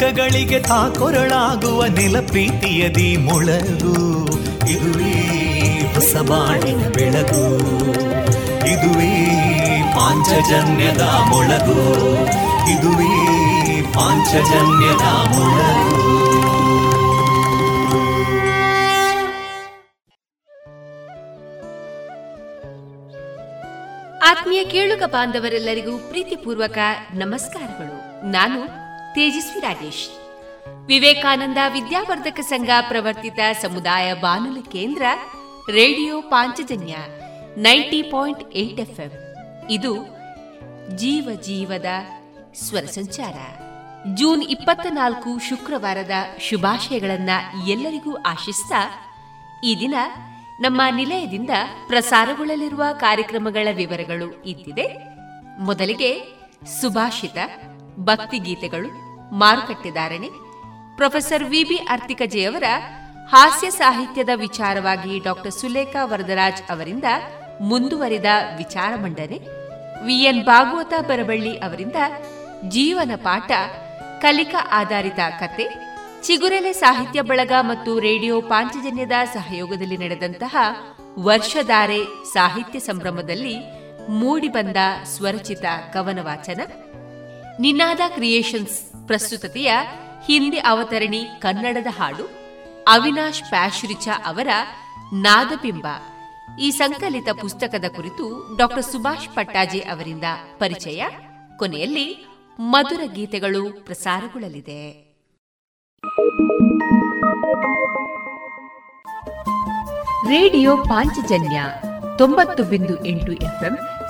ದುಃಖಗಳಿಗೆ ತಾಕೊರಳಾಗುವ ನೆಲ ಪ್ರೀತಿಯದಿ ಮೊಳಗು. ಇದುವೇ ಹೊಸ ಬಾಣಿನ ಬೆಳಗು. ಇದುವೇ ಪಾಂಚಜನ್ಯದ ಮೊಳಗು. ಇದುವೇ ಪಾಂಚಜನ್ಯದ ಮೊಳಗು. ಆತ್ಮೀಯ ಕೇಳುಗ ಬಾಂಧವರೆಲ್ಲರಿಗೂ ಪ್ರೀತಿಪೂರ್ವಕ ನಮಸ್ಕಾರಗಳು. ನಾನು ತೇಜಸ್ವಿ ರಾಜೇಶ್ ವಿವೇಕಾನಂದ ವಿದ್ಯಾವರ್ಧಕ ಸಂಘ ಪ್ರವರ್ತಿತ ಸಮುದಾಯ ಬಾನುಲಿ ಕೇಂದ್ರ, radio Panchajanya ninety point eight FM. ಇದು ಜೀವ ಜೀವದ ಸ್ವರ ಸಂಚಾರ. ಜೂನ್ ಇಪ್ಪತ್ತ ನಾಲ್ಕು ಶುಕ್ರವಾರದ ಶುಭಾಶಯಗಳನ್ನ ಎಲ್ಲರಿಗೂ ಆಶಿಸ್ತಾ, ಈ ದಿನ ನಮ್ಮ ನಿಲಯದಿಂದ ಪ್ರಸಾರಗೊಳ್ಳಲಿರುವ ಕಾರ್ಯಕ್ರಮಗಳ ವಿವರಗಳು ಇದ್ದಿದೆ ಮೊದಲಿಗೆ ಸುಭಾಷಿತ. ಭಕ್ತಿಗೀತೆಗಳು ಮಾರುಕಟ್ಟೆದಾರಣೆ ಪ್ರೊಫೆಸರ್ ವಿಬಿ ಅರ್ತಿಕಜೆಯವರ ಹಾಸ್ಯ ಸಾಹಿತ್ಯದ ವಿಚಾರವಾಗಿ ಡಾಕ್ಟರ್ ಸುಲೇಖಾ ವರದರಾಜ್ ಅವರಿಂದ ಮುಂದುವರಿದ ವಿಚಾರ ಮಂಡನೆ ವಿಎನ್ ಭಾಗವತ ಬರಬಳ್ಳಿ ಅವರಿಂದ ಜೀವನ ಪಾಠ, ಕಲಿಕಾ ಆಧಾರಿತ ಕತೆ, ಚಿಗುರೆಲೆ ಸಾಹಿತ್ಯ ಬಳಗ ಮತ್ತು ರೇಡಿಯೋ ಪಾಂಚಜನ್ಯದ ಸಹಯೋಗದಲ್ಲಿ ನಡೆದಂತಹ ವರ್ಷಧಾರೆ ಸಾಹಿತ್ಯ ಸಂಭ್ರಮದಲ್ಲಿ ಮೂಡಿಬಂದ ಸ್ವರಚಿತ ಕವನ ವಾಚನ ನಿನಾದ ಕ್ರಿಯೇಷನ್ಸ್ ಪ್ರಸ್ತುತತೆಯ ಹಿಂದಿ ಅವತರಣಿ ಕನ್ನಡದ ಹಾಡು ಅವಿನಾಶ್ ಪ್ಯಾಶ್ರಿಚ ಅವರ ನಾದಬಿಂಬ. ಈ ಸಂಕಲಿತ ಪುಸ್ತಕದ ಕುರಿತು ಡಾಕ್ಟರ್ ಸುಭಾಷ್ ಪಟ್ಟಾಜೆ ಅವರಿಂದ ಪರಿಚಯ. ಕೊನೆಯಲ್ಲಿ ಮಧುರ ಗೀತೆಗಳು ಪ್ರಸಾರಗೊಳ್ಳಲಿದೆ. ರೇಡಿಯೋ ಪಾಂಚಜನ್ಯ ತೊಂಬತ್ತು ಬಿಂದು ಎಂಟು ಎಫ್ಎಂ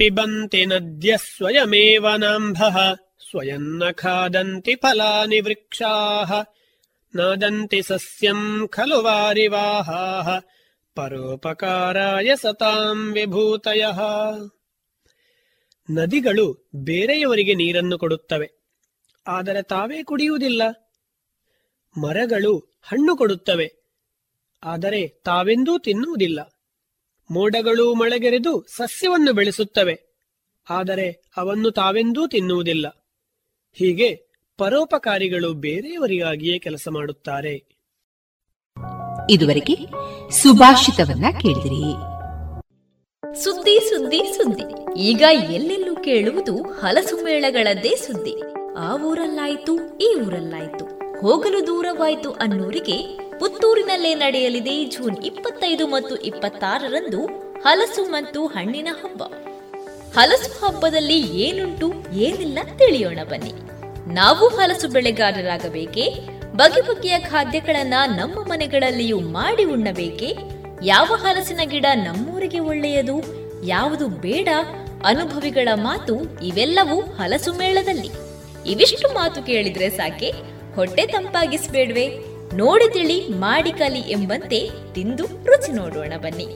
पिबन्ति नद्यः स्वयमेव नाम्भः स्वयम् न खादन्ति फलानि वृक्षाः नादन्ति सस्यम् खलु वारिवाहाः ಪರೋಪಕಾರಾಯ ಸತಾಂ ವಿಭೂತಯ ನದಿಗಳು ಬೇರೆಯವರಿಗೆ ನೀರನ್ನು ಕೊಡುತ್ತವೆ ಆದರೆ ತಾವೇ ಕುಡಿಯುವುದಿಲ್ಲ ಮರಗಳು ಹಣ್ಣು ಕೊಡುತ್ತವೆ ಆದರೆ ತಾವೆಂದೂ ತಿನ್ನುವುದಿಲ್ಲ ಮೋಡಗಳು ಮಳೆಗೆರೆದು ಸಸ್ಯವನ್ನು ಬೆಳೆಸುತ್ತವೆ. ಆದರೆ ಅವನ್ನು ತಾವೆಂದೂ ತಿನ್ನುವುದಿಲ್ಲ. ಹೀಗೆ ಪರೋಪಕಾರಿಗಳು ಬೇರೆಯವರಿಗಾಗಿಯೇ ಕೆಲಸ ಮಾಡುತ್ತಾರೆ. ಇದುವರೆಗೆ ಸುಭಾಷಿತವನ್ನ ಕೇಳಿದಿರಿ. ಸುದ್ದಿ ಸುದ್ದಿ ಸುದ್ದಿ. ಈಗ ಎಲ್ಲೆಲ್ಲೂ ಕೇಳುವುದು ಹಲಸು ಮೇಳಗಳದ್ದೇ ಸುದ್ದಿ. ಆ ಊರಲ್ಲಾಯ್ತು ಈ ಊರಲ್ಲಾಯ್ತು. ಹೋಗಲು ದೂರವಾಯ್ತು ಅನ್ನೂರಿಗೆ ಪುತ್ತೂರಿನಲ್ಲೇ ನಡೆಯಲಿದೆ ಜೂನ್ ಇಪ್ಪತ್ತೈದು ಮತ್ತು ಇಪ್ಪತ್ತಾರರಂದು ಹಲಸು ಮತ್ತು ಹಣ್ಣಿನ ಹಬ್ಬ. ಹಲಸು ಹಬ್ಬದಲ್ಲಿ ಏನುಂಟು, ಏನಿಲ್ಲ ತಿಳಿಯೋಣ ಬನ್ನಿ. ನಾವು ಹಲಸು ಬೆಳೆಗಾರರಾಗಬೇಕೇ? ಬಗೆ ಬಗೆಯ ಖಾದ್ಯಗಳನ್ನ ನಮ್ಮ ಮನೆಗಳಲ್ಲಿಯೂ ಮಾಡಿ ಉಣ್ಣಬೇಕೆ? ಯಾವ ಹಲಸಿನ ಗಿಡ ನಮ್ಮೂರಿಗೆ ಒಳ್ಳೆಯದು? ಯಾವುದು ಬೇಡ? ಅನುಭವಿಗಳ ಮಾತು ಇವೆಲ್ಲವೂ ಹಲಸು ಮೇಳದಲ್ಲಿ. ಇವಿಷ್ಟು ಮಾತು ಕೇಳಿದ್ರೆ ಸಾಕೆ? ಹೊಟ್ಟೆ ತಂಪಾಗಿಸ್ಬೇಡ್ವೆ? ನೋಡಿ ತಿಳಿ, ಮಾಡಿ ಕಲಿ ಎಂಬಂತೆ ತಿಂದು ರುಚಿ ನೋಡೋಣ ಬನ್ನಿ.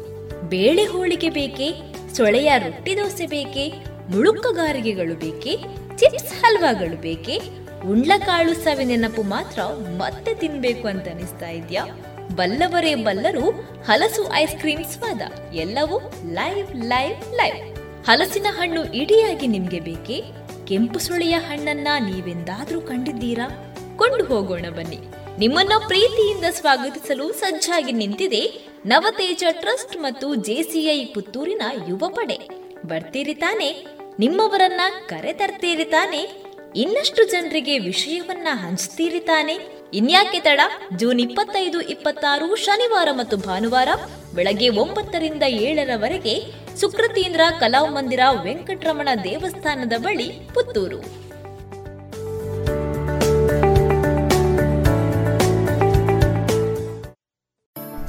ಬೇಳೆ ಹೋಳಿಗೆ ಬೇಕೆ, ಸೊಳೆಯ ರೊಟ್ಟಿ ದೋಸೆ ಬೇಕೆ, ಮುಳುಕಗಾರಿಗೆಗಳು ಬೇಕೆ, ಚಿಪ್ಸ್ ಹಲ್ವಾಗಳು ಬೇಕೆ, ಉಂಡ್ಲಕಾಳು ಸವಿ ನೆನಪು ಮಾತ್ರ ಮತ್ತೆ ತಿನ್ಬೇಕು ಅಂತ ಅನಿಸ್ತಾ ಇದ್ಯಾ? ಬಲ್ಲವರೇ ಬಲ್ಲರು, ಹಲಸು ಐಸ್ ಕ್ರೀಮ್ ಸ್ವಾದ, ಎಲ್ಲವೂ ಲೈವ್ ಲೈವ್ ಲೈವ್. ಹಲಸಿನ ಹಣ್ಣು ಇಡಿಯಾಗಿ ನಿಮ್ಗೆ ಬೇಕೆ, ಕೆಂಪು ಸುಳಿಯ ಹಣ್ಣನ್ನ ನೀವೆಂದಾದ್ರೂ ಕಂಡಿದ್ದೀರಾ? ಕೊಂಡು ಹೋಗೋಣ ಬನ್ನಿ. ನಿಮ್ಮನ್ನ ಪ್ರೀತಿಯಿಂದ ಸ್ವಾಗತಿಸಲು ಸಜ್ಜಾಗಿ ನಿಂತಿದೆ ನವತೇಜ ಟ್ರಸ್ಟ್ ಮತ್ತು ಜೆಸಿಐ ಪುತ್ತೂರಿನ ಯುವ ಪಡೆ. ಬರ್ತೀರಿ ತಾನೆ? ನಿಮ್ಮವರನ್ನ ಕರೆ ತರ್ತೀರಿ ತಾನೆ? ಇನ್ನಷ್ಟು ಜನರಿಗೆ ವಿಷಯವನ್ನ ಹಂಚ್ತೀರಿ ತಾನೆ? ಇನ್ಯಾಕೆ ತಡ? ಜೂನ್ ಇಪ್ಪತ್ತೈದು, ಇಪ್ಪತ್ತಾರು, ಶನಿವಾರ ಮತ್ತು ಭಾನುವಾರ ಬೆಳಗ್ಗೆ ಒಂಬತ್ತರಿಂದ ಏಳರವರೆಗೆ ಸುಕೃತೀಂದ್ರ ಕಲಾಮಂದಿರ ವೆಂಕಟರಮಣ ದೇವಸ್ಥಾನದ ಬಳಿ ಪುತ್ತೂರು.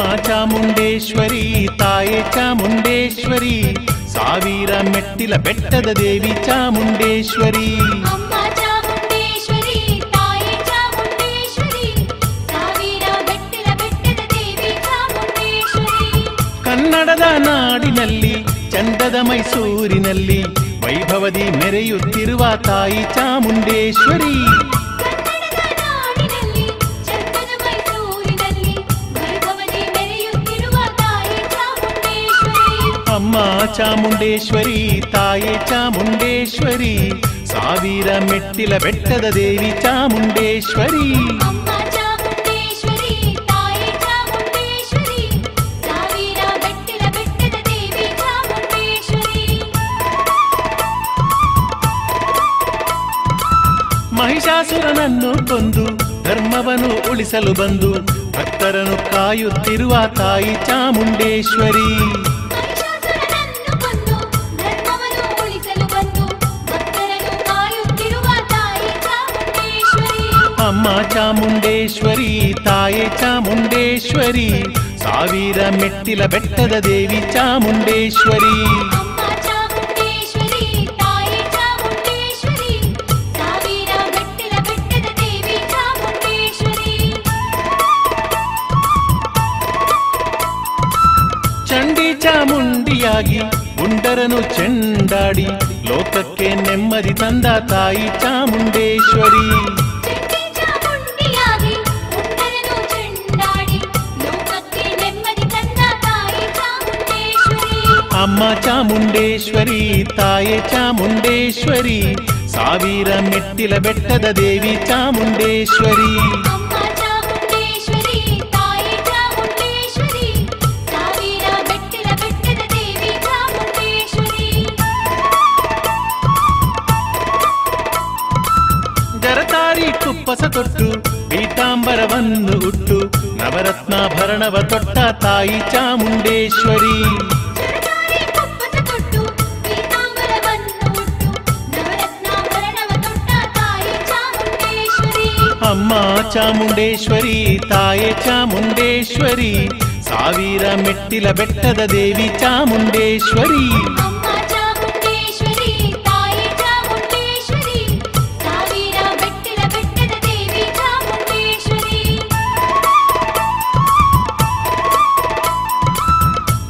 ಅಮ್ಮ ಚಾಮುಂಡೇಶ್ವರಿ ತಾಯಿ ಚಾಮುಂಡೇಶ್ವರಿ ಸಾವಿರ ಮೆಟ್ಟಿಲ ದೇವಿ ಚಾಮುಂಡೇಶ್ವರಿ. ಬೆಟ್ಟದ ದೇವಿ ಚಾಮುಂಡೇಶ್ವರಿ. ಕನ್ನಡದ ನಾಡಿನಲ್ಲಿ ಚಂದದ ಮೈಸೂರಿನಲ್ಲಿ ವೈಭವದಿ ಮೆರೆಯುತ್ತಿರುವ ತಾಯಿ ಚಾಮುಂಡೇಶ್ವರಿ. ಅಮ್ಮ ಚಾಮುಂಡೇಶ್ವರಿ ತಾಯೇ ಚಾಮುಂಡೇಶ್ವರಿ ಸಾವಿರ ಮೆಟ್ಟಿಲ ಬೆಟ್ಟದ ದೇವಿ ಚಾಮುಂಡೇಶ್ವರಿ. ಮಹಿಷಾಸುರನನ್ನು ಕೊಂದು ಧರ್ಮವನ್ನು ಉಳಿಸಲು ಬಂದು ಭಕ್ತರನ್ನು ಕಾಯುತ್ತಿರುವ ತಾಯಿ ಚಾಮುಂಡೇಶ್ವರಿ. ಅಮ್ಮ ಚಾಮುಂಡೇಶ್ವರಿ ತಾಯಿ ಚಾಮುಂಡೇಶ್ವರಿ ಸಾವಿರ ಮೆಟ್ಟಿಲ ಬೆಟ್ಟದ ದೇವಿ ಚಾಮುಂಡೇಶ್ವರಿ. ಚಂಡಿ ಚಾಮುಂಡಿಯಾಗಿ ಗುಂಡರನು ಚೆಂಡಾಡಿ ಲೋಕಕ್ಕೆ ನೆಮ್ಮದಿ ತಂದ ತಾಯಿ ಚಾಮುಂಡೇಶ್ವರಿ. ಅಮ್ಮ ಚಾಮುಂಡೇಶ್ವರಿ ತಾಯೆ ಚಾಮುಂಡೇಶ್ವರಿ ಸಾವಿರ ಮೆಟ್ಟಿಲ ಬೆಟ್ಟದ ದೇವಿ ಚಾಮುಂಡೇಶ್ವರಿ. ಜರತಾರಿ ಕುಪ್ಪಸ ತೊಟ್ಟು ಪೀತಾಂಬರವನ್ನು ಉಟ್ಟು ನವರತ್ನಾಭರಣವ ತೊಟ್ಟ ತಾಯಿ ಚಾಮುಂಡೇಶ್ವರಿ. ಅಮ್ಮ ಚಾಮುಂಡೇಶ್ವರಿ ತಾಯೆ ಚಾಮುಂಡೇಶ್ವರಿ ಸಾವಿರ ಮೆಟ್ಟಿಲ ಬೆಟ್ಟದ ದೇವಿ ಚಾಮುಂಡೇಶ್ವರಿ.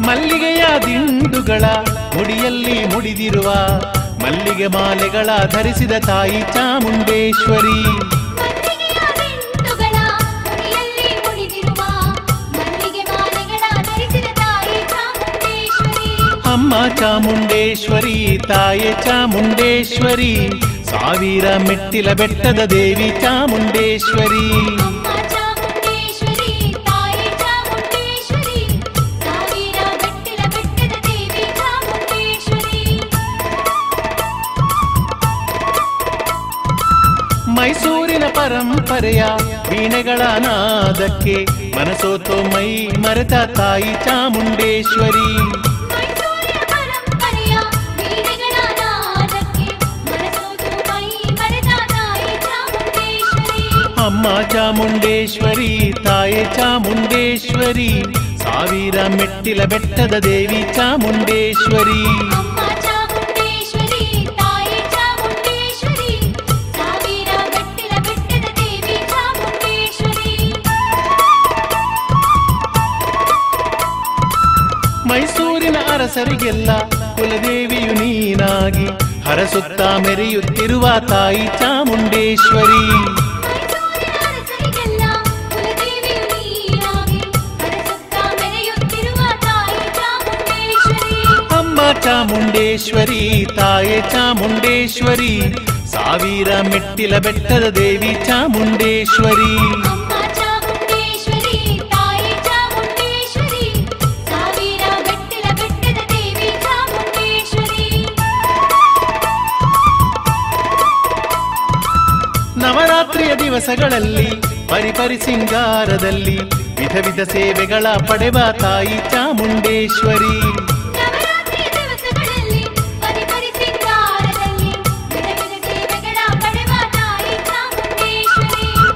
ಮಲ್ಲಿಗೆಯ ದಿಂಡುಗಳ ಮುಡಿಯಲ್ಲಿ ಮುಡಿದಿರುವ ಮಲ್ಲಿಗೆ ಮಾಲೆಗಳ ಧರಿಸಿದ ತಾಯಿ ಚಾಮುಂಡೇಶ್ವರಿ. ಅಮ್ಮ ಚಾಮುಂಡೇಶ್ವರಿ ತಾಯೆ ಚಾಮುಂಡೇಶ್ವರಿ ಸಾವಿರ ಮೆಟ್ಟಿಲ ಬೆಟ್ಟದ ದೇವಿ ಚಾಮುಂಡೇಶ್ವರಿ. ಮೈಸೂರಿನ ಪರಂಪರೆಯ ವೀಣೆಗಳ ನಾದಕ್ಕೆ ಮನಸೋತೋ ಮೈ ಮರೆತ ತಾಯಿ ಚಾಮುಂಡೇಶ್ವರಿ. ಅಮ್ಮ ಚಾಮುಂಡೇಶ್ವರಿ ತಾಯಿ ಚಾಮುಂಡೇಶ್ವರಿ ಸಾವಿರ ಮೆಟ್ಟಿಲ ಬೆಟ್ಟದ ದೇವಿ ಚಾಮುಂಡೇಶ್ವರಿ. ಮೈಸೂರಿನ ಅರಸರಿಗೆಲ್ಲ ಕುಲದೇವಿಯು ನೀನಾಗಿ ಹರಸುತ್ತಾ ಮೆರೆಯುತ್ತಿರುವ ತಾಯಿ ಚಾಮುಂಡೇಶ್ವರಿ. ಚಾಮುಂಡೇಶ್ವರಿ ತಾಯೆ ಚಾಮುಂಡೇಶ್ವರಿ ಸಾವಿರ ಮೆಟ್ಟಿಲ ಬೆಟ್ಟದ ದೇವಿ ಚಾಮುಂಡೇಶ್ವರಿ. ನವರಾತ್ರಿಯ ದಿವಸಗಳಲ್ಲಿ ಪರಿಪರಿ ಸಿಂಗಾರದಲ್ಲಿ ವಿಧ ವಿಧ ಸೇವೆಗಳ ಪಡೆವ ತಾಯಿ ಚಾಮುಂಡೇಶ್ವರಿ.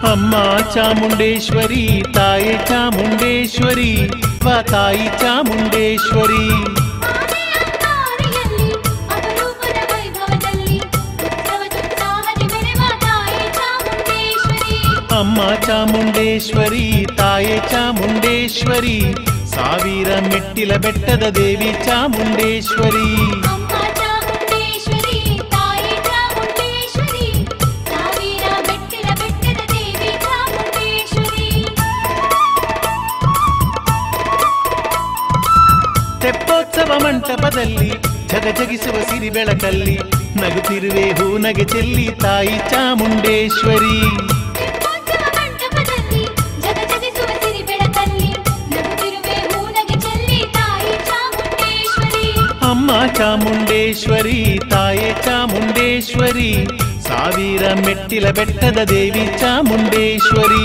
అమ్మ చాముండేశ్వరి తాయి చాముండేశ్వరి వా తాయి చాముండేశ్వరి ಅಮ್ಮ ಚಾಮುಂಡೇಶ್ವರಿ ತಾಯೆ ಚಾಮುಂಡೇಶ್ವರಿ ಸಾವಿರ ಮೆಟ್ಟಿಲ ಬೆಟ್ಟದ ದೇವಿ ಚಾಮುಂಡೇಶ್ವರಿ ಮಂಟಪದಲ್ಲಿ ಜಗಜಗಿಸುವ ಸಿರಿ ಬೆಳಕಲ್ಲಿ ನಗುತ್ತಿರುವೆ ಹೂನಗೆ ಚೆಲ್ಲಿ ತಾಯಿ ಚಾಮುಂಡೇಶ್ವರಿ. ಅಮ್ಮ ಚಾಮುಂಡೇಶ್ವರಿ ತಾಯೇ ಚಾಮುಂಡೇಶ್ವರಿ ಸಾವಿರ ಮೆಟ್ಟಿಲ ಬೆಟ್ಟದ ದೇವಿ ಚಾಮುಂಡೇಶ್ವರಿ.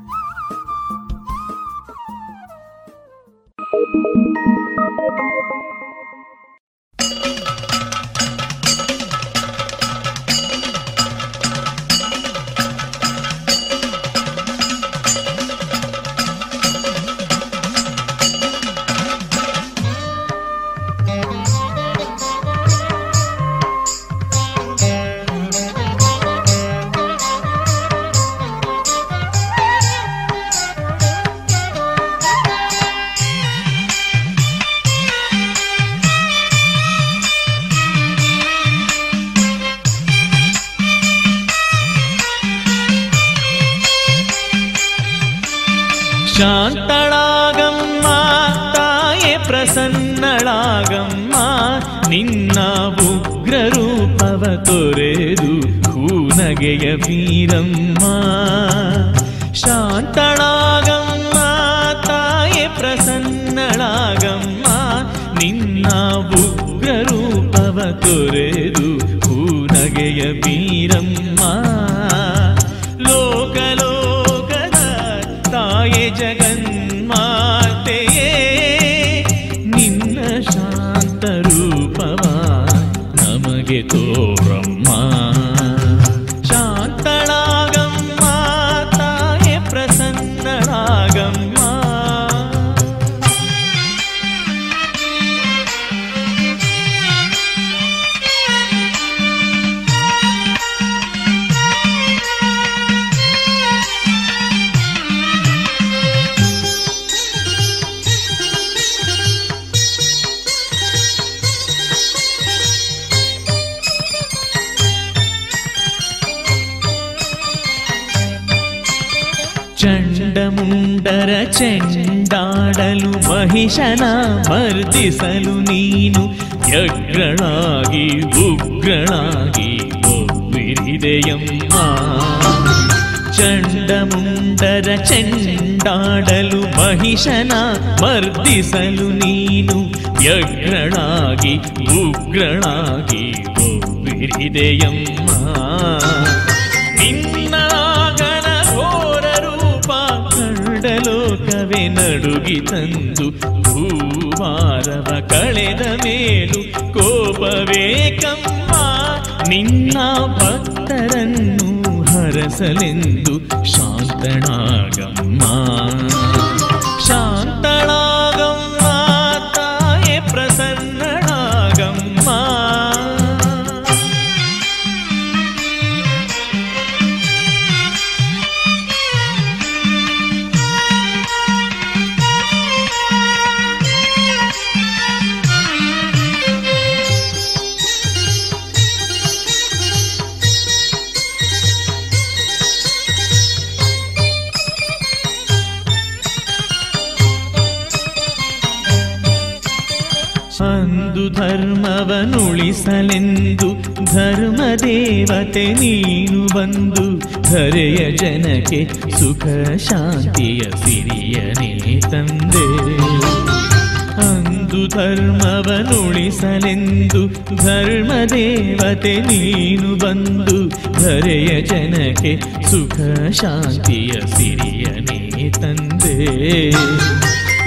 அங்கேய வீரம் ಅಂದು ಧರ್ಮ ದೇವತೆ ನೀನು ಬಂದು ಧರೆಯ ಜನಕ್ಕೆ ಸುಖ ಶಾಂತಿಯ ಸಿರಿಯನೇ ತಂದೆ.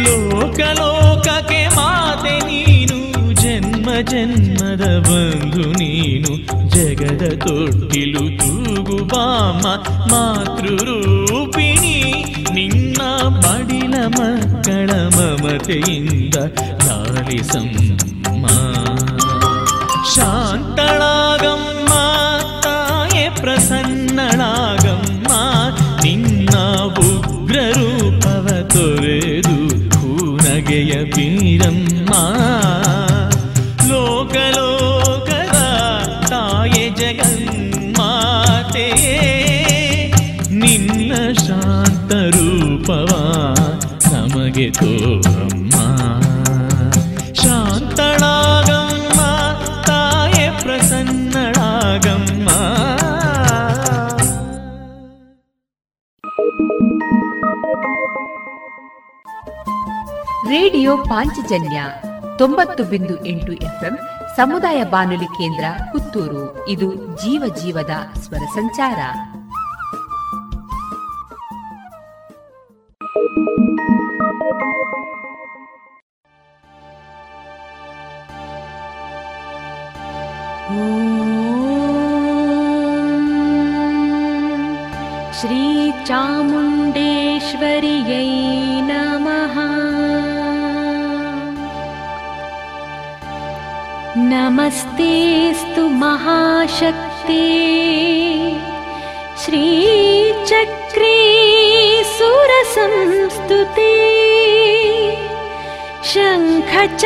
ಲೋಕ ಲೋಕಕ್ಕೆ ಮಾತೆ ನೀನು, ಜನ್ಮ ಜನ್ಮದ ಬಂಧು ನೀನು, ಜಗದ ತೊಟ್ಟಿಲು ತೂಗು ಬಾಮ ಮಾತೃರೂಪಿಣಿ ಬಡಿಲ ಮಕ್ಕಳ ಮಮತೆಯಿಂದ ಲಾಲಿಸಮ್ಮ ಶಾಂತಳಾಗಮ್ಮ ತಾಯೆ ಪ್ರಸನ್ನಳಾಗಮ್ಮ ನಿನ್ನ ಉಗ್ರ ರೂಪವ ತೊರೆದು ಹೂನಗೆಯ ಬೀರಮ್ಮ ರೇಡಿಯೋ ಪಾಂಚಜನ್ಯ ತೊಂಬತ್ತು ಬಿಂದು ಎಂಟು ಎಫ್ಎಂ ಸಮುದಾಯ ಬಾನುಲಿ ಕೇಂದ್ರ ಪುತ್ತೂರು ಇದು ಜೀವ ಜೀವದ ಸ್ವರ ಸಂಚಾರ श्रीचामुण्डेश्वर्यै नमस्तेऽस्तु महाशक्ते। श्रीचक्रे सुरसंस्तुते। शङ्खचक्रगदाहस्ते।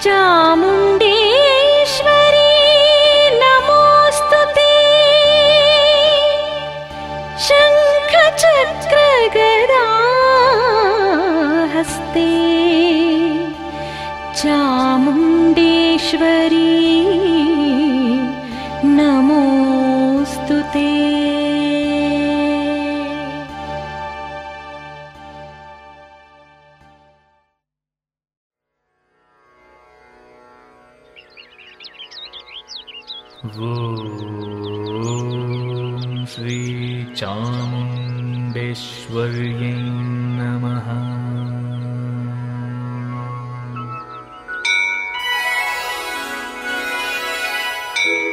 चामुण्डेश्वरी नमोऽस्तु ते ण्डेश्वरी चामुण्डेश्वरी नमोऽस्तु ते। श्री चामुण्डेश्वरी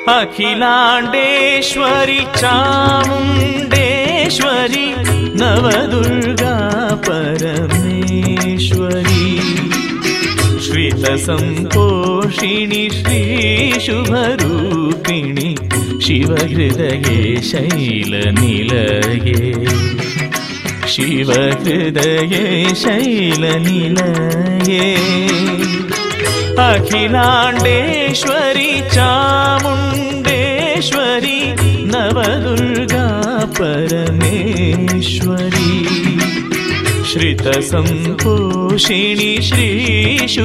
अखिलाण्डेश्वरि चामुण्डेश्वरि नवदुर्गा परमेश्वरी। श्रितसन्तोषिणि श्रीशुभरूपिणि शिवहृदये शैलनिलये। शिवहृदये शैलनिलये। अखिलाण्डेश्वरि ईश्वरी नवदुर्गा परमेश्वरी। श्रितकङ्कोषिणि श्रीशुभरूपिणि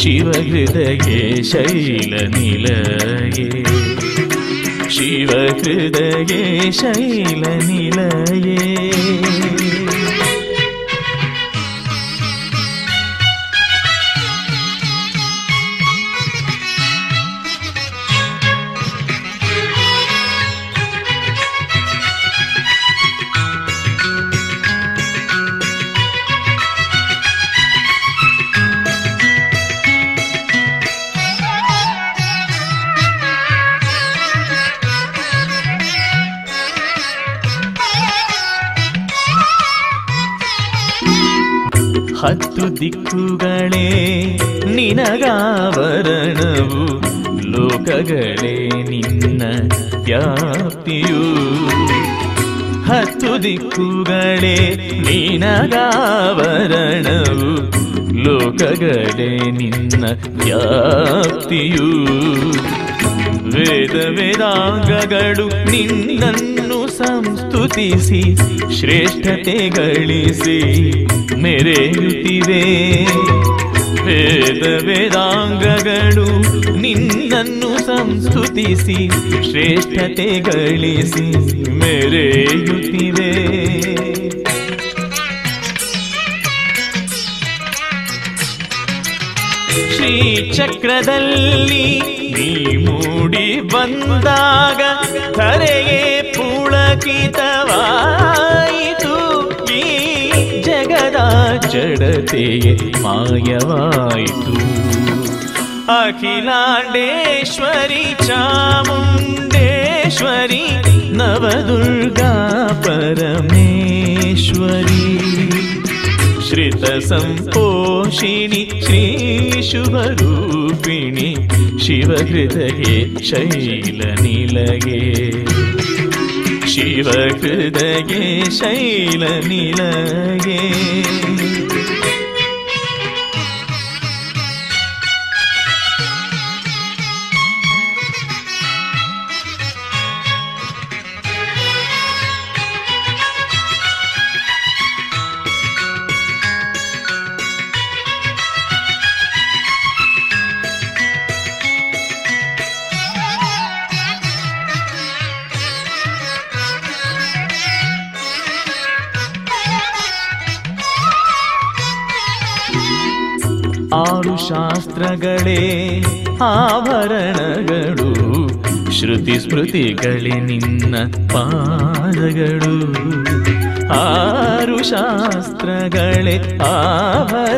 शिवहृदये शैलनिलये शिवहृदये शैलनिलये ಹತ್ತು ದಿಕ್ಕುಗಳೇ ನಿನಗಾವರಣವು ಲೋಕಗಳೇ ನಿನ್ನ ವ್ಯಾಪ್ತಿಯು. ಹತ್ತು ದಿಕ್ಕುಗಳೇ ನಿನಗಾವರಣವು ಲೋಕಗಳೇ ನಿನ್ನ ವ್ಯಾಪ್ತಿಯು. ವೇದ ವೇದಾಂಗಗಳು ನಿನ್ನನ್ನು ಸಂಸ್ತುತಿಸಿ ಶ್ರೇಷ್ಠತೆ ಗಳಿಸಿ ಮೆರೆಯುತ್ತಿವೆ ವೇದ ವೇದಾಂಗಗಳು ನಿನ್ನನ್ನು ಸಂಸ್ತುತಿಸಿ ಶ್ರೇಷ್ಠತೆ ಗಳಿಸಿ ಮೆರೆಯುತ್ತಿವೆ. ಶ್ರೀಚಕ್ರದಲ್ಲಿ ನೀ ಮೂಡಿ ಬಂದಾಗ ಧರೆಯೇ ितवायितु जगदा चडते मायवायितु। अखिलाण्डेश्वरि चामुण्डेश्वरि नवदुर्गा परमेश्वरी। श्रितसम्पोषिणि श्रीशुभरूपिणि शिवहृदये शैलनिलये। ಶಿವಹೃದಯೇ ಶೈಲನಿಲಯೇ ಶಾಸ್ತ್ರಗಳೇ ಆಭರಣಗಳು ಶ್ರುತಿ ಸ್ಮೃತಿಗಳೇ ನಿನ್ನ ಪಾದಗಳು. ಆರು ಶಾಸ್ತ್ರಗಳೇ ಆಭರಣಗಳು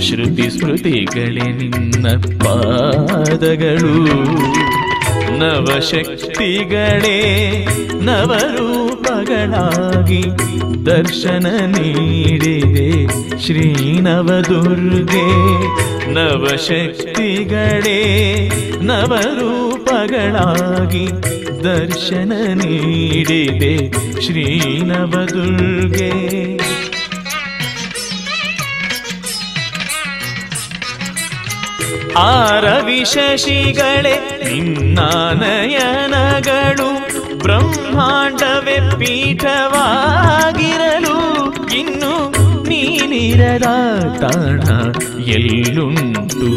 ಶ್ರುತಿ ಸ್ಮೃತಿಗಳೇ ನಿನ್ನ ಪಾದಗಳು. ನವಶಕ್ತಿಗಳೇ ನವರೂಪಗಳಾಗಿ ದರ್ಶನ ನೀಡಿದೆ ಶ್ರೀ ನವದುರ್ಗೆ ನವಶಕ್ತಿಗಳೇ ನವರೂಪಗಳಾಗಿ ದರ್ಶನ ನೀಡಿದೆ ಶ್ರೀ ನವದುರ್ಗೆ ನಿನ್ನ ನಿನ್ನಾನಯನಗಳು ಬ್ರಹ್ಮಾಂಡವೇ ಪೀಠವಾಗಿರಲು ಇನ್ನು ನೀನಿರದ ತಾಣ ಎಲ್ಲುಂಟು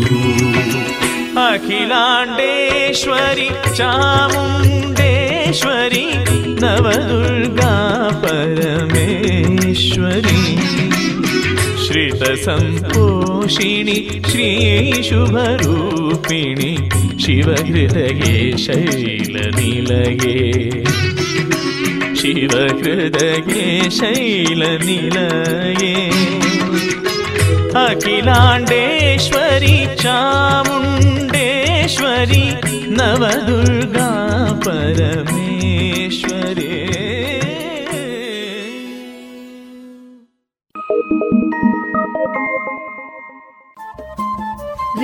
ಅಖಿಲಾಂಡೇಶ್ವರಿ ಚಾಮುಂಡೇಶ್ವರಿ ನವದುರ್ಗಾ ಪರಮೇಶ್ವರಿ श्रित सम्पोषिणि श्रीशुभरूपिणि शिवहृदये शैलनिलये। शिवहृदये शैलनिलये। अखिलाण्डेश्वरि चामुण्डेश्वरि नवदुर्गा परमेश्वरे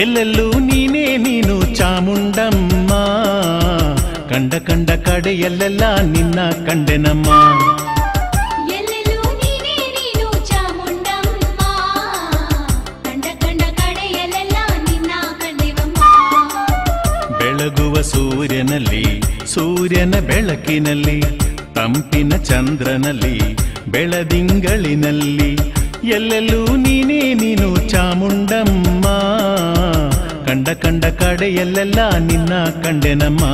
ಎಲ್ಲೆಲ್ಲೂ ನೀನೇ ನೀನು ಚಾಮುಂಡಮ್ಮ. ಕಂಡ ಕಂಡ ಕಡೆಯಲ್ಲೆಲ್ಲ ನಿನ್ನ ಕಂಡೆನಮ್ಮ. ಬೆಳಗುವ ಸೂರ್ಯನಲ್ಲಿ ಸೂರ್ಯನ ಬೆಳಕಿನಲ್ಲಿ ತಂಪಿನ ಚಂದ್ರನಲ್ಲಿ ಬೆಳದಿಂಗಳಿನಲ್ಲಿ ಎಲ್ಲೆಲ್ಲೂ ನೀನೇ ನೀನು ಚಾಮುಂಡಮ್ಮ ಕಂಡ ಕಂಡ ಕಡೆಯಲ್ಲೆಲ್ಲ ನಿನ್ನ ಕಂಡೆನಮ್ಮ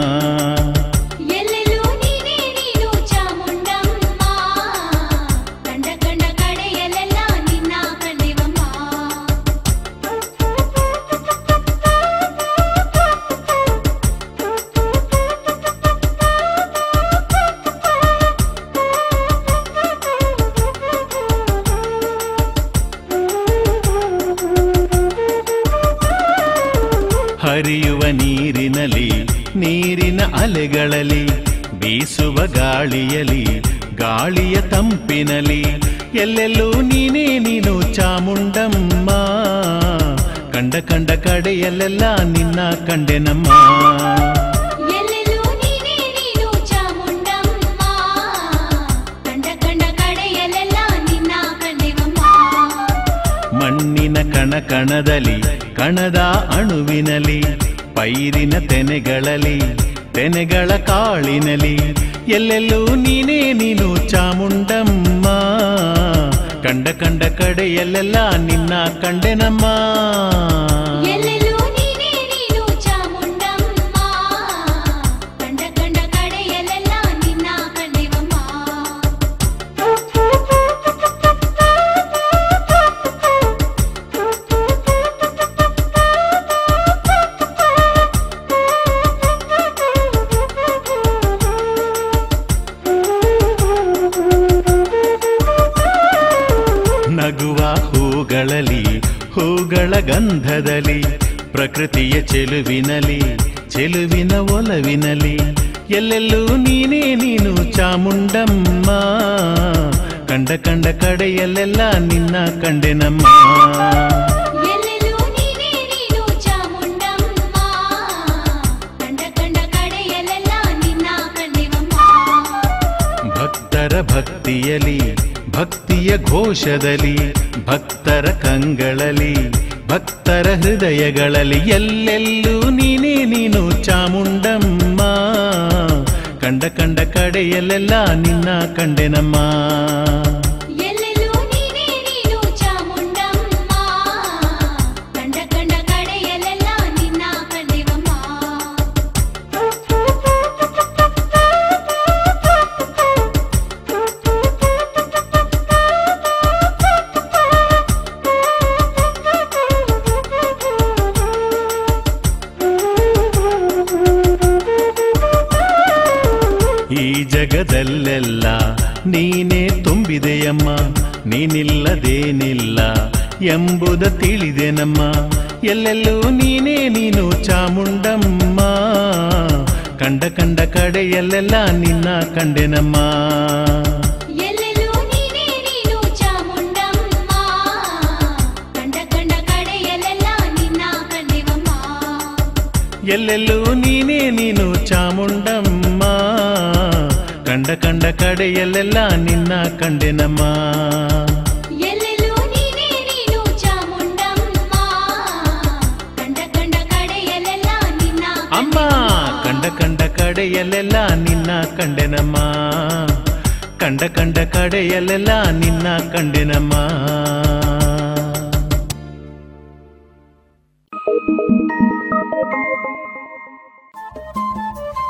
ಕಡೆಯಲ್ಲೆಲ್ಲ ನಿನ್ನ ಕಂಡೆವಮ್ಮ. ಮಣ್ಣಿನ ಕಣ ಕಣದಲ್ಲಿ ಕಣದ ಅಣುವಿನಲ್ಲಿ ಪೈರಿನ ತೆನೆಗಳಲ್ಲಿ ತೆನೆಗಳ ಕಾಳಿನಲಿ ಎಲ್ಲೆಲ್ಲೂ ನೀನೇ ನೀನು ಚಾಮುಂಡಮ್ಮ. ಕಂಡ ಕಂಡ ಕಡೆಯಲ್ಲೆಲ್ಲ ನೀನೇ ನೀನು ಚಾಮುಂಡಮ್ಮ. ಕಂಡ ಕಂಡ ಕಡೆಯಲ್ಲೆಲ್ಲ ನಿನ್ನ ಕಂಡೆನಮ್ಮ. ಭಕ್ತರ ಭಕ್ತಿಯಲಿ ಭಕ್ತಿಯ ಘೋಷದಲ್ಲಿ ಭಕ್ತರ ಕಂಗಳಲ್ಲಿ ಭಕ್ತರ ಹೃದಯಗಳಲ್ಲಿ ಎಲ್ಲೆಲ್ಲೂ ನೀನೇ ನೀನು ಚಾಮುಂಡಮ್ಮ. ಕಂಡ ಕಂಡ ಕಡೆಯಲ್ಲೆಲ್ಲ ನಿನ್ನ ಕಂಡೆನಮ್ಮ. ಎಂಬುದ ತಿಳಿದೆನಮ್ಮ. ಎಲ್ಲೆಲ್ಲೂ ನೀನೇ ನೀನು ಚಾಮುಂಡಮ್ಮ. ಕಂಡ ಕಂಡ ಕಡೆಯಲ್ಲೆಲ್ಲ ನಿನ್ನ ಕಂಡೆನಮ್ಮ. ಎಲ್ಲೆಲ್ಲೂ ನೀನೇ ನೀನು ಚಾಮುಂಡಮ್ಮ. ಕಂಡ ಕಂಡ ಕಡೆಯಲ್ಲೆಲ್ಲ ನಿನ್ನ ಕಂಡೆವಮ್ಮ ಎಲ್ಲೆಲ್ಲೂ ನೀನೇ ನೀನು ಚಾಮುಂಡಮ್ಮ. ಕಂಡ ಕಂಡ ಕಡೆಯಲ್ಲೆಲ್ಲ ನಿನ್ನ ಕಂಡೆನಮ್ಮ. ಕಡೆಯಲ್ಲೆಲ್ಲ ನಿನ್ನ ಕಂಡೆನಮ್ಮ. ಕಂಡ ಕಂಡ ಕಡೆಯಲ್ಲೆಲ್ಲ ನಿನ್ನ ಕಂಡೆನಮ್ಮ.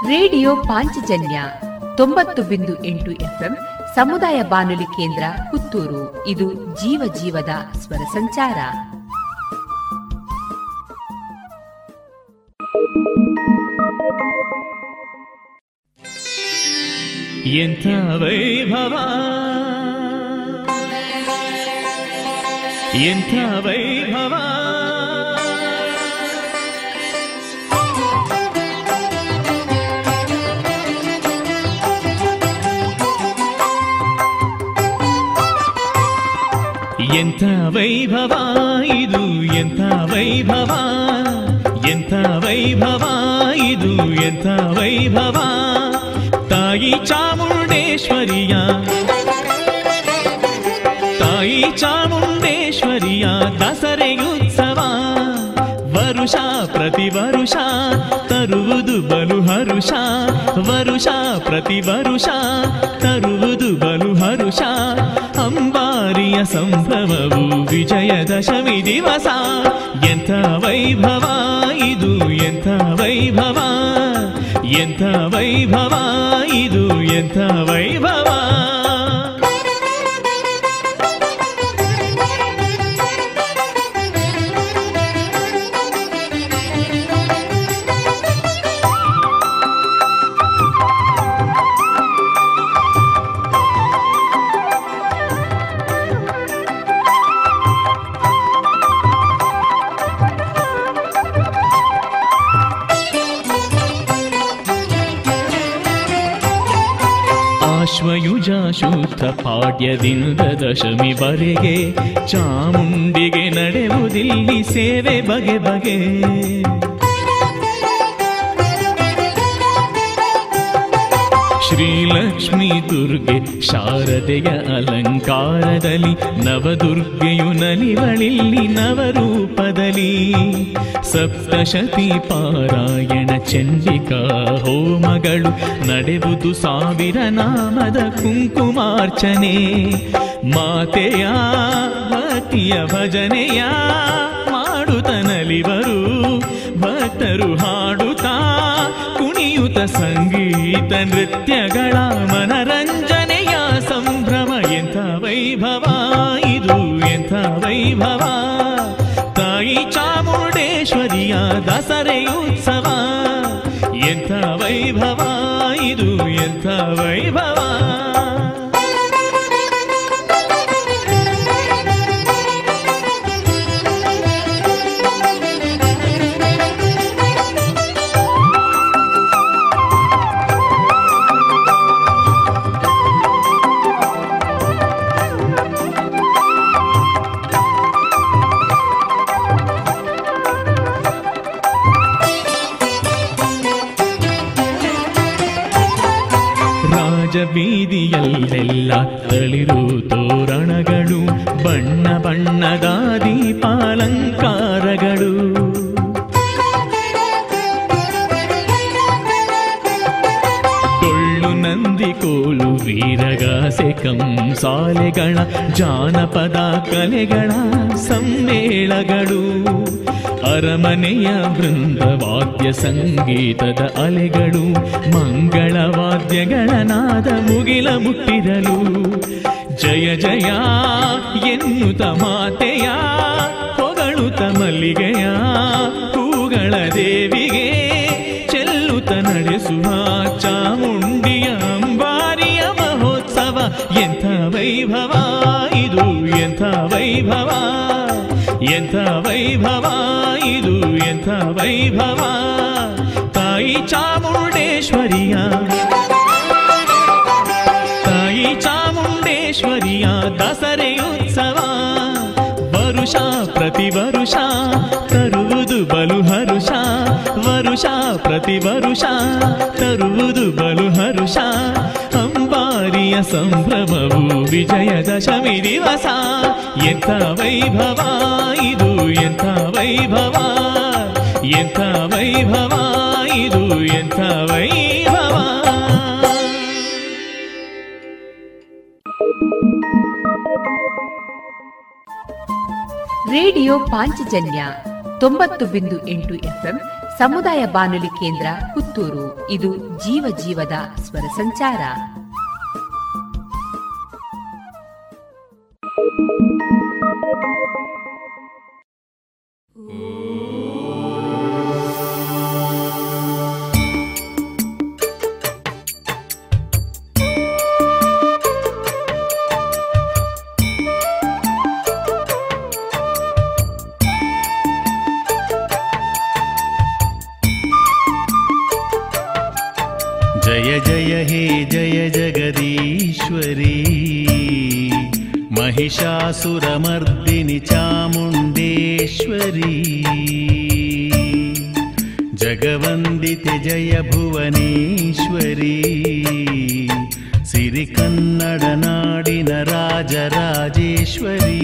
ರೇಡಿಯೋ ಪಾಂಚಜನ್ಯ ತೊಂಬತ್ತು ಬಿಂದು ಎಂಟು ಎಫ್ಎಂ ಸಮುದಾಯ ಬಾನುಲಿ ಕೇಂದ್ರ ಪುತ್ತೂರು. ಇದು ಜೀವ ಜೀವದ ಸ್ವರ ಸಂಚಾರ. ಎಂಥ ವೈಭವ ಎಂಥ ವೈಭವ ಎಂಥ ವೈಭವ ಇದು ಎಂಥ ವೈಭವ ಎಂಥ ವೈಭವ ಇದು ಎಂಥ ವೈಭವ ತಾಯಿ ಚಾಮುಂಡೇಶ್ವರಿಯ. ತಾಯಿ ಚಾಮುಂಡೇಶ್ವರಿಯ ದಸರೆಯುತ್ಸವ. ವರುಷ ಪ್ರತಿ ವರುಷ ತರುವುದು ಬಲು ಹರುಷ. ವರುಷ ಪ್ರತಿ ವರುಷ ತರುವುದು ಬಲು ಹರುಷ. ಅಂಬಾರಿಯ ಸಂಭ್ರಮವು ವಿಜಯದಶಮಿ ದಿವಸ. ಎಂಥ ವೈಭವ, ಇದು ಎಂಥ ವೈಭವ. ಎಂಥ ವೈಭವ ಇದು ಎಂಥ ವೈಭವ ಆಶ್ವಯುಜ ಶುದ್ಧ ಪಾಡ್ಯದಿಂದ ದಶಮಿವರೆಗೆ ಚಾಮುಂಡಿಗೆ ನಡೆಯುವುದಿಲ್ಲಿ ಸೇವೆ ಬಗೆ ಬಗೆ. ಶ್ರೀಲಕ್ಷ್ಮೀ ದುರ್ಗೆ ಶಾರದೆಯ ಅಲಂಕಾರದಲ್ಲಿ ನವದುರ್ಗೆಯು ನಲಿವಳಿಲ್ಲಿ ನವರೂಪದಲ್ಲಿ. ಸಪ್ತಶತಿ ಪಾರಾಯಣ ಚಂಡಿಕಾ ಹೋಮಗಳು ನಡೆವುದು ಸಾವಿರ ನಾಮದ ಕುಂಕುಮಾರ್ಚನೆ. ಮಾತೆಯ ಭಕ್ತಿಯ ಭಜನೆಯ ಮಾಡುತ್ತ ನಲಿವರು ಭಕ್ತರು ಕುಣಿಯುತ ಸಂಗೀತ ನೃತ್ಯಗಳ ಮನರಂಜನೆಯ ಸಂಭ್ರಮ. ಎಂಥ ವೈಭವ, ಇದು ಎಂಥ ವೈಭವ. ತಾಯಿ ಚಾಮುಂಡೇಶ್ವರಿಯ ದಸರೆಯುತ್ಸವ. ಎಂಥ ವೈಭವ, ಇದು ಎಂಥ ವೈಭವ. ತಳಿರು ತೋರಣಗಳು ಬಣ್ಣ ಬಣ್ಣದ ದೀಪಾಲಂಕಾರಗಳು. ಕೋಲು ವೀರಗಾಸೆ ಕಂಸಾಲೆಗಳ ಜಾನಪದ ಕಲೆಗಳ ಸಮ್ಮೇಳಗಳು. ಅರಮನೆಯ ಬೃಂದವಾದ್ಯ ಸಂಗೀತದ ಅಲೆಗಳು ಮಂಗಳವಾದ್ಯಗಳ ನಾದ ಮುಗಿಲ ಮುಟ್ಟಿರಲು ಜಯ ಜಯ ಎನ್ನುತ ಮಾತೆಯ ಹೊಗಳುತ ಮಲ್ಲಿಗೆಯ, ಹೂಗಳ ದೇವಿಗೆ ಚೆಲ್ಲುತ್ತ ನಡೆಸುವ ಎಂಥ ವೈಭವ ಇದು ಎಂಥ ವೈಭವ ಎಂಥ ವೈಭವ ಇದು ಎಂಥ ವೈಭವ ತಾಯಿ ಚಾಮುಂಡೇಶ್ವರಿಯ ತಾಯಿ ಚಾಮುಂಡೇಶ್ವರಿಯ ದಸರೆಯುತ್ಸವ ವರುಷ ಪ್ರತಿ ವರುಷ ತರುವುದು ಬಲು ಹರುಷ ವರುಷ ಪ್ರತಿ ವರುಷ ತರುವುದು ಬಲು ಹರುಷ ಅಂಬಾರಿಯ ಸಂಭ್ರಮವು ವಿಜಯದಶಮಿ ದಿವಸ. ಎಂಥ ವೈಭವ ಇದು, ಎಂಥ ವೈಭವ ಎಂಥ ವೈಭವ ಇದು, ಎಂಥ ವೈಭವ. ರೇಡಿಯೋ ಪಾಂಚಜನ್ಯ ತೊಂಬತ್ತು ಬಿಂದು ಎಂಟು ಎಫ್ಎಂ ಸಮುದಾಯ ಬಾನುಲಿ ಕೇಂದ್ರ ಪುತ್ತೂರು. ಇದು ಜೀವ ಜೀವದ ಸ್ವರ ಸಂಚಾರ. जय महिषासुरमर्दिनि चामुण्डेश्वरी जगवन्दिते जय भुवनेश्वरी सिरिकन्नडनाडिन राजराजेश्वरी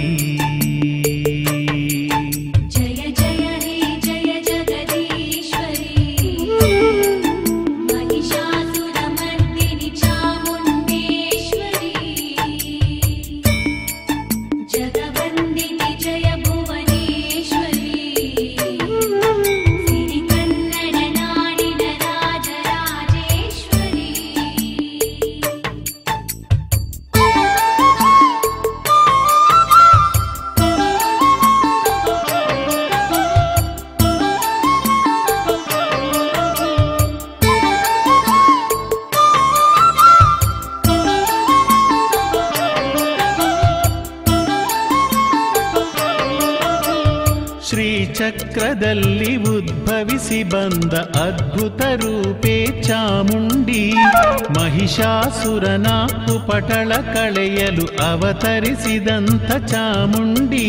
ಕಳೆಯಲು ಅವತರಿಸಿದಂಥ ಚಾಮುಂಡಿ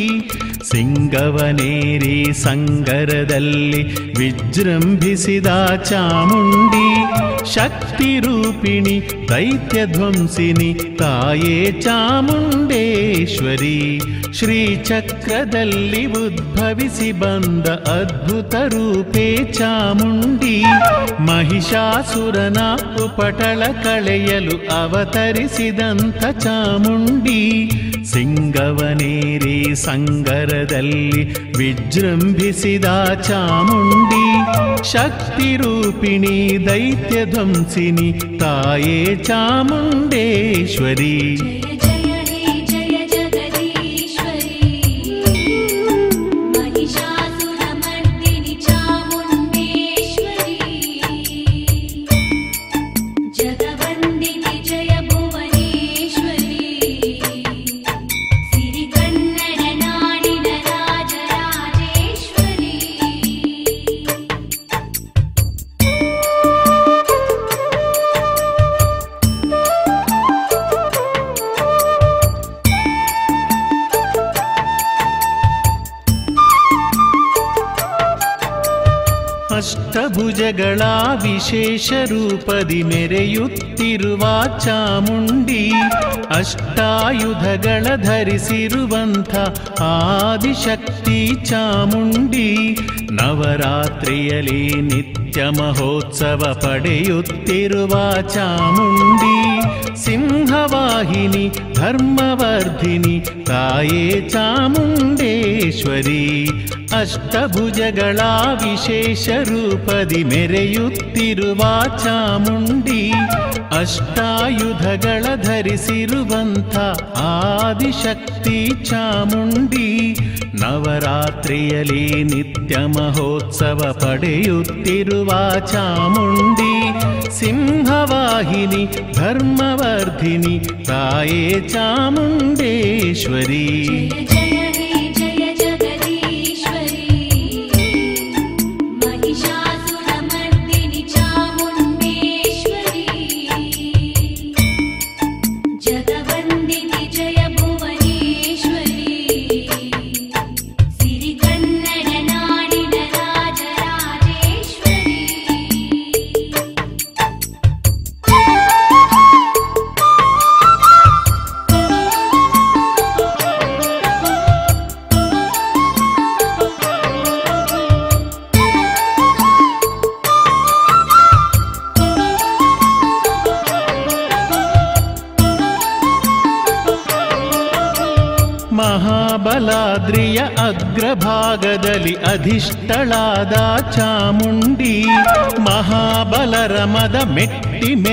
ಸಿಂಗವನೇರಿ ಸಂಗರದಲ್ಲಿ ವಿಜೃಂಭಿಸಿದ ಚಾಮುಂಡಿ ಶಕ್ತಿ ರೂಪಿಣಿ ದೈತ್ಯ ಧ್ವಂಸಿನಿ ತಾಯೇ ಚಾಮುಂಡೇಶ್ವರಿ ಶ್ರೀಚಕ್ರದಲ್ಲಿ ಉದ್ಭವಿಸಿ ಬಂದ ಅದ್ಭುತ ರೂಪೇ ಚಾಮುಂಡಿ ಮಹಿಷಾಸುರನ ಉಪಟಳ ಕಳೆಯಲು ಅವತರಿಸಿದಂಥ ಚಾಮುಂಡಿ ಸಿಂಗವನೇರಿ ಸಂಗರದಲ್ಲಿ ವಿಜೃಂಭಿಸಿದ ಚಾಮುಂಡಿ ಶಕ್ತಿ ರೂಪಿಣಿ ದೈತ್ಯ ಧ್ವಂಸಿನಿ ತಾಯೇ ಚಾಮುಂಡೇಶ್ವರಿ ವಿಶೇಷ ರೂಪದಿ ಮೆರೆಯುತ್ತಿರುವ ಚಾಮುಂಡಿ ಅಷ್ಟಾಯುಧಗಳ ಧರಿಸಿರುವಂಥ ಆದಿಶಕ್ತಿ ಚಾಮುಂಡಿ ನವರಾತ್ರಿಯಲ್ಲಿ ನಿತ್ಯ ಮಹೋತ್ಸವ ಪಡೆಯುತ್ತಿರುವ ಚಾಮುಂಡಿ ಸಿಂಹವಾಹಿನಿ, ಧರ್ಮವರ್ಧಿನಿ, ತಾಯೇ ಚಾಮುಂಡೇಶ್ವರಿ. ಅಷ್ಟಭುಜಗಳ ವಿಶೇಷ ರೂಪದಿ ಮೆರೆಯುತ್ತಿರುವ ಚಾಮುಂಡಿ, ಅಷ್ಟಾಯುಧಗಳ ಧರಿಸಿರುವಂಥ ಆದಿಶಕ್ತಿ ಚಾಮುಂಡಿ, ನವರಾತ್ರಿಯಲ್ಲಿ ನಿತ್ಯ ಮಹೋತ್ಸವ ಪಡೆಯುತ್ತಿರುವ ಚಾಮುಂಡಿ, ಸಿಂಹವಾಹಿನಿ, ಧರ್ಮವರ್ಧಿನಿ, ತಾಯೇ ಚಾಮುಂಡೇಶ್ವರಿ.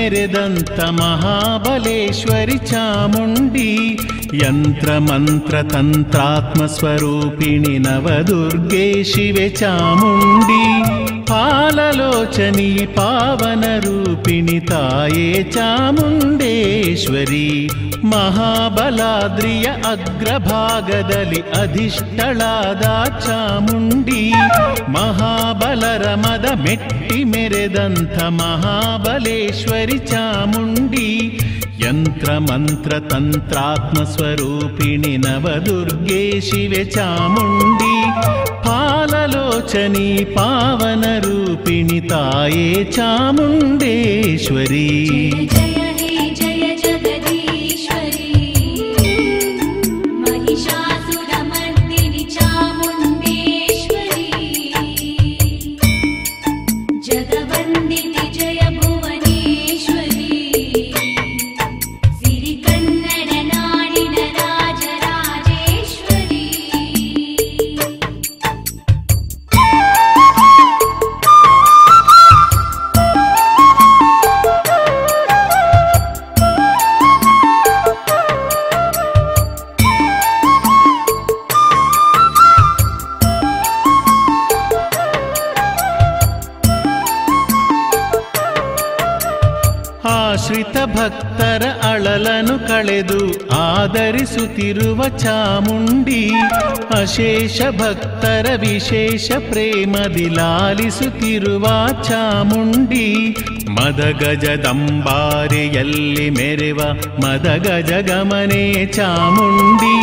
ಮೆರೆದಂತ ಮಹಾಬಲೇಶ್ವರಿ ಚಾಮುಂಡಿ ಯಂತ್ರ ಮಂತ್ರ ತಂತ್ರಾತ್ಮ ಸ್ವರೂಪಿಣಿ ನವದುರ್ಗೆ ಶಿವೆ ಚಾಮುಂಡಿ ಪಾಲಲೋಚನಿ ಮಹಾಬಲಾದ್ರಿಯ ಅಗ್ರಭಾಗದಲ್ಲಿ ಅಧಿಷ್ಠಳಾದ ಚಾಮುಂಡಿ ಮಹಾಬಲರಮದ ಮೆಟ್ಟಿ ಮೆರೆದಂಥ ಮಹಾಬಲೇಶ್ವರಿ ಚಾಮುಂಡಿ ಯಂತ್ರ ಮಂತ್ರ ತಂತ್ರಾತ್ಮ ಸ್ವರೂಪಿಣಿ ನವದುರ್ಗೆ ಶಿವೆ ಚಾಮುಂಡಿ పాలలోచని పావన రూపిణి తాయే చాముండేశ్వరీ ಅಶೇಷ ಭಕ್ತರ ವಿಶೇಷ ಪ್ರೇಮದಿ ಲಾಲಿಸುತ್ತಿರುವ ಚಾಮುಂಡಿ. ಮದಗಜದಂಬಾರಿಯಲ್ಲಿ ಮೆರೆವ ಮದಗಜಗಮನೆ ಚಾಮುಂಡಿ.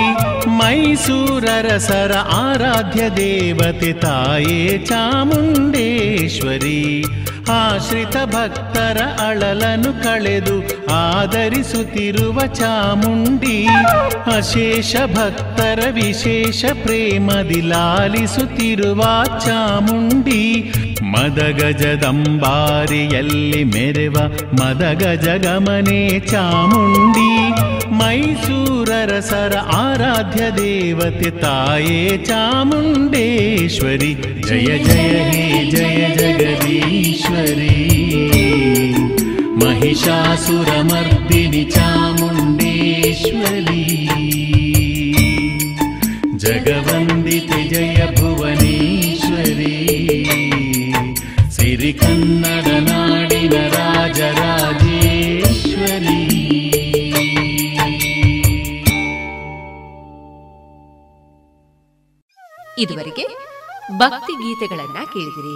ಮೈಸೂರರಸರ ಆರಾಧ್ಯ ದೇವತೆ ತಾಯೇ ಚಾಮುಂಡೇಶ್ವರಿ. ಆಶ್ರಿತ ಭಕ್ತರ ಅಳಲನು ಕಳೆದು ಆದರಿಸುತ್ತಿರುವ ಚಾಮುಂಡಿ, ಅಶೇಷ ಭಕ್ತರ ವಿಶೇಷ ಪ್ರೇಮದಿ ಲಾಲಿಸುತ್ತಿರುವ ಚಾಮುಂಡಿ ಮದಗಜದಂಬಾರಿಯಲ್ಲಿ ಮೆರೆವ ಮದಗಜಗಮನೆ ಚಾಮುಂಡಿ ಮೈಸೂರರಸರ ಆರಾಧ್ಯ ದೇವತೆ ತಾಯೇ ಚಾಮುಂಡೇಶ್ವರಿ. ಜಯ ಜಯ, ಹೇ, ಜಯ, ಜಗದೀಶ್ವರಿ. महिषासुरमर्दिनि चामुण्डेश्वरी जगवन्दिते जय भुवनेश्वरी सिरिकन्नडनाडिन राजराजेश्वरी ಇದುವರೆಗೆ ಭಕ್ತಿ ಗೀತೆಗಳನ್ನ ಕೇಳಿದಿರಿ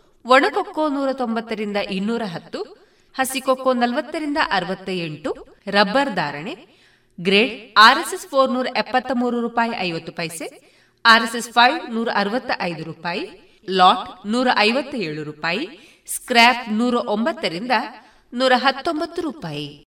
ಒಣಕೊಕ್ಕೋ ನೂರ ತೊಂಬತ್ತರಿಂದ ಇನ್ನೂರ ಹತ್ತು, ಹಸಿಕೊಕ್ಕೋ ನಲವತ್ತರಿಂದ ಅರವತ್ತ ಎಂಟು ರಬ್ಬರ್ ಧಾರಣೆ, ಗ್ರೇಡ್ ಆರ್ಎಸ್ಎಸ್ ಫೋರ್ ನೂರ ಎಪ್ಪತ್ತ ಮೂರು ರೂಪಾಯಿ ಐವತ್ತು ಪೈಸೆ, ಆರ್ಎಸ್ಎಸ್ ಫೈವ್ ನೂರ ಅರವತ್ತ ಐದು ರೂಪಾಯಿ, ಲಾಟ್ ನೂರ ಐವತ್ತ ಏಳು ರೂಪಾಯಿ, ಸ್ಕ್ರ್ಯಾಪ್ ನೂರ ಒಂಬತ್ತರಿಂದ ನೂರ ಹತ್ತೊಂಬತ್ತು ರೂಪಾಯಿ.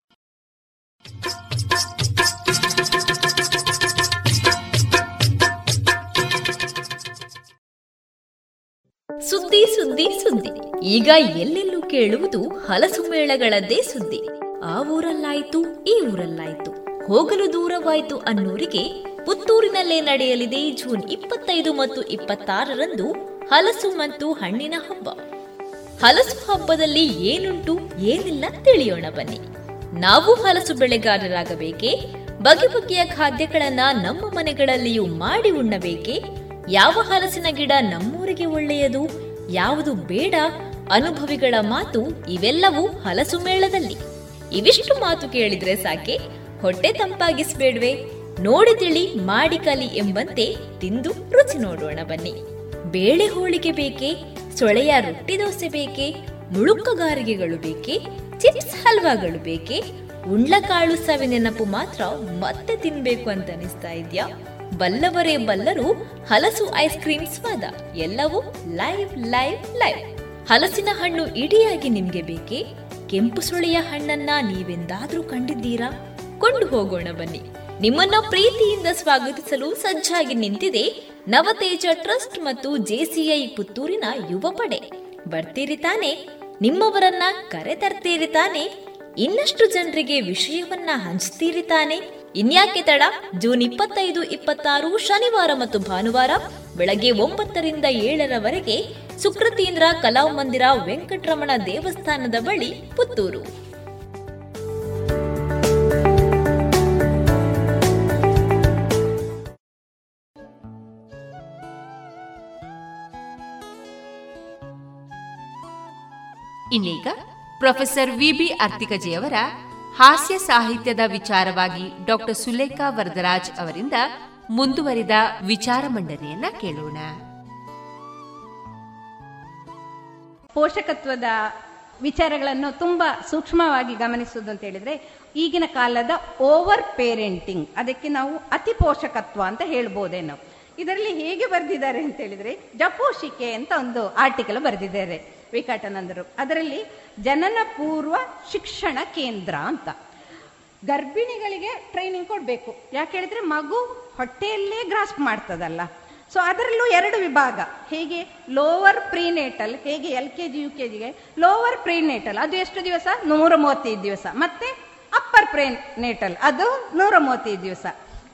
ಸುದ್ದಿ ಸುದ್ದಿ ಸುದ್ದಿ. ಈಗ ಎಲ್ಲೆಲ್ಲೂ ಕೇಳುವುದು ಹಲಸು ಮೇಳಗಳದ್ದೇ ಸುದ್ದಿ. ಆ ಊರಲ್ಲಾಯ್ತು, ಈ ಊರಲ್ಲಾಯ್ತು. ಹೋಗಲು ದೂರವಾಯ್ತು ಅನ್ನೋರಿಗೆ ಪುತ್ತೂರಿನಲ್ಲೇ ನಡೆಯಲಿದೆ ಜೂನ್ ಇಪ್ಪತ್ತೈದು ಮತ್ತು ಇಪ್ಪತ್ತಾರರಂದು ಹಲಸು ಮತ್ತು ಹಣ್ಣಿನ ಹಬ್ಬ. ಹಲಸು ಹಬ್ಬದಲ್ಲಿ ಏನುಂಟು, ಏನಿಲ್ಲ ತಿಳಿಯೋಣ ಬನ್ನಿ. ನಾವು ಹಲಸು ಬೆಳೆಗಾರರಾಗಬೇಕೇ? ಬಗೆ ಬಗೆಯ ಖಾದ್ಯಗಳನ್ನ ನಮ್ಮ ಮನೆಗಳಲ್ಲಿಯೂ ಮಾಡಿ ಉಣ್ಣಬೇಕೇ? ಯಾವ ಹಲಸಿನ ಗಿಡ ನಮ್ಮೂರಿಗೆ ಒಳ್ಳೆಯದು, ಯಾವುದು ಬೇಡ, ಅನುಭವಿಗಳ ಮಾತು ಇವೆಲ್ಲವೂ ಹಲಸು ಮೇಳದಲ್ಲಿ. ಇವಿಷ್ಟು ಮಾತು ಕೇಳಿದ್ರೆ ಸಾಕೆ, ಹೊಟ್ಟೆ ತಂಪಾಗಿಸ್ಬೇಡ್ವೆ. ನೋಡಿ ತಿಳಿ, ಮಾಡಿ ಕಲಿ ಎಂಬಂತೆ ತಿಂದು ರುಚಿ ನೋಡೋಣ ಬನ್ನಿ. ಬೇಳೆ ಹೋಳಿಗೆ ಬೇಕೆ, ಸೊಳೆಯ ರೊಟ್ಟಿ ದೋಸೆ ಬೇಕೆ, ಮುಳುಕುಗಾರಿಗೆಗಳು ಬೇಕೆ, ಚಿಪ್ಸ್ ಹಲ್ವಾಗಳು ಬೇಕೆ, ಉಂಡ್ಲಕಾಳು ಸವಿ ನೆನಪು ಮಾತ್ರ ಮತ್ತೆ ತಿನ್ಬೇಕು ಅಂತ ಅನಿಸ್ತಾ ಇದ್ಯಾ? ಬಲ್ಲವರೇ ಬಲ್ಲರು ಹಲಸು ಐಸ್ ಕ್ರೀಮ್ ಸ್ವಾದ. ಎಲ್ಲವೂ ಲೈವ್ ಲೈವ್ ಲೈವ್. ಹಲಸಿನ ಹಣ್ಣು ಇಡಿಯಾಗಿ ನಿಮ್ಗೆ ಬೇಕೇ? ಕೆಂಪು ಸುಳಿಯ ಹಣ್ಣನ್ನ ನೀವೆಂದಾದ್ರೂ ಕಂಡಿದ್ದೀರಾ? ಕೊಂಡು ಹೋಗೋಣ ಬನ್ನಿ. ನಿಮ್ಮನ್ನ ಪ್ರೀತಿಯಿಂದ ಸ್ವಾಗತಿಸಲು ಸಜ್ಜಾಗಿ ನಿಂತಿದೆ ನವತೇಜ ಟ್ರಸ್ಟ್ ಮತ್ತು ಜೆಸಿಐ ಪುತ್ತೂರಿನ ಯುವ ಪಡೆ. ಬರ್ತೀರಿ ತಾನೆ? ನಿಮ್ಮವರನ್ನ ಕರೆ ತರ್ತೀರಿ ತಾನೆ? ಇನ್ನಷ್ಟು ಜನರಿಗೆ ವಿಷಯವನ್ನ ಹಂಚ್ತೀರಿ ತಾನೆ? ಇನ್ಯಾಕೆ ತಡ? ಜೂನ್ ಇಪ್ಪತ್ತೈದು, ಇಪ್ಪತ್ತಾರು, ಶನಿವಾರ ಮತ್ತು ಭಾನುವಾರ ಬೆಳಗ್ಗೆ ಒಂಬತ್ತರಿಂದ ಏಳರವರೆಗೆ ಸುಕೃತೀಂದ್ರ ಕಲಾಮಂದಿರ ವೆಂಕಟರಮಣ ದೇವಸ್ಥಾನದ ಬಳಿ ಪುತ್ತೂರು. ಇನ್ನೀಗ ಪ್ರೊಫೆಸರ್ ವಿಬಿ ಅರ್ತಿಕಜೆಯವರ ಹಾಸ್ಯ ಸಾಹಿತ್ಯದ ವಿಚಾರವಾಗಿ ಡಾಕ್ಟರ್ ಸುಲೇಖಾ ವರದರಾಜ್ ಅವರಿಂದ ಮುಂದುವರಿದ ವಿಚಾರ ಮಂಡನೆಯನ್ನ ಕೇಳೋಣ. ಪೋಷಕತ್ವದ ವಿಚಾರಗಳನ್ನು ತುಂಬಾ ಸೂಕ್ಷ್ಮವಾಗಿ ಗಮನಿಸುವುದು ಅಂತ ಹೇಳಿದ್ರೆ, ಈಗಿನ ಕಾಲದ ಓವರ್ ಪೇರೆಂಟಿಂಗ್, ಅದಕ್ಕೆ ನಾವು ಅತಿ ಪೋಷಕತ್ವ ಅಂತ ಹೇಳ್ಬೋದೇನೋ ಇದರಲ್ಲಿ ಹೇಗೆ ಬರೆದಿದ್ದಾರೆ ಅಂತ ಹೇಳಿದ್ರೆ, ಜಪೋಷಿಕೆ ಅಂತ ಒಂದು ಆರ್ಟಿಕಲ್ ಬರೆದಿದ್ದಾರೆ. ವಿಕಾಟನಂದರು ಅದರಲ್ಲಿ ಜನನ ಪೂರ್ವ ಶಿಕ್ಷಣ ಕೇಂದ್ರ ಅಂತ. ಗರ್ಭಿಣಿಗಳಿಗೆ ಟ್ರೈನಿಂಗ್ ಕೊಡಬೇಕು. ಯಾಕೆ ಹೇಳಿದ್ರೆ ಮಗು ಹೊಟ್ಟೆಯಲ್ಲೇ ಗ್ರಾಸ್ಪ್ ಮಾಡ್ತದಲ್ಲ. ಸೊ ಅದರಲ್ಲೂ ಎರಡು ವಿಭಾಗ. ಹೇಗೆ? ಲೋವರ್ ಪ್ರೀನೇಟಲ್ ಹೇಗೆ L K G U K ಜಿಗೆ ಲೋವರ್ ಪ್ರೀನೇಟಲ್ ಅದು ಎಷ್ಟು ದಿವಸ? ನೂರ ಮೂವತ್ತೈದು ದಿವಸ. ಮತ್ತೆ ಅಪ್ಪರ್ ಪ್ರೇನೇಟಲ್ ಅದು ನೂರ ಮೂವತ್ತೈದು ದಿವಸ.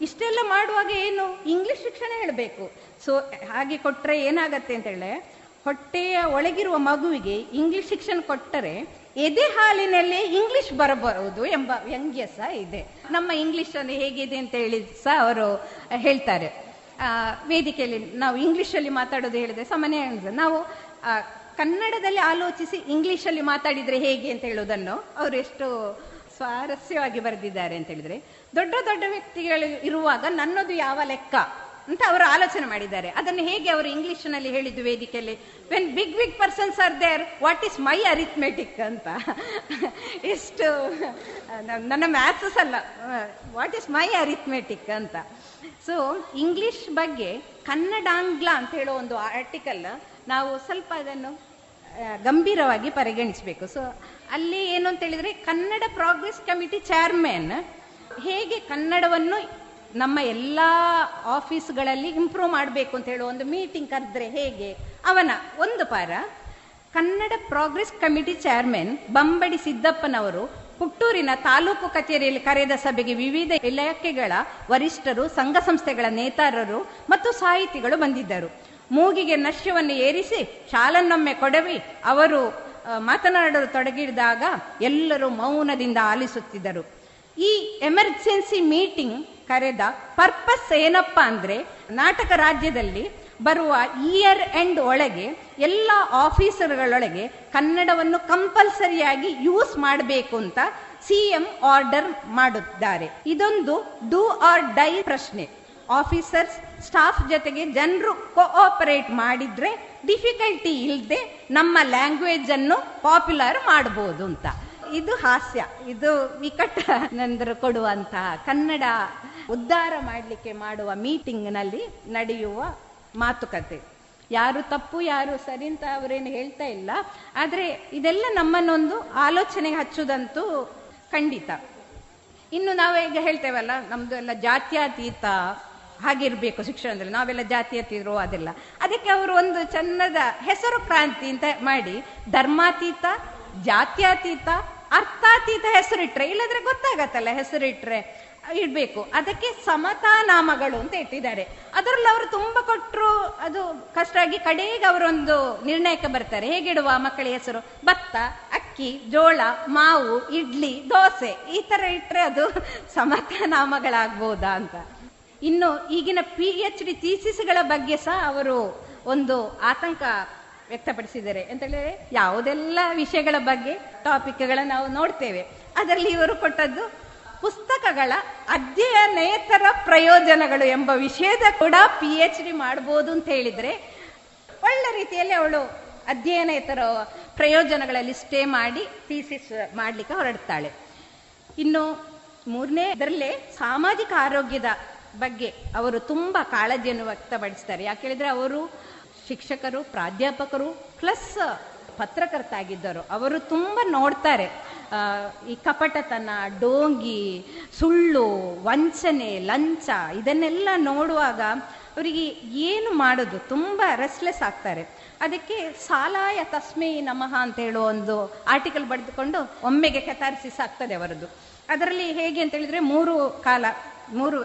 ಇಷ್ಟೆಲ್ಲ ಮಾಡುವಾಗ ಏನು? ಇಂಗ್ಲಿಷ್ ಶಿಕ್ಷಣ ಹೇಳಬೇಕು. ಸೊ ಹಾಗೆ ಕೊಟ್ಟರೆ ಏನಾಗತ್ತೆ ಅಂತ ಹೇಳಿ ಹೊಟ್ಟೆಯ ಒಳಗಿರುವ ಮಗುವಿಗೆ ಇಂಗ್ಲಿಷ್ ಶಿಕ್ಷಣ ಕೊಟ್ಟರೆ ಎದೆ ಹಾಲಿನಲ್ಲೇ ಇಂಗ್ಲಿಷ್ ಬರಬಹುದು ಎಂಬ ವ್ಯಂಗ್ಯ ಸಹ ಇದೆ. ನಮ್ಮ ಇಂಗ್ಲಿಷ್ ಅನ್ನು ಹೇಗಿದೆ ಅಂತ ಹೇಳಿ ಸಹ ಅವರು ಹೇಳ್ತಾರೆ. ವೇದಿಕೆಯಲ್ಲಿ ನಾವು ಇಂಗ್ಲಿಷಲ್ಲಿ ಮಾತಾಡೋದು ಹೇಳಿದ್ರೆ ಸಾಮಾನ್ಯ ನಾವು ಕನ್ನಡದಲ್ಲಿ ಆಲೋಚಿಸಿ ಇಂಗ್ಲಿಷಲ್ಲಿ ಮಾತಾಡಿದ್ರೆ ಹೇಗೆ ಅಂತ ಹೇಳುವುದನ್ನು ಅವರು ಎಷ್ಟು ಸ್ವಾರಸ್ಯವಾಗಿ ಬರೆದಿದ್ದಾರೆ ಅಂತ ಹೇಳಿದ್ರೆ, ದೊಡ್ಡ ದೊಡ್ಡ ವ್ಯಕ್ತಿಗಳು ಇರುವಾಗ ನನ್ನದು ಯಾವ ಲೆಕ್ಕ? ಅಂತ ಅವರು ಆಲೋಚನೆ ಮಾಡಿದ್ದಾರೆ. ಅದನ್ನು ಹೇಗೆ ಅವರು ಇಂಗ್ಲಿಷ್ನಲ್ಲಿ ಹೇಳಿದ್ದು ವೇದಿಕೆಯಲ್ಲಿ? When big big persons are there what is my arithmetic ಅಂತ. ಇಷ್ಟು ನನ್ನ ಮ್ಯಾಥ್ಸ್ ಅಲ್ಲ. ವಾಟ್ ಈಸ್ ಮೈ ಅರಿಥ್ಮೆಟಿಕ್ ಅಂತ. ಸೊ ಇಂಗ್ಲಿಷ್ ಬಗ್ಗೆ ಕನ್ನಡಾಂಗ್ಲ ಅಂತ ಹೇಳೋ ಒಂದು ಆರ್ಟಿಕಲ್ ನಾವು ಸ್ವಲ್ಪ ಅದನ್ನು ಗಂಭೀರವಾಗಿ ಪರಿಗಣಿಸಬೇಕು. ಸೊ ಅಲ್ಲಿ ಏನು ಅಂತ ಹೇಳಿದ್ರೆ ಕನ್ನಡ ಪ್ರೋಗ್ರೆಸ್ ಕಮಿಟಿ ಚೇರ್ಮನ್ ಹೇಗೆ ಕನ್ನಡವನ್ನು ನಮ್ಮ ಎಲ್ಲ ಆಫೀಸ್ಗಳಲ್ಲಿ ಇಂಪ್ರೂವ್ ಮಾಡಬೇಕು ಅಂತ ಹೇಳುವ ಒಂದು ಮೀಟಿಂಗ್ ಕರೆದ್ರೆ ಹೇಗೆ? ಅವನ ಒಂದು ಪಾರ, Kannada progress committee chairman Bambadi ಸಿದ್ದಪ್ಪನವರು ಪುಟ್ಟೂರಿನ ತಾಲೂಕು ಕಚೇರಿಯಲ್ಲಿ ಕರೆದ ಸಭೆಗೆ ವಿವಿಧ ಇಲಾಖೆಗಳ ವರಿಷ್ಠರು, ಸಂಘ ಸಂಸ್ಥೆಗಳ ನೇತಾರರು ಮತ್ತು ಸಾಹಿತಿಗಳು ಬಂದಿದ್ದರು. ಮೂಗಿಗೆ ನಶ್ಯವನ್ನು ಏರಿಸಿ ಶಾಲನ್ನೊಮ್ಮೆ ಕೊಡವಿ ಅವರು ಮಾತನಾಡಲು ತೊಡಗಿದಾಗ ಎಲ್ಲರೂ ಮೌನದಿಂದ ಆಲಿಸುತ್ತಿದ್ದರು. ಈ ಎಮರ್ಜೆನ್ಸಿ ಮೀಟಿಂಗ್ ಕರೆದ ಪರ್ಪಸ್ ಏನಪ್ಪಾ ಅಂದ್ರೆ ನಾಟಕ ರಾಜ್ಯದಲ್ಲಿ ಬರುವ ಇಯರ್ ಎಂಡ್ ಒಳಗೆ ಎಲ್ಲ ಆಫೀಸರ್ಗಳೊಳಗೆ ಕನ್ನಡವನ್ನು ಕಂಪಲ್ಸರಿಯಾಗಿ ಯೂಸ್ ಮಾಡಬೇಕು ಅಂತ ಸಿಎಂ ಆರ್ಡರ್ ಮಾಡುತ್ತಾರೆ. ಇದೊಂದು ಡೂ ಆರ್ ಡೈ ಪ್ರಶ್ನೆ. ಆಫೀಸರ್ಸ್, ಸ್ಟಾಫ್ ಜೊತೆಗೆ ಜನರು ಕೋಆಪರೇಟ್ ಮಾಡಿದ್ರೆ ಡಿಫಿಕಲ್ಟಿ ಇಲ್ಲದೆ ನಮ್ಮ ಲ್ಯಾಂಗ್ವೇಜ್ ಅನ್ನು ಪಾಪ್ಯುಲರ್ ಮಾಡಬಹುದು ಅಂತ. ಇದು ಹಾಸ್ಯ, ಇದು ವಿಕಟ ನಂದರು ಕೊಡುವಂತಹ ಕನ್ನಡ ಉದ್ಧಾರ ಮಾಡಲಿಕ್ಕೆ ಮಾಡುವ ಮೀಟಿಂಗ್ನಲ್ಲಿ ನಡೆಯುವ ಮಾತುಕತೆ. ಯಾರು ತಪ್ಪು, ಯಾರು ಸರಿ ಅಂತ ಅವರೇನು ಹೇಳ್ತಾ ಇಲ್ಲ. ಆದ್ರೆ ಇದೆಲ್ಲ ನಮ್ಮನ್ನೊಂದು ಆಲೋಚನೆಗೆ ಹಚ್ಚುದಂತೂ ಖಂಡಿತ. ಇನ್ನು ನಾವು ಈಗ ಹೇಳ್ತೇವಲ್ಲ, ನಮ್ದು ಎಲ್ಲ ಜಾತ್ಯತೀತ ಹಾಗಿರ್ಬೇಕು ಶಿಕ್ಷಣದಲ್ಲಿ. ನಾವೆಲ್ಲ ಜಾತ್ಯತೀತರು ಅದೆಲ್ಲ. ಅದಕ್ಕೆ ಅವರು ಒಂದು ಚಂದದ ಹೆಸರು ಕ್ರಾಂತಿ ಅಂತ ಮಾಡಿ, ಧರ್ಮಾತೀತ, ಜಾತ್ಯತೀತ ಅರ್ಥಾತೀತ ಹೆಸರಿಟ್ರೆ, ಇಲ್ಲದ್ರೆ ಗೊತ್ತಾಗತ್ತಲ್ಲ ಹೆಸರಿಟ್ರೆ, ಇಡ್ಬೇಕು. ಅದಕ್ಕೆ ಸಮತಾ ನಾಮಗಳು ಅಂತ ಇಟ್ಟಿದ್ದಾರೆ. ಅದರಲ್ಲಿ ಅವರು ತುಂಬಾ ಕೊಟ್ಟರು ಅದು ಕಷ್ಟ ಆಗಿ ಕಡೆಗೆ ಅವರೊಂದು ನಿರ್ಣಯಕ್ಕೆ ಬರ್ತಾರೆ. ಹೇಗಿಡುವ ಮಕ್ಕಳ ಹೆಸರು? ಭತ್ತ, ಅಕ್ಕಿ, ಜೋಳ, ಮಾವು, ಇಡ್ಲಿ, ದೋಸೆ. ಈ ತರ ಇಟ್ರೆ ಅದು ಸಮತಾ ನಾಮಗಳಾಗ್ಬೋದಾ ಅಂತ. ಇನ್ನು ಈಗಿನ ಪಿ ಎಚ್ ಡಿ ಥೀಸಿಸ್ಗಳ ಬಗ್ಗೆ ಸಹ ಅವರು ಒಂದು ಆತಂಕ ವ್ಯಕ್ತಪಡಿಸಿದ್ದಾರೆ. ಅಂತ ಹೇಳಿದ್ರೆ, ಯಾವುದೆಲ್ಲ ವಿಷಯಗಳ ಬಗ್ಗೆ ಟಾಪಿಕ್ಗಳನ್ನು ನಾವು ನೋಡ್ತೇವೆ, ಅದರಲ್ಲಿ ಇವರು ಕೊಟ್ಟದ್ದು ಪುಸ್ತಕಗಳ ಅಧ್ಯಯನೇತರ ಪ್ರಯೋಜನಗಳು ಎಂಬ ವಿಷಯದ ಕೂಡ ಪಿ ಎಚ್ ಡಿ ಮಾಡ್ಬೋದು ಅಂತ ಹೇಳಿದ್ರೆ, ಒಳ್ಳೆ ರೀತಿಯಲ್ಲಿ ಅವಳು ಅಧ್ಯಯನೇತರ ಪ್ರಯೋಜನಗಳಲ್ಲಿ ಸ್ಟೇ ಮಾಡಿ ಥೀಸಿಸ್ ಮಾಡ್ಲಿಕ್ಕೆ ಹೊರಡ್ತಾಳೆ. ಇನ್ನು ಮೂರನೇ ಇದರಲ್ಲೇ ಸಾಮಾಜಿಕ ಆರೋಗ್ಯದ ಬಗ್ಗೆ ಅವರು ತುಂಬಾ ಕಾಳಜಿಯನ್ನು ವ್ಯಕ್ತಪಡಿಸ್ತಾರೆ. ಯಾಕೆ ಹೇಳಿದ್ರೆ, ಅವರು ಶಿಕ್ಷಕರು, ಪ್ರಾಧ್ಯಾಪಕರು ಪ್ಲಸ್ ಪತ್ರಕರ್ತ ಆಗಿದ್ದರು ಅವರು ತುಂಬ ನೋಡ್ತಾರೆ. ಈ ಕಪಟತನ, ಡೋಂಗಿ, ಸುಳ್ಳು, ವಂಚನೆ, ಲಂಚ ಇದನ್ನೆಲ್ಲ ನೋಡುವಾಗ ಅವರಿಗೆ ಏನು ಮಾಡೋದು? ತುಂಬ ರೆಸ್ಲೆಸ್ ಆಗ್ತಾರೆ. ಅದಕ್ಕೆ ಸಾಲಾಯ ತಸ್ಮೈ ನಮಃ ಅಂತ ಹೇಳುವ ಒಂದು ಆರ್ಟಿಕಲ್ ಬರೆದುಕೊಂಡು ಒಮ್ಮೆಗೆ ಕೆತಾರಿಸಿಸ್ ಆಗ್ತದೆ ಅವರದ್ದು. ಅದರಲ್ಲಿ ಹೇಗೆ ಅಂತ ಹೇಳಿದ್ರೆ ಮೂರು ಕಾಲ, ಮೂರು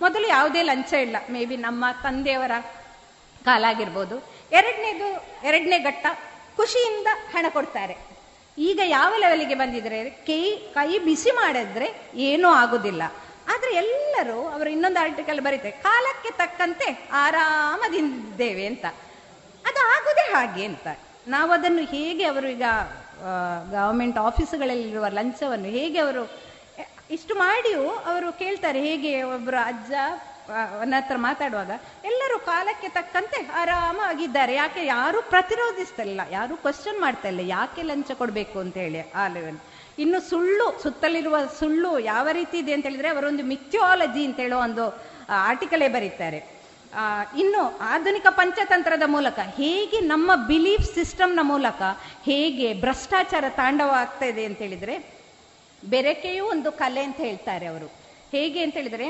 ಮೊದಲು ಯಾವುದೇ ಲಂಚ ಇಲ್ಲ. ಮೇ ಬಿ ನಮ್ಮ ತಂದೆಯವರ ಕಾಲ ಆಗಿರ್ಬೋದು. ಎರಡನೇದು, ಎರಡನೇ ಘಟ್ಟ ಖುಷಿಯಿಂದ ಹಣ ಕೊಡ್ತಾರೆ. ಈಗ ಯಾವ ಲೆವೆಲ್ಗೆ ಬಂದಿದ್ರೆ, ಕೈ ಕೈ ಬಿಸಿ ಮಾಡಿದ್ರೆ ಏನೂ ಆಗುದಿಲ್ಲ. ಆದ್ರೆ ಎಲ್ಲರೂ, ಅವರು ಇನ್ನೊಂದು ಆರ್ಟಿಕಲ್ ಬರೀತಾರೆ, ಕಾಲಕ್ಕೆ ತಕ್ಕಂತೆ ಆರಾಮದಿಂದೇವೆ ಅಂತ. ಅದು ಆಗುದೇ ಹಾಗೆ ಅಂತ. ನಾವು ಅದನ್ನು ಹೇಗೆ ಅವರು ಈಗ ಗವರ್ಮೆಂಟ್ ಆಫೀಸುಗಳಲ್ಲಿರುವ ಲಂಚವನ್ನು ಹೇಗೆ ಅವರು, ಇಷ್ಟು ಮಾಡಿಯೂ ಅವರು ಕೇಳ್ತಾರೆ, ಹೇಗೆ ಒಬ್ಬರು ಅಜ್ಜ ಹತ್ರ ಮಾತಾಡುವಾಗ, ಎಲ್ಲರೂ ಕಾಲಕ್ಕೆ ತಕ್ಕಂತೆ ಆರಾಮಾಗಿದ್ದಾರೆ. ಯಾಕೆ ಯಾರು ಪ್ರತಿರೋಧಿಸ್ತಿಲ್ಲ, ಯಾರು ಕ್ವಶನ್ ಮಾಡ್ತಾ ಇಲ್ಲ, ಯಾಕೆ ಲಂಚ ಕೊಡಬೇಕು ಅಂತ ಹೇಳಿ ಆ ಲೆವೆಲ್ ಇನ್ನು ಸುಳ್ಳು, ಸುತ್ತಲಿರುವ ಸುಳ್ಳು ಯಾವ ರೀತಿ ಇದೆ ಅಂತ ಹೇಳಿದ್ರೆ ಅವರೊಂದು ಮಿಥ್ಯಾಲಜಿ ಅಂತ ಹೇಳೋ ಒಂದು ಆರ್ಟಿಕಲೇ ಬರೀತಾರೆ. ಇನ್ನು ಆಧುನಿಕ ಪಂಚತಂತ್ರದ ಮೂಲಕ, ಹೇಗೆ ನಮ್ಮ ಬಿಲೀಫ್ ಸಿಸ್ಟಮ್ನ ಮೂಲಕ ಹೇಗೆ ಭ್ರಷ್ಟಾಚಾರ ತಾಂಡವ ಆಗ್ತಾ ಇದೆ ಅಂತ ಹೇಳಿದ್ರೆ, ಬೆರಕೆಯೂ ಒಂದು ಕಲೆ ಅಂತ ಹೇಳ್ತಾರೆ ಅವರು. ಹೇಗೆ ಅಂತ ಹೇಳಿದ್ರೆ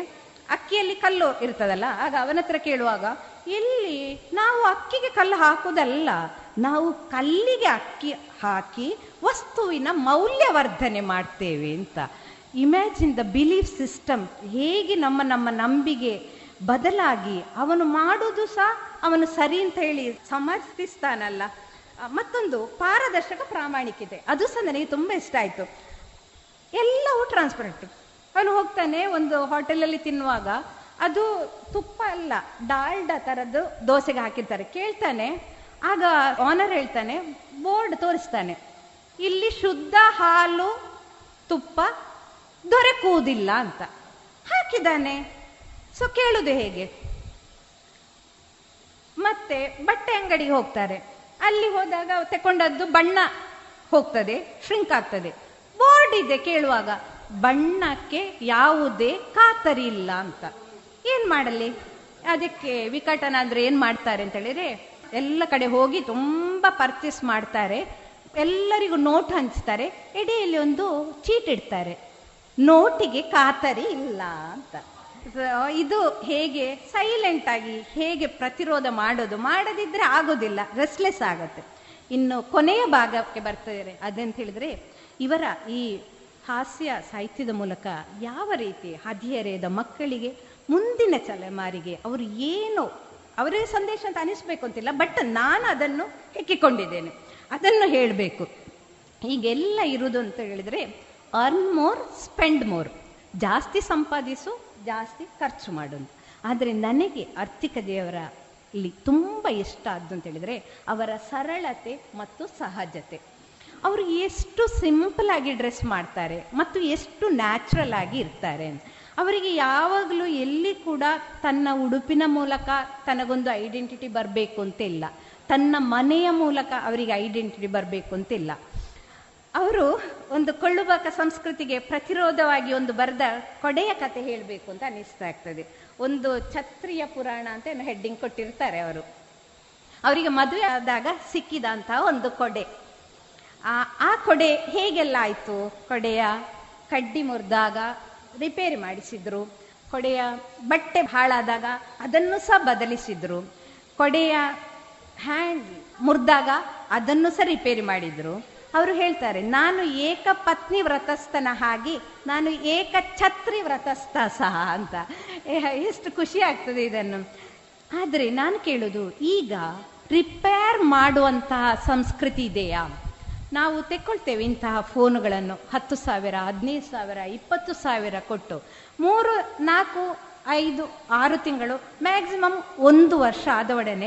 ಅಕ್ಕಿಯಲ್ಲಿ ಕಲ್ಲು ಇರ್ತದಲ್ಲ, ಆಗ ಅವನ ಹತ್ರ ಕೇಳುವಾಗ ಎಲ್ಲಿ ನಾವು ಅಕ್ಕಿಗೆ ಕಲ್ಲು ಹಾಕುವುದಲ್ಲ, ನಾವು ಕಲ್ಲಿಗೆ ಅಕ್ಕಿ ಹಾಕಿ ವಸ್ತುವಿನ ಮೌಲ್ಯವರ್ಧನೆ ಮಾಡ್ತೇವೆ ಅಂತ. ಇಮ್ಯಾಜಿನ್ ದ ಬಿಲೀಫ್ ಸಿಸ್ಟಮ್ ಹೇಗೆ ನಮ್ಮ ನಮ್ಮ ನಂಬಿಕೆ ಬದಲಾಗಿ ಅವನು ಮಾಡೋದು ಸಹ ಅವನು ಸರಿ ಅಂತ ಹೇಳಿ ಸಮರ್ಥಿಸ್ತಾನಲ್ಲ. ಮತ್ತೊಂದು ಪಾರದರ್ಶಕ ಪ್ರಾಮಾಣಿಕತೆ, ಅದು ಸಹ ನನಗೆ ತುಂಬಾ ಇಷ್ಟ ಆಯ್ತು. ಎಲ್ಲವೂ ಟ್ರಾನ್ಸ್ಪರೆಂಟ್ ಅವನು ಹೋಗ್ತಾನೆ ಒಂದು ಹೋಟೆಲಲ್ಲಿ ತಿನ್ನುವಾಗ, ಅದು ತುಪ್ಪ ಅಲ್ಲ, ಡಾಲ್ಡ ತರದ್ದು ದೋಸೆಗೆ ಹಾಕಿರ್ತಾರೆ. ಕೇಳ್ತಾನೆ, ಆಗ ಓನರ್ ಹೇಳ್ತಾನೆ ಬೋರ್ಡ್ ತೋರಿಸ್ತಾನೆ. ಇಲ್ಲಿ ಶುದ್ಧ ಹಾಲು, ತುಪ್ಪ ದೊರಕುವುದಿಲ್ಲ ಅಂತ. ಹಾಕಿದ್ದಾನೆ. ಸೊ ಕೇಳುದು ಹೇಗೆ? ಮತ್ತೆ ಬಟ್ಟೆ ಅಂಗಡಿಗೆ ಹೋಗ್ತಾರೆ. ಅಲ್ಲಿ ಹೋದಾಗ ತಕೊಂಡದ್ದು ಬಣ್ಣ ಹೋಗ್ತದೆ ಶ್ರಿಂಕ್ ಆಗ್ತದೆ. ಬೋರ್ಡ್ ಇದೆ ಕೇಳುವಾಗ. ಬಣ್ಣಕ್ಕೆ ಯಾವುದೇ ಖಾತರಿ ಇಲ್ಲ ಅಂತ. ಏನ್ ಮಾಡಲಿ? ಅದಕ್ಕೆ ವಿಕಟನ ಅಂದ್ರೆ ಏನ್ ಮಾಡ್ತಾರೆ ಅಂತ ಹೇಳಿದ್ರೆ, ಎಲ್ಲ ಕಡೆ ಹೋಗಿ ತುಂಬಾ ಪರ್ಚೇಸ್ ಮಾಡ್ತಾರೆ. ಎಲ್ಲರಿಗೂ ನೋಟ್ ಹಂಚ್ತಾರೆ. ಎಡೆಯಲ್ಲಿ ಒಂದು ಚೀಟ್ ಇಡ್ತಾರೆ. ನೋಟಿಗೆ ಖಾತರಿ ಇಲ್ಲ ಅಂತ. ಇದು ಹೇಗೆ ಸೈಲೆಂಟ್ ಆಗಿ ಹೇಗೆ ಪ್ರತಿರೋಧ ಮಾಡೋದು, ಮಾಡದಿದ್ರೆ ಆಗೋದಿಲ್ಲ ರೆಸ್ಲೆಸ್ ಆಗತ್ತೆ. ಇನ್ನು ಕೊನೆಯ ಭಾಗಕ್ಕೆ ಬರ್ತಾರೆ ಅದಂತ ಹೇಳಿದ್ರೆ, ಇವರ ಈ ಹಾಸ್ಯ ಸಾಹಿತ್ಯದ ಮೂಲಕ ಯಾವ ರೀತಿ ಹದಿಹರೆಯದ ಮಕ್ಕಳಿಗೆ ಮುಂದಿನ ತಲೆಮಾರಿಗೆ ಅವರು ಏನು, ಅವರೇ ಸಂದೇಶ ಅಂತ ಅನಿಸ್ಬೇಕು ಅಂತಿಲ್ಲ ಬಟ್ ನಾನು ಅದನ್ನು ಹೆಕ್ಕಿಕೊಂಡಿದ್ದೇನೆ. ಅದನ್ನು ಹೇಳಬೇಕು. ಈಗೆಲ್ಲ ಇರುವುದು ಅಂತ ಹೇಳಿದ್ರೆ ಅರ್ನ್ ಮೋರ್ ಸ್ಪೆಂಡ್ ಮೋರ್ ಜಾಸ್ತಿ ಸಂಪಾದಿಸು, ಜಾಸ್ತಿ ಖರ್ಚು ಮಾಡು ಆದರೆ ನನಗೆ ಆರ್ಥಿಕ ದೇವರ ಇಲ್ಲಿ ತುಂಬ ಇಷ್ಟ ಆದ್ದು ಅಂತ ಹೇಳಿದರೆ, ಅವರ ಸರಳತೆ ಮತ್ತು ಸಹಜತೆ. ಅವರು ಎಷ್ಟು ಸಿಂಪಲ್ ಆಗಿ ಡ್ರೆಸ್ ಮಾಡ್ತಾರೆ ಮತ್ತು ಎಷ್ಟು ನ್ಯಾಚುರಲ್ ಆಗಿ ಇರ್ತಾರೆ ಅವರಿಗೆ ಯಾವಾಗಲೂ ಎಲ್ಲಿ ಕೂಡ ತನ್ನ ಉಡುಪಿನ ಮೂಲಕ ತನಗೊಂದು ಐಡೆಂಟಿಟಿ ಬರಬೇಕು ಅಂತ ಇಲ್ಲ. ತನ್ನ ಮನೆಯ ಮೂಲಕ ಅವರಿಗೆ ಐಡೆಂಟಿಟಿ ಬರಬೇಕು ಅಂತ ಇಲ್ಲ. ಅವರು ಒಂದು ಕೊಳ್ಳುಬಾಕ ಸಂಸ್ಕೃತಿಗೆ ಪ್ರತಿರೋಧವಾಗಿ ಒಂದು ಬರೆದ ಕೊಡೆಯ ಕತೆ ಹೇಳಬೇಕು ಅಂತ ಅನಿಸ್ತಾ ಆಗ್ತದೆ. ಒಂದು ಛತ್ರಿಯ ಪುರಾಣ ಅಂತ ಏನೋ ಹೆಡ್ಡಿಂಗ್ ಕೊಟ್ಟಿರ್ತಾರೆ ಅವರು. ಅವರಿಗೆ ಮದುವೆ ಆದಾಗ ಸಿಕ್ಕಿದಂತಹ ಒಂದು ಕೊಡೆ. ಆ ಆ ಕೊಡೆ ಹೇಗೆಲ್ಲ ಆಯಿತು? ಕೊಡೆಯ ಕಡ್ಡಿ ಮುರಿದಾಗ ರಿಪೇರಿ ಮಾಡಿಸಿದ್ರು. ಕೊಡೆಯ ಬಟ್ಟೆ ಹಾಳಾದಾಗ ಅದನ್ನು ಸಹ ಬದಲಿಸಿದ್ರು. ಕೊಡೆಯ ಹ್ಯಾಂಡ್ ಮುರಿದಾಗ ಅದನ್ನು ಸಹ ರಿಪೇರಿ ಮಾಡಿದ್ರು. ಅವರು ಹೇಳ್ತಾರೆ, ನಾನು ಏಕ ಪತ್ನಿ ವ್ರತಸ್ಥನ ಹಾಗೆ, ನಾನು ಏಕ ಛತ್ರಿ ವ್ರತಸ್ಥ ಸಹ ಅಂತ. ಎಷ್ಟು ಖುಷಿ ಆಗ್ತದೆ ಇದನ್ನು. ಆದರೆ ನಾನು ಕೇಳೋದು, ಈಗ ರಿಪೇರ್ ಮಾಡುವಂತಹ ಸಂಸ್ಕೃತಿ ಇದೆಯಾ? ನಾವು ತೆಕ್ಕೊಳ್ತೇವೆ ಇಂತಹ ಫೋನುಗಳನ್ನು ಹತ್ತು ಸಾವಿರ, ಹದಿನೈದು ಸಾವಿರ, ಇಪ್ಪತ್ತು ಸಾವಿರ ಕೊಟ್ಟು. ಮೂರು, ನಾಲ್ಕು, ಐದು, ಆರು ತಿಂಗಳು ಮ್ಯಾಕ್ಸಿಮಮ್ ಒಂದು ವರ್ಷ ಆದ ಒಡನೆ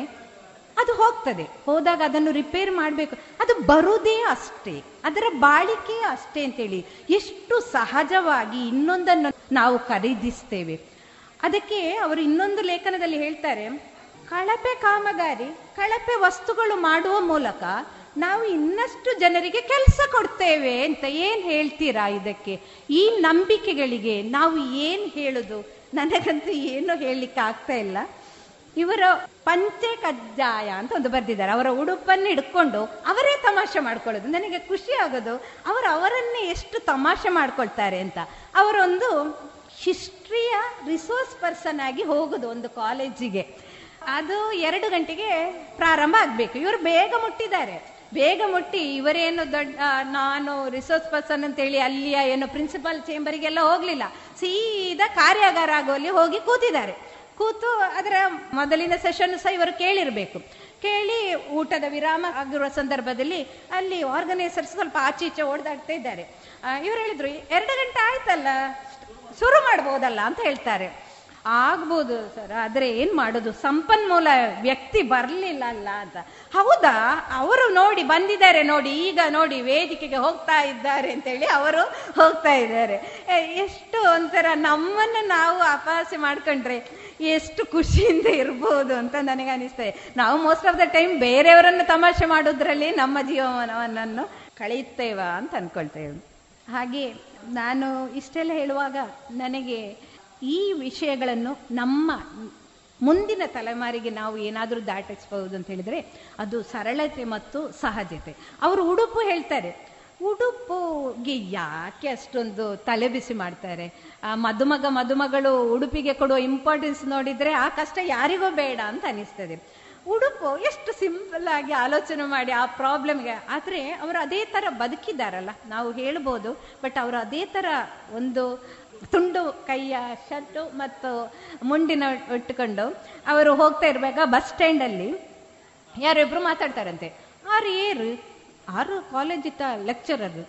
ಅದು ಹೋಗ್ತದೆ. ಹೋದಾಗ ಅದನ್ನು ರಿಪೇರ್ ಮಾಡಬೇಕು. ಅದು ಬರುವುದೇ ಅಷ್ಟೇ. ಅದರ ಬಾಳಿಕೆ ಅಷ್ಟೇ ಅಂತೇಳಿ ಎಷ್ಟು ಸಹಜವಾಗಿ ಇನ್ನೊಂದನ್ನು ನಾವು ಖರೀದಿಸ್ತೇವೆ. ಅದಕ್ಕೆ ಅವರು ಇನ್ನೊಂದು ಲೇಖನದಲ್ಲಿ ಹೇಳ್ತಾರೆ, ಕಳಪೆ ಕಾಮಗಾರಿ, ಕಳಪೆ ವಸ್ತುಗಳು ಮಾಡುವ ಮೂಲಕ ನಾವು ಇನ್ನಷ್ಟು ಜನರಿಗೆ ಕೆಲಸ ಕೊಡ್ತೇವೆ ಅಂತ ಏನ್ ಹೇಳ್ತೀರಾ ಇದಕ್ಕೆ? ಈ ನಂಬಿಕೆಗಳಿಗೆ ನಾವು ಏನ್ ಹೇಳುದು? ನನಗಂತೂ ಏನು ಹೇಳಲಿಕ್ಕೆ ಆಗ್ತಾ ಇಲ್ಲ. ಇವರ ಪಂಚೆ ಕಜ್ಜಾಯ ಅಂತ ಒಂದು ಬರ್ದಿದ್ದಾರೆ. ಅವರ ಉಡುಪನ್ನು ಹಿಡ್ಕೊಂಡು ಅವರೇ ತಮಾಷೆ ಮಾಡ್ಕೊಳ್ಳೋದು. ನನಗೆ ಖುಷಿ ಆಗೋದು, ಅವರು ಅವರನ್ನೇ ಎಷ್ಟು ತಮಾಷೆ ಮಾಡ್ಕೊಳ್ತಾರೆ ಅಂತ. ಅವರೊಂದು ಹಿಸ್ಟ್ರಿಯ ರಿಸೋರ್ಸ್ ಪರ್ಸನ್ ಆಗಿ ಹೋಗುದು ಒಂದು ಕಾಲೇಜಿಗೆ. ಅದು ಎರಡು ಗಂಟೆಗೆ ಪ್ರಾರಂಭ ಆಗ್ಬೇಕು. ಇವರು ಬೇಗ ಮುಟ್ಟಿದ್ದಾರೆ. ಬೇಗ ಮುಟ್ಟಿ ಇವರೇನು ದೊಡ್ಡ ನಾನು ರಿಸೋರ್ಸ್ ಪರ್ಸನ್ ಅಂತೇಳಿ ಅಲ್ಲಿಯ ಏನು ಪ್ರಿನ್ಸಿಪಾಲ್ ಚೇಂಬರಿಗೆಲ್ಲ ಹೋಗ್ಲಿಲ್ಲ. ಸೀದಾ ಕಾರ್ಯಾಗಾರ ಆಗುವಲ್ಲಿ ಹೋಗಿ ಕೂತಿದ್ದಾರೆ. ಕೂತು ಅದರ ಮೊದಲಿನ ಸೆಷನ್ ಸಹ ಇವರು ಕೇಳಿರ್ಬೇಕು. ಕೇಳಿ ಊಟದ ವಿರಾಮ ಆಗಿರುವ ಸಂದರ್ಭದಲ್ಲಿ ಅಲ್ಲಿ ಆರ್ಗನೈಸರ್ ಸ್ವಲ್ಪ ಆಚೆ ಈಚೆ ಓಡಾಡ್ತಾ ಇದ್ದಾರೆ. ಇವರು ಹೇಳಿದ್ರು, ಎರಡು ಗಂಟೆ ಆಯ್ತಲ್ಲ? ಶುರು ಮಾಡ್ಬೋದಲ್ಲ? ಅಂತ ಹೇಳ್ತಾರೆ. ಆಗ್ಬೋದು ಸರ್, ಆದರೆ ಏನು ಮಾಡೋದು? ಸಂಪನ್ಮೂಲ ವ್ಯಕ್ತಿ ಬರಲಿಲ್ಲ ಅಲ್ಲ ಅಂತ. ಹೌದಾ? ಅವರು ನೋಡಿ ಬಂದಿದ್ದಾರೆ ನೋಡಿ, ಈಗ ನೋಡಿ ವೇದಿಕೆಗೆ ಹೋಗ್ತಾ ಇದ್ದಾರೆ ಅಂತೇಳಿ ಅವರು ಹೋಗ್ತಾ ಇದ್ದಾರೆ. ಎಷ್ಟು ಒಂಥರ ನಮ್ಮನ್ನು ನಾವು ಅಪಹಾಸ್ಯ ಮಾಡ್ಕೊಂಡ್ರೆ ಎಷ್ಟು ಖುಷಿಯಿಂದ ಇರ್ಬೋದು ಅಂತ ನನಗೆ ಅನಿಸ್ತದೆ ನಾವು ಮೋಸ್ಟ್ ಆಫ್ ದ ಟೈಮ್ ಬೇರೆಯವರನ್ನು ತಮಾಷೆ ಮಾಡೋದ್ರಲ್ಲಿ ನಮ್ಮ ಜೀವನವನ್ನು ಕಳೆಯುತ್ತೇವಾ ಅಂತ ಅನ್ಕೊಳ್ತೇವೆ ಹಾಗೆ ನಾನು ಇಷ್ಟೆಲ್ಲ ಹೇಳುವಾಗ ನನಗೆ ಈ ವಿಷಯಗಳನ್ನು ನಮ್ಮ ಮುಂದಿನ ತಲೆಮಾರಿಗೆ ನಾವು ಏನಾದರೂ ದಾಟಿಸಬಹುದು ಅಂತ ಹೇಳಿದ್ರೆ ಅದು ಸರಳತೆ ಮತ್ತು ಸಹಜತೆ. ಅವರು ಉಡುಪು ಹೇಳ್ತಾರೆ. ಉಡುಪುಗೆ ಯಾಕೆ ಅಷ್ಟೊಂದು ತಲೆಬಿಸಿ ಮಾಡ್ತಾರೆ? ಆ, ಮದುಮಗ ಮದುಮಗಳು ಉಡುಪಿಗೆ ಕೊಡುವ ಇಂಪಾರ್ಟೆನ್ಸ್ ನೋಡಿದ್ರೆ ಆ ಕಷ್ಟ ಯಾರಿಗೂ ಬೇಡ ಅಂತ ಅನಿಸ್ತದೆ. ಉಡುಪು ಎಷ್ಟು ಸಿಂಪಲ್ ಆಗಿ ಆಲೋಚನೆ ಮಾಡಿ ಆ ಪ್ರಾಬ್ಲಮ್ಗೆ ಆದರೆ ಅವರು ಅದೇ ಥರ ಬದುಕಿದಾರಲ್ಲ ನಾವು ಹೇಳ್ಬೋದು ಬಟ್ ಅವರು ಅದೇ ಥರ ಒಂದು ತುಂಡು ಕೈಯ ಶರ್ಟು ಮತ್ತು ಮುಂಡಿನ ಇಟ್ಟುಕೊಂಡು ಅವರು ಹೋಗ್ತಾ ಇರುವಾಗ ಬಸ್ ಸ್ಟ್ಯಾಂಡಲ್ಲಿ ಯಾರಿಬ್ರು ಮಾತಾಡ್ತಾರಂತೆ. ಆರು ಏರು? ಆರು ಕಾಲೇಜ್ ಇತ್ತ ಲೆಕ್ಚರರ್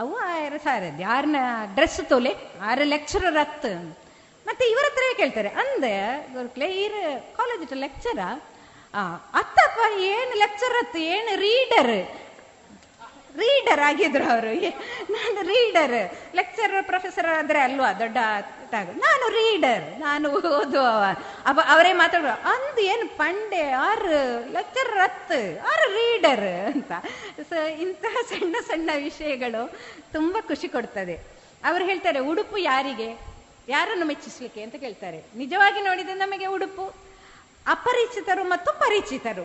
ಅವು ಆರು ಸಾರದ್ ಯಾರನ್ನ ಡ್ರೆಸ್ ತೋಲೆ? ಆರು ಲೆಕ್ಚರರ್ ಹತ್ತ. ಮತ್ತೆ ಇವರ ಹತ್ರ ಕೇಳ್ತಾರೆ ಅಂದೆ ಕ್ಲೇರ್ ಕಾಲೇಜ್ ಇಟ್ಟ ಲೆಕ್ಚರ ಅತ್ತಪ್ಪ ಏನು ಲೆಕ್ಚರ್ ಹತ್ತು? ಏನು ರೀಡರ್ ರೀಡರ್ ಆಗಿದ್ರು ಅವರು. ನಾನು ರೀಡರ್. ಲೆಕ್ಚರರ್ ಪ್ರೊಫೆಸರ್ ಅಂದ್ರೆ ಅಲ್ವಾ, ದೊಡ್ಡ ನಾನು ರೀಡರ್. ನಾನು ಓದು ಅವ, ಅವರೇ ಮಾತಾಡುವ. ಅಂದು ಏನು ಪಂಡೆ, ಆರ್ ಲೆಕ್ಚರ್ ಅತ್ ಆರ್ ರೀಡರ್ ಅಂತ. ಸೊ ಇಂತಹ ಸಣ್ಣ ಸಣ್ಣ ವಿಷಯಗಳು ತುಂಬಾ ಖುಷಿ ಕೊಡ್ತದೆ. ಅವ್ರು ಹೇಳ್ತಾರೆ, ಉಡುಪು ಯಾರಿಗೆ? ಯಾರನ್ನು ಮೆಚ್ಚಿಸ್ಲಿಕ್ಕೆ? ಅಂತ ಕೇಳ್ತಾರೆ. ನಿಜವಾಗಿ ನೋಡಿದ್ರೆ ನಮಗೆ ಉಡುಪು ಅಪರಿಚಿತರು ಮತ್ತು ಪರಿಚಿತರು.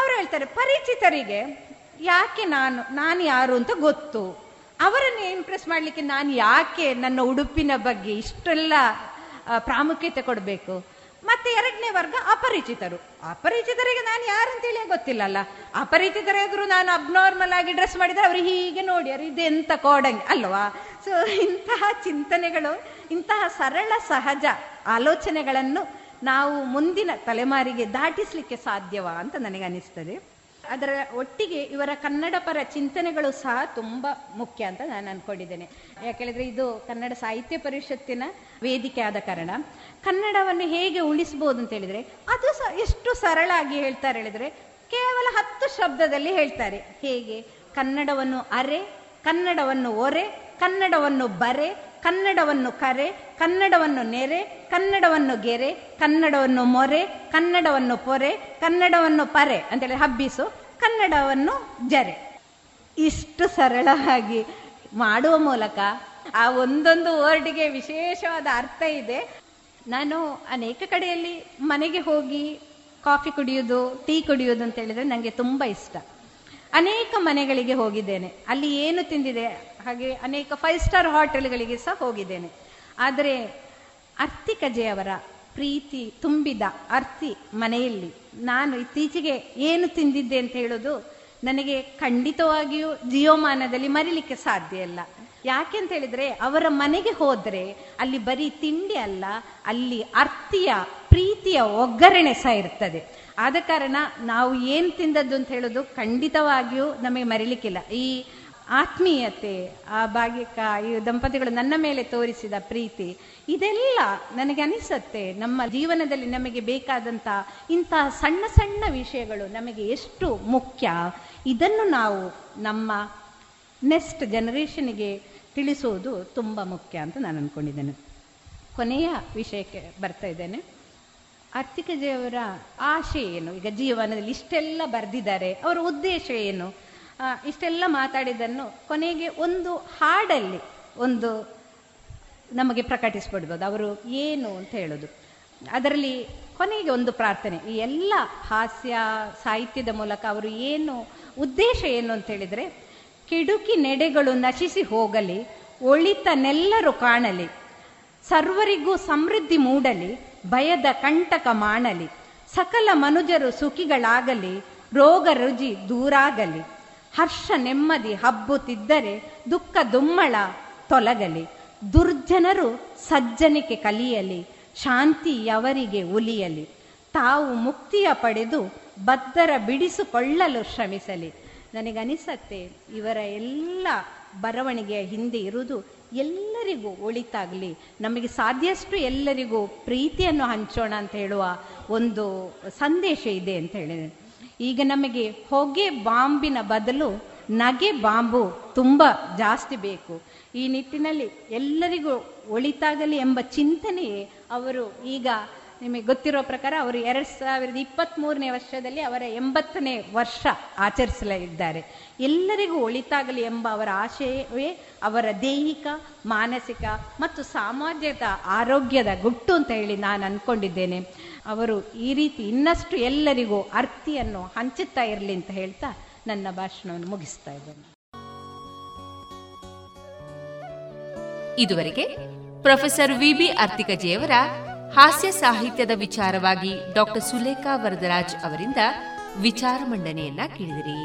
ಅವ್ರು ಹೇಳ್ತಾರೆ, ಪರಿಚಿತರಿಗೆ ಯಾಕೆ ನಾನು ನಾನು ಯಾರು ಅಂತ ಗೊತ್ತು. ಅವರನ್ನು ಇಂಪ್ರೆಸ್ ಮಾಡ್ಲಿಕ್ಕೆ ನಾನು ಯಾಕೆ ನನ್ನ ಉಡುಪಿನ ಬಗ್ಗೆ ಇಷ್ಟೆಲ್ಲ ಪ್ರಾಮುಖ್ಯತೆ ಕೊಡಬೇಕು? ಮತ್ತೆ ಎರಡನೇ ವರ್ಗ ಅಪರಿಚಿತರು. ಅಪರಿಚಿತರಿಗೆ ನಾನು ಯಾರಂತೇಳಿ ಗೊತ್ತಿಲ್ಲಲ್ಲ. ಎದುರು ನಾನು ಅಬ್ನಾರ್ಮಲ್ ಆಗಿ ಡ್ರೆಸ್ ಮಾಡಿದ್ರೆ ಅವರು ಹೀಗೆ ನೋಡಿ ಅವ್ರು ಇದೆಂತ ಕೋಡಂಗೆ? ಅಲ್ವಾ? ಸೊ ಇಂತಹ ಚಿಂತನೆಗಳು, ಇಂತಹ ಸರಳ, ಸಹಜ ಆಲೋಚನೆಗಳನ್ನು ನಾವು ಮುಂದಿನ ತಲೆಮಾರಿಗೆ ದಾಟಿಸ್ಲಿಕ್ಕೆ ಸಾಧ್ಯವಾ ಅಂತ ನನಗೆ ಅನಿಸ್ತದೆ ಅದರ ಒಟ್ಟಿಗೆ ಇವರ ಕನ್ನಡ ಪರ ಚಿಂತನೆಗಳು ಸಹ ತುಂಬಾ ಮುಖ್ಯ ಅಂತ ನಾನು ಅನ್ಕೊಂಡಿದ್ದೇನೆ. ಯಾಕೆಳಿದ್ರೆ ಇದು ಕನ್ನಡ ಸಾಹಿತ್ಯ ಪರಿಷತ್ತಿನ ವೇದಿಕೆ ಆದ ಕಾರಣ. ಕನ್ನಡವನ್ನು ಹೇಗೆ ಉಳಿಸಬಹುದು ಅಂತ ಹೇಳಿದ್ರೆ, ಅದು ಎಷ್ಟು ಸರಳ ಆಗಿ ಹೇಳ್ತಾರೆ ಹೇಳಿದ್ರೆ, ಕೇವಲ ಹತ್ತು ಶಬ್ದದಲ್ಲಿ ಹೇಳ್ತಾರೆ. ಹೇಗೆ? ಕನ್ನಡವನ್ನು ಅರೆ, ಕನ್ನಡವನ್ನು ಒರೆ, ಕನ್ನಡವನ್ನು ಬರೆ, ಕನ್ನಡವನ್ನು ಕರೆ ಕನ್ನಡವನ್ನು ನೆರೆ, ಕನ್ನಡವನ್ನು ಗೆರೆ, ಕನ್ನಡವನ್ನು ಮೊರೆ, ಕನ್ನಡವನ್ನು ಪೊರೆ, ಕನ್ನಡವನ್ನು ಪರೆ, ಅಂತೇಳಿ ಹಬ್ಬಿಸು, ಕನ್ನಡವನ್ನು ಜರೆ. ಇಷ್ಟು ಸರಳವಾಗಿ ಮಾಡುವ ಮೂಲಕ ಆ ಒಂದೊಂದು ವರ್ಡ್ಗೆ ವಿಶೇಷವಾದ ಅರ್ಥ ಇದೆ. ನಾನು ಅನೇಕ ಕಡೆಯಲ್ಲಿ ಮನೆಗೆ ಹೋಗಿ ಕಾಫಿ ಕುಡಿಯೋದು ಟೀ ಕುಡಿಯೋದು ಅಂತ ಹೇಳಿದ್ರೆ ನನಗೆ ತುಂಬಾ ಇಷ್ಟ. ಅನೇಕ ಮನೆಗಳಿಗೆ ಹೋಗಿದ್ದೇನೆ. ಅಲ್ಲಿ ಏನು ತಿಂದಿದೆ? ಹಾಗೆ ಅನೇಕ ಫೈವ್ ಸ್ಟಾರ್ ಹೋಟೆಲ್ಗಳಿಗೆ ಸಹ ಹೋಗಿದ್ದೇನೆ. ಆದರೆ ಅರ್ತಿಕಜೆಯವರ ಪ್ರೀತಿ ತುಂಬಿದ ಅರ್ತಿ ಮನೆಯಲ್ಲಿ. ನಾನು ಇತ್ತೀಚೆಗೆ ಏನು ತಿಂದಿದ್ದೆ ಅಂತ ಹೇಳೋದು ನನಗೆ ಖಂಡಿತವಾಗಿಯೂ ಜೀವಮಾನದಲ್ಲಿ ಮರಿಲಿಕ್ಕೆ ಸಾಧ್ಯ ಇಲ್ಲ. ಯಾಕೆ ಅಂತ ಹೇಳಿದ್ರೆ ಅವರ ಮನೆಗೆ ಹೋದ್ರೆ ಅಲ್ಲಿ ಬರೀ ತಿಂಡಿ ಅಲ್ಲ, ಅಲ್ಲಿ ಅರ್ತಿಯ ಪ್ರೀತಿಯ ಒಗ್ಗರಣೆ ಸಹ ಇರ್ತದೆ. ಆದ ಕಾರಣ ನಾವು ಏನು ತಿಂದದ್ದು ಅಂತ ಹೇಳೋದು ಖಂಡಿತವಾಗಿಯೂ ನಮಗೆ ಮರಿಲಿಕ್ಕಿಲ್ಲ. ಈ ಆತ್ಮೀಯತೆ, ಆ ಭಾಗ್ಯಕ ಈ ದಂಪತಿಗಳು ನನ್ನ ಮೇಲೆ ತೋರಿಸಿದ ಪ್ರೀತಿ, ಇದೆಲ್ಲ ನನಗೆ ಅನಿಸುತ್ತೆ. ನಮ್ಮ ಜೀವನದಲ್ಲಿ ನಮಗೆ ಬೇಕಾದಂತ ಇಂತಹ ಸಣ್ಣ ಸಣ್ಣ ವಿಷಯಗಳು ನಮಗೆ ಎಷ್ಟು ಮುಖ್ಯ, ಇದನ್ನು ನಾವು ನಮ್ಮ ನೆಕ್ಸ್ಟ್ ಜನರೇಷನ್ಗೆ ತಿಳಿಸುವುದು ತುಂಬ ಮುಖ್ಯ ಅಂತ ನಾನು ಅನ್ಕೊಂಡಿದ್ದೇನೆ. ಕೊನೆಯ ವಿಷಯಕ್ಕೆ ಬರ್ತಾ ಇದ್ದೇನೆ. ಆರ್ಥಿಕಜೆಯವರ ಆಶೆ ಏನು? ಈಗ ಜೀವನದಲ್ಲಿ ಇಷ್ಟೆಲ್ಲ ಬರೆದಿದ್ದಾರೆ. ಅವರ ಉದ್ದೇಶ ಏನು? ಇಷ್ಟೆಲ್ಲ ಮಾತಾಡಿದ್ದನ್ನು ಕೊನೆಗೆ ಒಂದು ಹಾಡಲ್ಲಿ ಒಂದು ನಮಗೆ ಪ್ರಕಟಿಸ್ಬಿಡ್ಬೋದು. ಅವರು ಏನು ಅಂತ ಹೇಳೋದು. ಅದರಲ್ಲಿ ಕೊನೆಗೆ ಒಂದು ಪ್ರಾರ್ಥನೆ. ಈ ಎಲ್ಲ ಹಾಸ್ಯ, ಸಾಹಿತ್ಯದ ಮೂಲಕ ಅವರು ಏನು, ಉದ್ದೇಶ ಏನು ಅಂತ ಹೇಳಿದ್ರೆ, ಕಿಡುಕಿ ನೆಡೆಗಳು ನಶಿಸಿ ಹೋಗಲಿ ಒಳಿತನೆಲ್ಲರೂ ಕಾಣಲಿ, ಸರ್ವರಿಗೂ ಸಮೃದ್ಧಿ ಮೂಡಲಿ, ಭಯದ ಕಂಟಕ ಮಾಡಲಿ ಸಕಲ ಮನುಜರು ಸುಖಿಗಳಾಗಲಿ, ರೋಗ ರುಜಿ ದೂರಾಗಲಿ. ಹರ್ಷ ನೆಮ್ಮದಿ ಹಬ್ಬುತ್ತಿದ್ದರೆ ದುಃಖ ದುಮ್ಮಳ ತೊಲಗಲಿ. ದುರ್ಜನರು ಸಜ್ಜನಿಕೆ ಕಲಿಯಲಿ, ಶಾಂತಿ ಅವರಿಗೆ ಉಲಿಯಲಿ. ತಾವು ಮುಕ್ತಿಯ ಪಡೆದು ಬದ್ಧರ ಬಿಡಿಸಿಕೊಳ್ಳಲು ಶ್ರಮಿಸಲಿ. ನನಗನಿಸತ್ತೆ, ಇವರ ಎಲ್ಲ ಬರವಣಿಗೆಯ ಹಿಂದೆ ಇರುವುದು ಎಲ್ಲರಿಗೂ ಒಳಿತಾಗಲಿ. ನಮಗೆ ಸಾಧ್ಯಷ್ಟು ಎಲ್ಲರಿಗೂ ಪ್ರೀತಿಯನ್ನು ಹಂಚೋಣ ಅಂತ ಹೇಳುವ ಒಂದು ಸಂದೇಶ ಇದೆ ಅಂತ ಹೇಳಿದೆ. ಈಗ ನಮಗೆ ಹೊಗೆ ಬಾಂಬಿನ ಬದಲು ನಗೆ ಬಾಂಬು ತುಂಬ ಜಾಸ್ತಿ ಬೇಕು. ಈ ನಿಟ್ಟಿನಲ್ಲಿ ಎಲ್ಲರಿಗೂ ಒಳಿತಾಗಲಿ ಎಂಬ ಚಿಂತನೆಯೇ ಅವರು ಈಗ ನಿಮಗೆ ಗೊತ್ತಿರೋ ಪ್ರಕಾರ ಅವರು ಎರಡು ಸಾವಿರದ ಇಪ್ಪತ್ತ್ಮೂರನೇ ವರ್ಷದಲ್ಲಿ ಅವರ ಎಂಬತ್ತನೇ ವರ್ಷ ಆಚರಿಸಲಿದ್ದಾರೆ. ಎಲ್ಲರಿಗೂ ಒಳಿತಾಗಲಿ ಎಂಬ ಅವರ ಆಶಯವೇ ಅವರ ದೈಹಿಕ, ಮಾನಸಿಕ ಮತ್ತು ಸಾಮಾಜಿಕ ಆರೋಗ್ಯದ ಗುಟ್ಟು ಅಂತ ಹೇಳಿ ನಾನು ಅಂದ್ಕೊಂಡಿದ್ದೇನೆ ಅವರು ಈ ರೀತಿ ಇನ್ನಷ್ಟು ಎಲ್ಲರಿಗೂ ಅರ್ಥಿಯನ್ನು ಹಂಚುತ್ತಾ ಇರಲಿ ಅಂತ ಹೇಳ್ತಾ ನನ್ನ ಭಾಷಣವನ್ನು ಮುಗಿಸ್ತಾ ಇದ್ದೇನೆ. ಇದುವರೆಗೆ ಪ್ರೊಫೆಸರ್ ವಿ ಬಿ ಅರ್ತಿಕಜೆಯವರ ಹಾಸ್ಯ ಸಾಹಿತ್ಯದ ವಿಚಾರವಾಗಿ ಡಾಕ್ಟರ್ ಸುಲೇಖಾ ವರದರಾಜ್ ಅವರಿಂದ ವಿಚಾರ ಮಂಡನೆಯನ್ನ ಕೇಳಿದಿರಿ.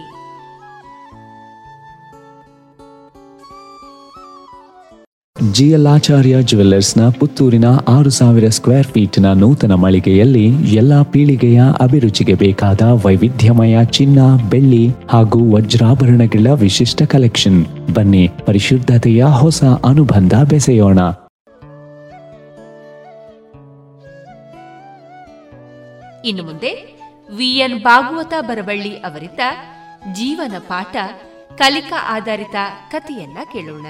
ಜಿಎಲ್ ಆಚಾರ್ಯ ಜುವೆಲ್ಲರ್ಸ್ನ ಪುತ್ತೂರಿನ ಆರು ಸಾವಿರ ಸ್ಕ್ವೇರ್ ಫೀಟ್ನ ನೂತನ ಮಳಿಗೆಯಲ್ಲಿ ಎಲ್ಲ ಪೀಳಿಗೆಯ ಅಭಿರುಚಿಗೆ ಬೇಕಾದ ವೈವಿಧ್ಯಮಯ ಚಿನ್ನ, ಬೆಳ್ಳಿ ಹಾಗೂ ವಜ್ರಾಭರಣಗಳ ವಿಶಿಷ್ಟ ಕಲೆಕ್ಷನ್ ಬನ್ನಿ, ಪರಿಶುದ್ಧತೆಯ ಹೊಸ ಅನುಬಂಧ ಬೆಸೆಯೋಣ. ಇನ್ನು ಮುಂದೆ ವಿಎನ್ ಭಾಗವತ ಬರವಳ್ಳಿ ಅವರಿಂದ ಜೀವನ ಪಾಠ ಕಲಿಕಾ ಆಧಾರಿತ ಕಥೆಯನ್ನ ಕೇಳೋಣ.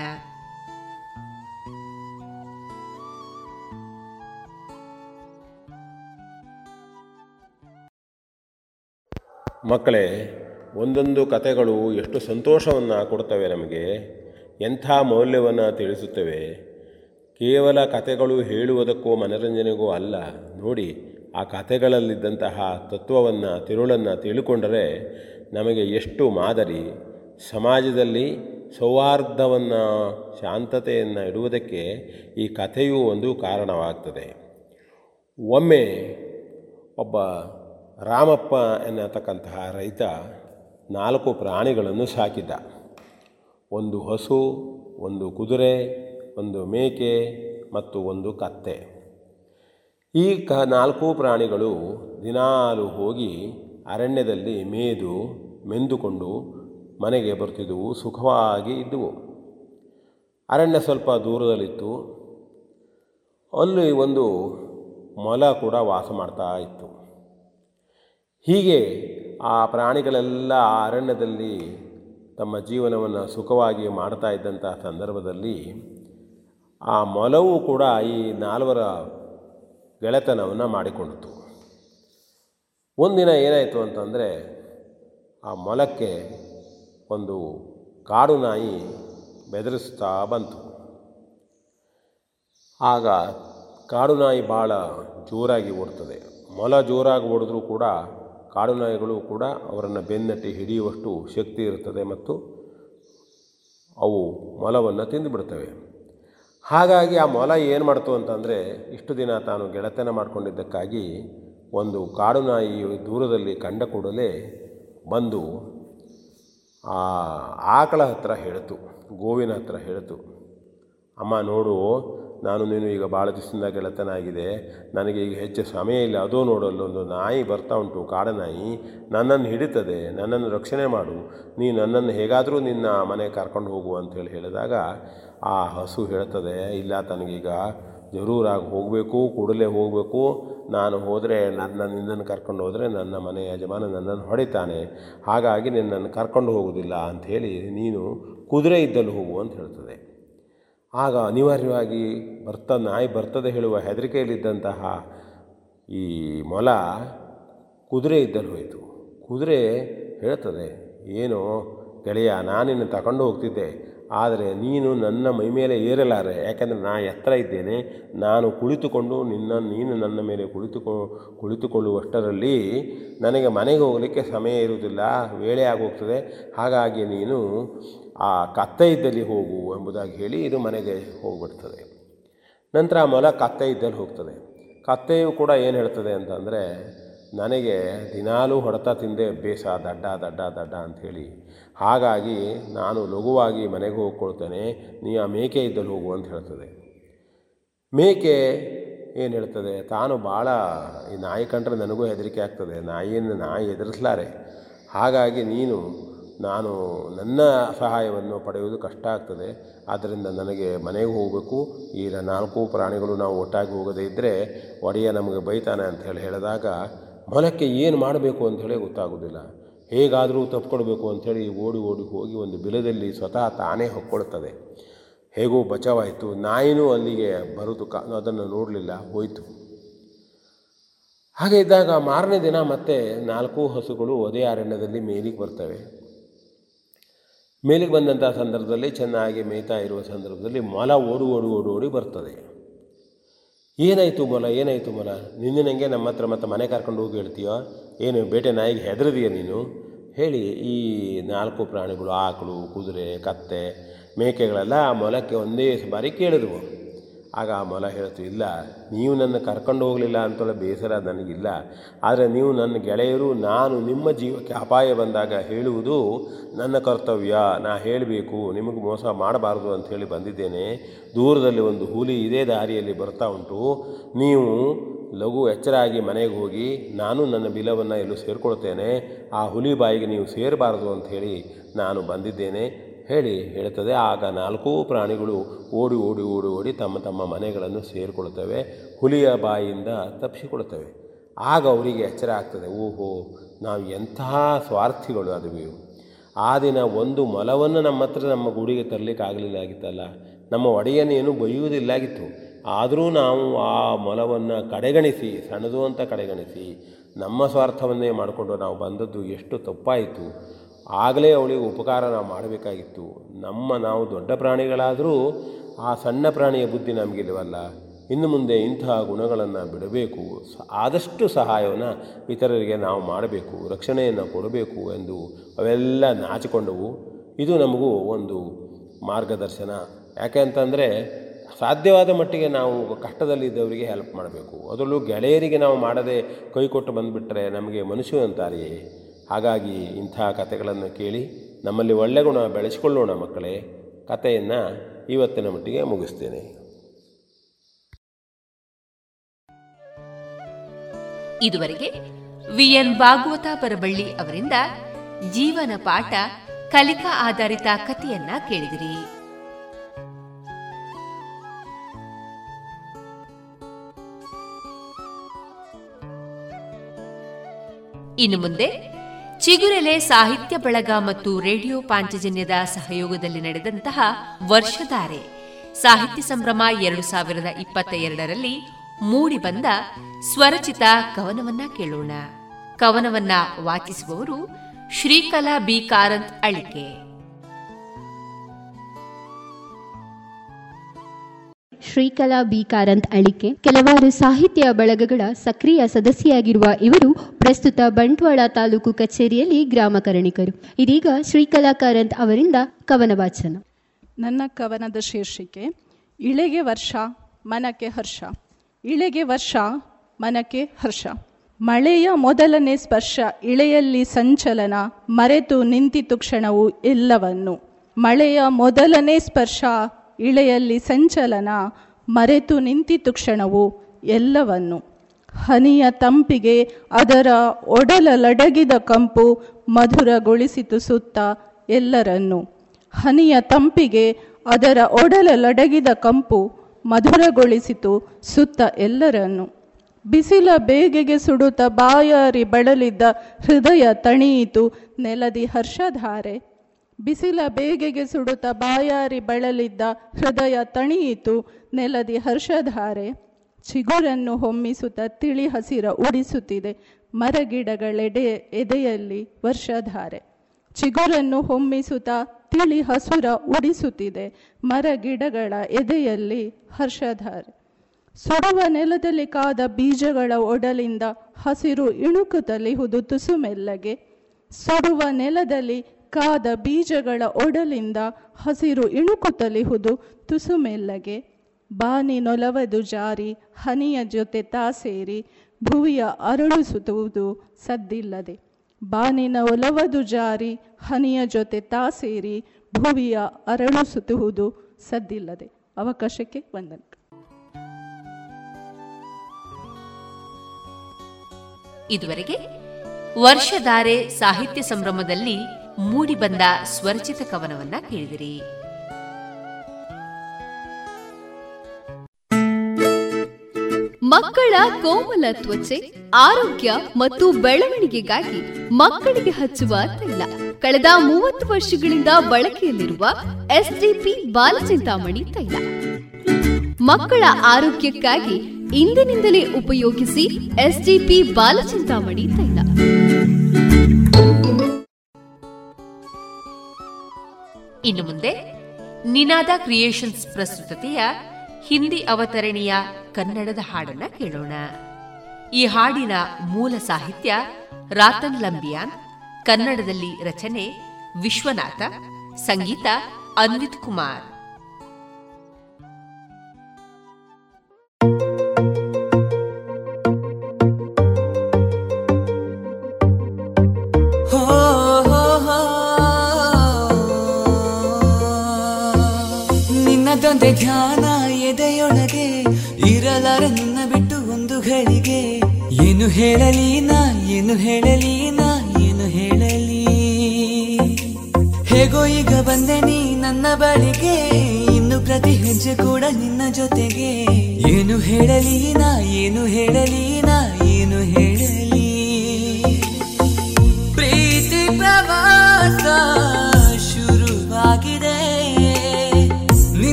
ಮಕ್ಕಳೇ, ಒಂದೊಂದು ಕಥೆಗಳು ಎಷ್ಟು ಸಂತೋಷವನ್ನು ಕೊಡ್ತವೆ ನಮಗೆ, ಎಂಥ ಮೌಲ್ಯವನ್ನು ತಿಳಿಸುತ್ತವೆ. ಕೇವಲ ಕಥೆಗಳು ಹೇಳುವುದಕ್ಕೋ ಮನರಂಜನೆಗೂ ಅಲ್ಲ. ನೋಡಿ, ಆ ಕಥೆಗಳಲ್ಲಿದ್ದಂತಹ ತತ್ವವನ್ನು, ತಿರುಳನ್ನು ತಿಳ್ಕೊಂಡರೆ ನಮಗೆ ಎಷ್ಟು ಮಾದರಿ. ಸಮಾಜದಲ್ಲಿ ಸೌಹಾರ್ದವನ್ನು, ಶಾಂತತೆಯನ್ನು ಇಡುವುದಕ್ಕೆ ಈ ಕಥೆಯೂ ಒಂದು ಕಾರಣವಾಗ್ತದೆ. ಒಮ್ಮೆ ಒಬ್ಬ ರಾಮಪ್ಪ ಎನ್ನತಕ್ಕಂತಹ ರೈತ ನಾಲ್ಕು ಪ್ರಾಣಿಗಳನ್ನು ಸಾಕಿದ್ದ. ಒಂದು ಹಸು, ಒಂದು ಕುದುರೆ, ಒಂದು ಮೇಕೆ ಮತ್ತು ಒಂದು ಕತ್ತೆ. ಈ ಕ ನಾಲ್ಕು ಪ್ರಾಣಿಗಳು ದಿನಾಲು ಹೋಗಿ ಅರಣ್ಯದಲ್ಲಿ ಮೇದು, ಮೆಂದುಕೊಂಡು ಮನೆಗೆ ಬರ್ತಿದ್ದವು, ಸುಖವಾಗಿ ಇದ್ದವು. ಅರಣ್ಯ ಸ್ವಲ್ಪ ದೂರದಲ್ಲಿತ್ತು. ಅಲ್ಲಿ ಒಂದು ಮೊಲ ಕೂಡ ವಾಸ ಮಾಡ್ತಾ ಇತ್ತು. ಹೀಗೆ ಆ ಪ್ರಾಣಿಗಳೆಲ್ಲ ಆ ಅರಣ್ಯದಲ್ಲಿ ತಮ್ಮ ಜೀವನವನ್ನು ಸುಖವಾಗಿ ಮಾಡ್ತಾ ಇದ್ದಂಥ ಸಂದರ್ಭದಲ್ಲಿ ಆ ಮೊಲವು ಕೂಡ ಈ ನಾಲ್ವರ ಗೆಳೆತನವನ್ನು ಮಾಡಿಕೊಂಡಿತು ಒಂದಿನ ಏನಾಯಿತು ಅಂತಂದರೆ ಆ ಮೊಲಕ್ಕೆ ಒಂದು ಕಾಡು ನಾಯಿ ಬೆದರಿಸ್ತಾ ಬಂತು. ಆಗ ಕಾಡು ನಾಯಿ ಭಾಳ ಜೋರಾಗಿ ಓಡ್ತದೆ. ಮೊಲ ಜೋರಾಗಿ ಓಡಿದ್ರೂ ಕೂಡ ಕಾಡು ನಾಯಿಗಳು ಕೂಡ ಅವರನ್ನು ಬೆನ್ನಟ್ಟಿ ಹಿಡಿಯುವಷ್ಟು ಶಕ್ತಿ ಇರುತ್ತದೆ ಮತ್ತು ಅವು ಮೊಲವನ್ನು ತಿಂದುಬಿಡ್ತವೆ. ಹಾಗಾಗಿ ಆ ಮೊಲ ಏನು ಮಾಡ್ತು ಅಂತಂದರೆ ಇಷ್ಟು ದಿನ ತಾನು ಗೆಳೆತನ ಮಾಡಿಕೊಂಡಿದ್ದಕ್ಕಾಗಿ ಒಂದು ಕಾಡು ನಾಯಿ ದೂರದಲ್ಲಿ ಕಂಡ ಕೂಡಲೇ ಬಂದು ಆ ಆಕಳ ಹತ್ರ ಹೇಳಿತು, ಗೋವಿನ ಹತ್ರ ಹೇಳಿತು, ಅಮ್ಮ ನೋಡು ನಾನು ನೀನು ಈಗ ಭಾಳ ದಿವಸದಿಂದ ಗೆಳೆತನಾಗಿದೆ ನನಗೆ ಈಗ ಹೆಚ್ಚು ಸಮಯ ಇಲ್ಲ. ಅದು ನೋಡಲು ಒಂದು ನಾಯಿ ಬರ್ತಾ ಉಂಟು, ಕಾಡನಾಯಿ. ನನ್ನನ್ನು ಹಿಡಿತದೆ. ನನ್ನನ್ನು ರಕ್ಷಣೆ ಮಾಡು. ನೀ ನನ್ನನ್ನು ಹೇಗಾದರೂ ನಿನ್ನ ಮನೆಗೆ ಕರ್ಕೊಂಡು ಹೋಗು ಅಂತೇಳಿ ಹೇಳಿದಾಗ ಆ ಹಸು ಹೇಳ್ತದೆ, ಇಲ್ಲ ತನಗೀಗ ಜರೂರಾಗಿ ಹೋಗಬೇಕು, ಕೂಡಲೇ ಹೋಗಬೇಕು. ನಾನು ಹೋದರೆ ನನ್ನ ನಿನ್ನನ್ನು ಕರ್ಕೊಂಡು ಹೋದರೆ ನನ್ನ ಮನೆ ಯಜಮಾನ ನನ್ನನ್ನು ಹೊಡಿತಾನೆ. ಹಾಗಾಗಿ ನಿನ್ನನ್ನು ಕರ್ಕೊಂಡು ಹೋಗೋದಿಲ್ಲ ಅಂಥೇಳಿ ನೀನು ಕುದುರೆ ಇದ್ದಲ್ಲಿ ಹೋಗು ಅಂತ ಹೇಳ್ತದೆ. ಆಗ ಅನಿವಾರ್ಯವಾಗಿ ಬರ್ತ, ನಾಯಿ ಬರ್ತದೆ ಹೇಳುವ ಹೆದರಿಕೆಯಲ್ಲಿದ್ದಂತಹ ಈ ಮೊಲ ಕುದುರೆ ಇದ್ದಲ್ಲಿ ಹೋಯಿತು. ಕುದುರೆ ಹೇಳ್ತದೆ, ಏನು ಗೆಳೆಯ, ನಾನಿನ್ನು ತಗೊಂಡು ಹೋಗ್ತಿದ್ದೆ. ಆದರೆ ನೀನು ನನ್ನ ಮೈ ಮೇಲೆ ಏರಲಾರೆ. ಯಾಕೆಂದರೆ ನಾ ಎತ್ತರ ಇದ್ದೇನೆ. ನಾನು ಕುಳಿತುಕೊಂಡು ನಿನ್ನ, ನೀನು ನನ್ನ ಮೇಲೆ ಕುಳಿತುಕೊ, ಕುಳಿತುಕೊಳ್ಳುವಷ್ಟರಲ್ಲಿ ನನಗೆ ಮನೆಗೆ ಹೋಗಲಿಕ್ಕೆ ಸಮಯ ಇರುವುದಿಲ್ಲ. ವೇಳೆ ಆಗೋಗ್ತದೆ. ಹಾಗಾಗಿ ನೀನು ಆ ಕತ್ತೆ ಇದ್ದಲ್ಲಿ ಹೋಗು ಎಂಬುದಾಗಿ ಹೇಳಿ ಇದು ಮನೆಗೆ ಹೋಗ್ಬಿಡ್ತದೆ. ನಂತರ ಆ ಮೊಲ ಕತ್ತೆ ಇದ್ದಲ್ಲಿ ಹೋಗ್ತದೆ. ಕತ್ತೆಯು ಕೂಡ ಏನು ಹೇಳ್ತದೆ ಅಂತಂದರೆ, ನನಗೆ ದಿನಾಲೂ ಹೊಡೆತ ತಿಂದೆ ಬೇಸ ದಡ್ಡ ದಡ್ಡ ದಡ್ಡ ಅಂಥೇಳಿ ಹಾಗಾಗಿ ನಾನು ಲಘುವಾಗಿ ಮನೆಗೆ ಹೋಗ್ಕೊಳ್ತೇನೆ, ನೀ ಆ ಮೇಕೆ ಇದ್ದಲ್ಲಿ ಹೋಗು ಅಂತ ಹೇಳ್ತದೆ. ಮೇಕೆ ಏನು ಹೇಳ್ತದೆ, ತಾನು ಭಾಳ ಈ ನಾಯಿ ಕಂಡ್ರೆ ನನಗೂ ಹೆದರಿಕೆ ಆಗ್ತದೆ, ನಾಯಿಯನ್ನು ನಾಯಿ ಎದುರಿಸ್ಲಾರೆ ಹಾಗಾಗಿ ನೀನು, ನಾನು ನನ್ನ ಸಹಾಯವನ್ನು ಪಡೆಯುವುದು ಕಷ್ಟ ಆಗ್ತದೆ. ಆದ್ದರಿಂದ ನನಗೆ ಮನೆಗೆ ಹೋಗಬೇಕು. ಈ ನಾಲ್ಕು ಪ್ರಾಣಿಗಳು ನಾವು ಒಟ್ಟಾಗಿ ಹೋಗದೇ ಇದ್ದರೆ ಒಡೆಯ ನಮಗೆ ಬೈತಾನೆ ಅಂತ ಹೇಳಿ ಹೇಳಿದಾಗ, ಮೊಲಕ್ಕೆ ಏನು ಮಾಡಬೇಕು ಅಂಥೇಳಿ ಗೊತ್ತಾಗೋದಿಲ್ಲ. ಹೇಗಾದರೂ ತಪ್ಪಿಕೊಡ್ಬೇಕು ಅಂಥೇಳಿ ಓಡಿ ಓಡಿ ಹೋಗಿ ಒಂದು ಬಿಲದಲ್ಲಿ ಸ್ವತಃ ತಾನೇ ಹೊಕ್ಕೊಳ್ತದೆ. ಹೇಗೋ ಬಚಾವಾಯಿತು. ನಾಯಿನೂ ಅಲ್ಲಿಗೆ ಬರೋದು ಕ, ಅದನ್ನು ನೋಡಲಿಲ್ಲ, ಹೋಯಿತು. ಹಾಗೆ ಇದ್ದಾಗ ಮಾರನೇ ದಿನ ಮತ್ತೆ ನಾಲ್ಕು ಹಸುಗಳು ಒದೇ ಅರಣ್ಯದಲ್ಲಿ ಮೇಲಿಗೆ ಬರ್ತವೆ. ಮೇಲಿಗೆ ಬಂದಂಥ ಸಂದರ್ಭದಲ್ಲಿ ಚೆನ್ನಾಗಿ ಮೇಯ್ತಾ ಇರುವ ಸಂದರ್ಭದಲ್ಲಿ ಮೊಲ ಓಡು ಓಡು ಓಡು ಓಡಿ ಬರ್ತದೆ. ಏನಾಯಿತು ಮೊಲ ಏನಾಯಿತು ಮೊಲ? ನಿನ್ನೆ ನನಗೆ ನಮ್ಮ ಹತ್ರ ಮತ್ತೆ ಮನೆ ಕರ್ಕೊಂಡು ಹೋಗಿ ಹೇಳ್ತೀಯೋ? ಏನು ಬೇಟೆ ನಾಯಿಗೆ ಹೆದರಿದೀಯ ನೀನು? ಹೇಳಿ, ಈ ನಾಲ್ಕು ಪ್ರಾಣಿಗಳು, ಆಕಳು, ಕುದುರೆ, ಕತ್ತೆ, ಮೇಕೆಗಳೆಲ್ಲ ಆ ಮೊಲಕ್ಕೆ ಒಂದೇ ಬಾರಿ ಕೇಳಿದವು. ಆಗ ಆ ಮೊಲ ಹೇಳ್ತು, ಇಲ್ಲ, ನೀವು ನನ್ನ ಕರ್ಕೊಂಡು ಹೋಗಲಿಲ್ಲ ಅಂತೇಳಿ ಬೇಸರ ನನಗಿಲ್ಲ. ಆದರೆ ನೀವು ನನ್ನ ಗೆಳೆಯರು, ನಾನು ನಿಮ್ಮ ಜೀವಕ್ಕೆ ಅಪಾಯ ಬಂದಾಗ ಹೇಳುವುದು ನನ್ನ ಕರ್ತವ್ಯ. ನಾ ಹೇಳಬೇಕು, ನಿಮಗೆ ಮೋಸ ಮಾಡಬಾರ್ದು ಅಂತ ಹೇಳಿ ಬಂದಿದ್ದೇನೆ. ದೂರದಲ್ಲಿ ಒಂದು ಹುಲಿ ಇದೇ ದಾರಿಯಲ್ಲಿ ಬರ್ತಾ ಉಂಟು. ನೀವು ಲಘು ಎಚ್ಚರಾಗಿ ಮನೆಗೆ ಹೋಗಿ ನಾನು ನನ್ನ ಬಿಲವನ್ನು ಎಲ್ಲೂ ಸೇರಿಕೊಳ್ತೇನೆ, ಆ ಹುಲಿ ಬಾಯಿಗೆ ನೀವು ಸೇರಬಾರದು ಅಂತ ಹೇಳಿ ನಾನು ಬಂದಿದ್ದೇನೆ. ಹೇಳಿ ಹೇಳುತ್ತದೆ ಆಗ ನಾಲ್ಕೂ ಪ್ರಾಣಿಗಳು ಓಡಿ ಓಡಿ ಓಡಿ ಓಡಿ ತಮ್ಮ ತಮ್ಮ ಮನೆಗಳನ್ನು ಸೇರಿಕೊಳ್ತವೆ, ಹುಲಿಯ ಬಾಯಿಯಿಂದ ತಪ್ಪಿಸಿಕೊಳ್ತವೆ. ಆಗ ಅವರಿಗೆ ಎಚ್ಚರ ಆಗ್ತದೆ, ಓಹೋ, ನಾವು ಎಂತಹ ಸ್ವಾರ್ಥಿಗಳು ಅದುವೆ. ಆ ದಿನ ಒಂದು ಮೊಲವನ್ನು ನಮ್ಮ ಹತ್ರ ನಮ್ಮ ಗುಡಿಗೆ ತರಲಿಕ್ಕೆ ಆಗಲಿಲ್ಲಾಗಿತ್ತಲ್ಲ ನಮ್ಮ ಒಡೆಯನೇನು ಬೈಯುವುದಿಲ್ಲಾಗಿತ್ತು ಆದರೂ ನಾವು ಆ ಮೊಲವನ್ನು ಕಡೆಗಣಿಸಿ, ಸಣ್ಣದು ಅಂತ ಕಡೆಗಣಿಸಿ, ನಮ್ಮ ಸ್ವಾರ್ಥವನ್ನೇ ಮಾಡಿಕೊಂಡು ನಾವು ಬಂದದ್ದು ಎಷ್ಟು ತಪ್ಪಾಯಿತು, ಆಗಲೇ ಅವಳಿಗೆ ಉಪಕಾರ ನಾವು ಮಾಡಬೇಕಾಗಿತ್ತು. ನಮ್ಮ ನಾವು ದೊಡ್ಡ ಪ್ರಾಣಿಗಳಾದರೂ ಆ ಸಣ್ಣ ಪ್ರಾಣಿಯ ಬುದ್ಧಿ ನಮಗಿಲ್ವಲ್ಲ ಇನ್ನು ಮುಂದೆ ಇಂತಹ ಗುಣಗಳನ್ನು ಬಿಡಬೇಕು. ಆದಷ್ಟು ಸಹಾಯವನ್ನು ಇತರರಿಗೆ ನಾವು ಮಾಡಬೇಕು, ರಕ್ಷಣೆಯನ್ನು ಕೊಡಬೇಕು ಎಂದು ಅವೆಲ್ಲ ನಾಚಿಕೊಂಡವು. ಇದು ನಮಗೂ ಒಂದು ಮಾರ್ಗದರ್ಶನ. ಯಾಕೆ ಅಂತಂದರೆ ಸಾಧ್ಯವಾದ ಮಟ್ಟಿಗೆ ನಾವು ಕಷ್ಟದಲ್ಲಿದ್ದವರಿಗೆ ಹೆಲ್ಪ್ ಮಾಡಬೇಕು. ಅದರಲ್ಲೂ ಗೆಳೆಯರಿಗೆ ನಾವು ಮಾಡದೆ ಕೈ ಕೊಟ್ಟು ಬಂದುಬಿಟ್ರೆ ನಮಗೆ ಮನುಷ್ಯ ಅಂತಾರೆಯೇ? ಹಾಗಾಗಿ ಇಂಥ ಕಥೆಗಳನ್ನು ಕೇಳಿ ನಮ್ಮಲ್ಲಿ ಒಳ್ಳೆ ಗುಣ ಬೆಳೆಸಿಕೊಳ್ಳೋಣ ಮಕ್ಕಳೇ. ಕಥೆಯನ್ನು ಇವತ್ತಿನ ಮಟ್ಟಿಗೆ ಮುಗಿಸ್ತೇನೆ. ಇದುವರೆಗೆ ವಿಎನ್ ಭಾಗವತ ಪರಬಳ್ಳಿ ಅವರಿಂದ ಜೀವನ ಪಾಠ ಕಲಿಕಾ ಆಧಾರಿತ ಕಥೆಯನ್ನ ಕೇಳಿದಿರಿ. ಇನ್ನು ಮುಂದೆ ಚಿಗುರೆಲೆ ಸಾಹಿತ್ಯ ಬಳಗ ಮತ್ತು ರೇಡಿಯೋ ಪಾಂಚಜನ್ಯದ ಸಹಯೋಗದಲ್ಲಿ ನಡೆದಂತಹ ವರ್ಷಧಾರೆ ಸಾಹಿತ್ಯ ಸಂಭ್ರಮ ಎರಡು ಸಾವಿರದ ಇಪ್ಪತ್ತ ಎರಡರಲ್ಲಿ ಮೂಡಿಬಂದ ಸ್ವರಚಿತ ಕವನವನ್ನ ಕೇಳೋಣ. ಕವನವನ್ನ ವಾಚಿಸುವವರು ಶ್ರೀಕಲಾ ಬಿ ಕಾರಂತ್ ಅಳಿಕೆ. ಶ್ರೀಕಲಾ ಬಿ ಕಾರಂತ್ ಅಳಿಕೆ. ಕೆಲವಾರು ಸಾಹಿತ್ಯ ಬಳಗಗಳ ಸಕ್ರಿಯ ಸದಸ್ಯೆಯಾಗಿರುವ ಇವರು ಪ್ರಸ್ತುತ ಬಂಟ್ವಾಳ ತಾಲೂಕು ಕಚೇರಿಯಲ್ಲಿ ಗ್ರಾಮ ಕರಣಿಕರು. ಇದೀಗ ಶ್ರೀಕಲಾ ಕಾರಂತ್ ಅವರಿಂದ ಕವನ ವಾಚನ. ನನ್ನ ಕವನದ ಶೀರ್ಷಿಕೆ, ಇಳೆಗೆ ವರ್ಷ, ಮನಕ್ಕೆ ಹರ್ಷ. ಇಳೆಗೆ ವರ್ಷ, ಮನಕ್ಕೆ ಹರ್ಷ. ಮಳೆಯ ಮೊದಲನೇ ಸ್ಪರ್ಶ, ಇಳೆಯಲ್ಲಿ ಸಂಚಲನ. ಮರೆತು ನಿಂತಿತು ಕ್ಷಣವು ಎಲ್ಲವನ್ನು. ಮಳೆಯ ಮೊದಲನೇ ಸ್ಪರ್ಶ ಇಳೆಯಲ್ಲಿ ಸಂಚಲನ, ಮರೆತು ನಿಂತಿತು ಕ್ಷಣವು ಎಲ್ಲವನ್ನು. ಹನಿಯ ತಂಪಿಗೆ ಅದರ ಒಡಲ ಲಡಗಿದ ಕಂಪು ಮಧುರಗೊಳಿಸಿತು ಸುತ್ತ ಎಲ್ಲರನ್ನು. ಹನಿಯ ತಂಪಿಗೆ ಅದರ ಒಡಲ ಲಡಗಿದ ಕಂಪು ಮಧುರಗೊಳಿಸಿತು ಸುತ್ತ ಎಲ್ಲರನ್ನು. ಬಿಸಿಲ ಬೇಗೆಗೆ ಸುಡುತ್ತ ಬಾಯಾರಿ ಬಳಲಿದ್ದ ಹೃದಯ ತಣಿಯಿತು ನೆಲದಿ ಹರ್ಷಧಾರೆ. ಬಿಸಿಲ ಬೇಗೆಗೆ ಸುಡುತ್ತ ಬಾಯಾರಿ ಬಳಲಿದ್ದ ಹೃದಯ ತಣಿಯಿತು. ನೆಲದಿ ಹರ್ಷಧಾರೆ ಚಿಗುರನ್ನು ಹೊಮ್ಮಿಸುತ್ತ ತಿಳಿ ಹಸಿರ ಉಡಿಸುತ್ತಿದೆ. ಮರಗಿಡಗಳೆಡೆ ಎದೆಯಲ್ಲಿ ವರ್ಷಧಾರೆ ಚಿಗುರನ್ನು ಹೊಮ್ಮಿಸುತ್ತಾ ತಿಳಿ ಹಸುರ ಉಡಿಸುತ್ತಿದೆ. ಮರಗಿಡಗಳ ಎದೆಯಲ್ಲಿ ಹರ್ಷಧಾರೆ ಸುಡುವ ನೆಲದಲ್ಲಿ ಕಾದ ಬೀಜಗಳ ಒಡಲಿಂದ ಹಸಿರು ಇಣುಕುತ್ತಲಿಹುದು ತುಸು ಮೆಲ್ಲಗೆ ಸುಡುವ ನೆಲದಲ್ಲಿ ಕಾದ ಬೀಜಗಳ ಒಡಲಿಂದ ಹಸಿರು ಇಣುಕುತ್ತಲಿಹುದು ತುಸು ಮೆಲ್ಲಗೆ ಬಾನಿ ನೊಲವದು ಜಾರಿ, ಹನಿಯ ಜೊತೆ ತಾ ಸೇರಿ ಭುವಿಯ ಅರಳಿಸುವುದು ಸದ್ದಿಲ್ಲದೆ. ಬಾನಿನ ಒಲವದು ಜಾರಿ, ಹನಿಯ ಜೊತೆ ತಾ ಸೇರಿ ಭುವಿಯ ಅರಳಿಸುವುದು ಸದ್ದಿಲ್ಲದೆ. ಅವಕಾಶಕ್ಕೆ ವಂದನೆ. ಇದುವರೆಗೆ ವರ್ಷಧಾರೆ ಸಾಹಿತ್ಯ ಸಂಭ್ರಮದಲ್ಲಿ ಮೂಡಿಬಂದ ಸ್ವರಚಿತ ಕವನವನ್ನ ಕೇಳಿದಿರಿ. ಮಕ್ಕಳ ಕೋಮಲ ತ್ವಚೆ, ಆರೋಗ್ಯ ಮತ್ತು ಬೆಳವಣಿಗೆಗಾಗಿ ಮಕ್ಕಳಿಗೆ ಹಚ್ಚುವ ತೈಲ. ಕಳೆದ ಮೂವತ್ತು ವರ್ಷಗಳಿಂದ ಬಳಕೆಯಲ್ಲಿರುವ ಎಸ್ಡಿಪಿ ಬಾಲಚಿಂತಾಮಣಿ ತೈಲ. ಮಕ್ಕಳ ಆರೋಗ್ಯಕ್ಕಾಗಿ ಇಂದಿನಿಂದಲೇ ಉಪಯೋಗಿಸಿ ಎಸ್ಡಿಪಿ ಬಾಲಚಿಂತಾಮಣಿ ತೈಲ. ಇನ್ನು ಮುಂದೆ, ನಿನಾದ ಕ್ರಿಯೇಷನ್ಸ್ ಪ್ರಸ್ತುತತೆಯ ಹಿಂದಿ ಅವತರಣಿಯ ಕನ್ನಡದ ಹಾಡನ್ನ ಕೇಳೋಣ. ಈ ಹಾಡಿನ ಮೂಲ ಸಾಹಿತ್ಯ ರಾತನ್ ಲಂಬಿಯಾನ್, ಕನ್ನಡದಲ್ಲಿ ರಚನೆ ವಿಶ್ವನಾಥ, ಸಂಗೀತ ಅನ್ವಿತ್ ಕುಮಾರ್. ನಿನ್ನದೊಂದೆ ಧ್ಯಾನ ಎದೆಯೊಳಗೆ ಇರಲಾರ ನಿನ್ನ ಬಿಟ್ಟು ಒಂದು ಘಳಿಗೆ. ಏನು ಹೇಳಲಿ ನಾ, ಏನು ಹೇಳಲಿ ನಾ, ಏನು ಹೇಳಲಿ. ಹೇಗೋ ಈಗ ಬಂದೆ ನೀ ನನ್ನ ಬಳಿಗೆ, ಇನ್ನು ಪ್ರತಿ ಹೆಜ್ಜೆ ಕೂಡ ನಿನ್ನ ಜೊತೆಗೆ. ಏನು ಹೇಳಲಿ ನಾ, ಏನು ಹೇಳಲಿ ನಾ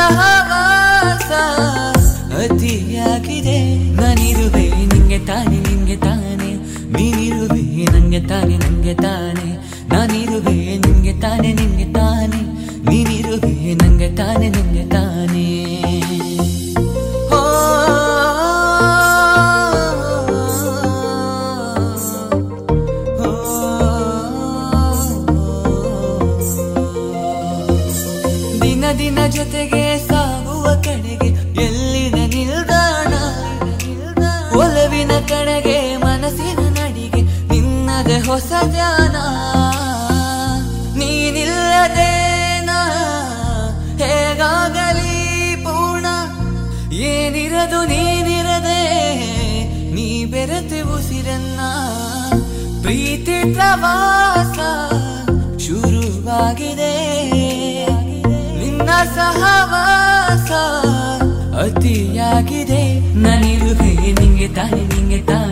ಸಹವಾಸ ಅತಿಯಾಗಿದೆ. ನಾನಿರುವೆ ನಿಂಗೆ ತಾನೆ ನಿಂಗೆ ತಾನೆ. ನೀನಿರುವೆ ನಂಗೆ ತಾನೆ ನಂಗೆ ತಾನೆ. ಏನಿರದು ನೀನಿರದೆ, ನೀ ಬೆರೆತೆ ಉಸಿರನ್ನ. ಪ್ರೀತಿ ಪ್ರವಾಸ ಶುರುವಾಗಿದೆ. ನಿನ್ನ ಸಹವಾಸ ಅತಿಯಾಗಿದೆ. ನಾನಿರುವೆ ನಿಂಗೆ ತಾನೆ ನಿಂಗೆ ತಾನೆ.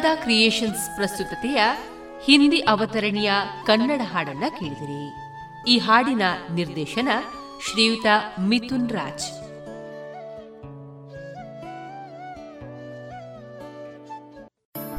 ನಿನಾದ ಕ್ರಿಯೇಷನ್ಸ್ ಪ್ರಸ್ತುತತೆಯ ಹಿಂದಿ ಅವತರಣಿಯ ಕನ್ನಡ ಹಾಡನ್ನ ಕೇಳಿದಿರಿ. ಈ ಹಾಡಿನ ನಿರ್ದೇಶನ ಶ್ರೀಯುತ ಮಿಥುನ್ ರಾಜ್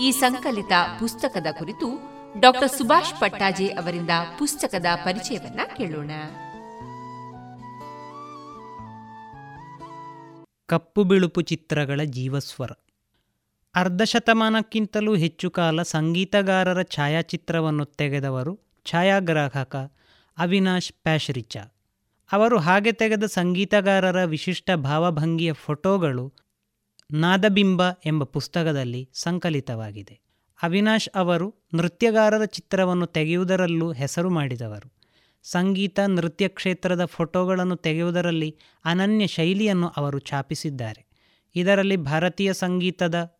ಈ ಸಂಕಲಿತ ಪುಸ್ತಕದ ಕುರಿತು ಡಾಕ್ಟರ್ ಸುಭಾಷ್ ಪಟ್ಟಾಜೆ ಅವರಿಂದ ಪುಸ್ತಕದ ಪರಿಚಯವನ್ನ ಕೇಳೋಣ. ಕಪ್ಪು ಬಿಳುಪು ಚಿತ್ರಗಳ ಜೀವಸ್ವರ. ಅರ್ಧ ಶತಮಾನಕ್ಕಿಂತಲೂ ಹೆಚ್ಚು ಕಾಲ ಸಂಗೀತಗಾರರ ಛಾಯಾಚಿತ್ರವನ್ನು ತೆಗೆದವರು ಛಾಯಾಗ್ರಾಹಕ ಅವಿನಾಶ್ ಪ್ಯಾಶ್ರಿಚ ಅವರು ಹಾಗೆ ತೆಗೆದ ಸಂಗೀತಗಾರರ ವಿಶಿಷ್ಟ ಭಾವಭಂಗಿಯ ಫೋಟೋಗಳು ನಾದಬಿಂಬ ಎಂಬ ಪುಸ್ತಕದಲ್ಲಿ ಸಂಕಲಿತವಾಗಿದೆ. ಅವಿನಾಶ್ ಅವರು ನೃತ್ಯಗಾರರ ಚಿತ್ರವನ್ನು ತೆಗೆಯುವುದರಲ್ಲೂ ಹೆಸರು ಮಾಡಿದವರು. ಸಂಗೀತ, ನೃತ್ಯ ಕ್ಷೇತ್ರದ ಫೋಟೋಗಳನ್ನು ತೆಗೆಯುವುದರಲ್ಲಿ ಅನನ್ಯ ಶೈಲಿಯನ್ನು ಅವರು ಛಾಪಿಸಿದ್ದಾರೆ. ಇದರಲ್ಲಿ ಭಾರತೀಯ ಸಂಗೀತದ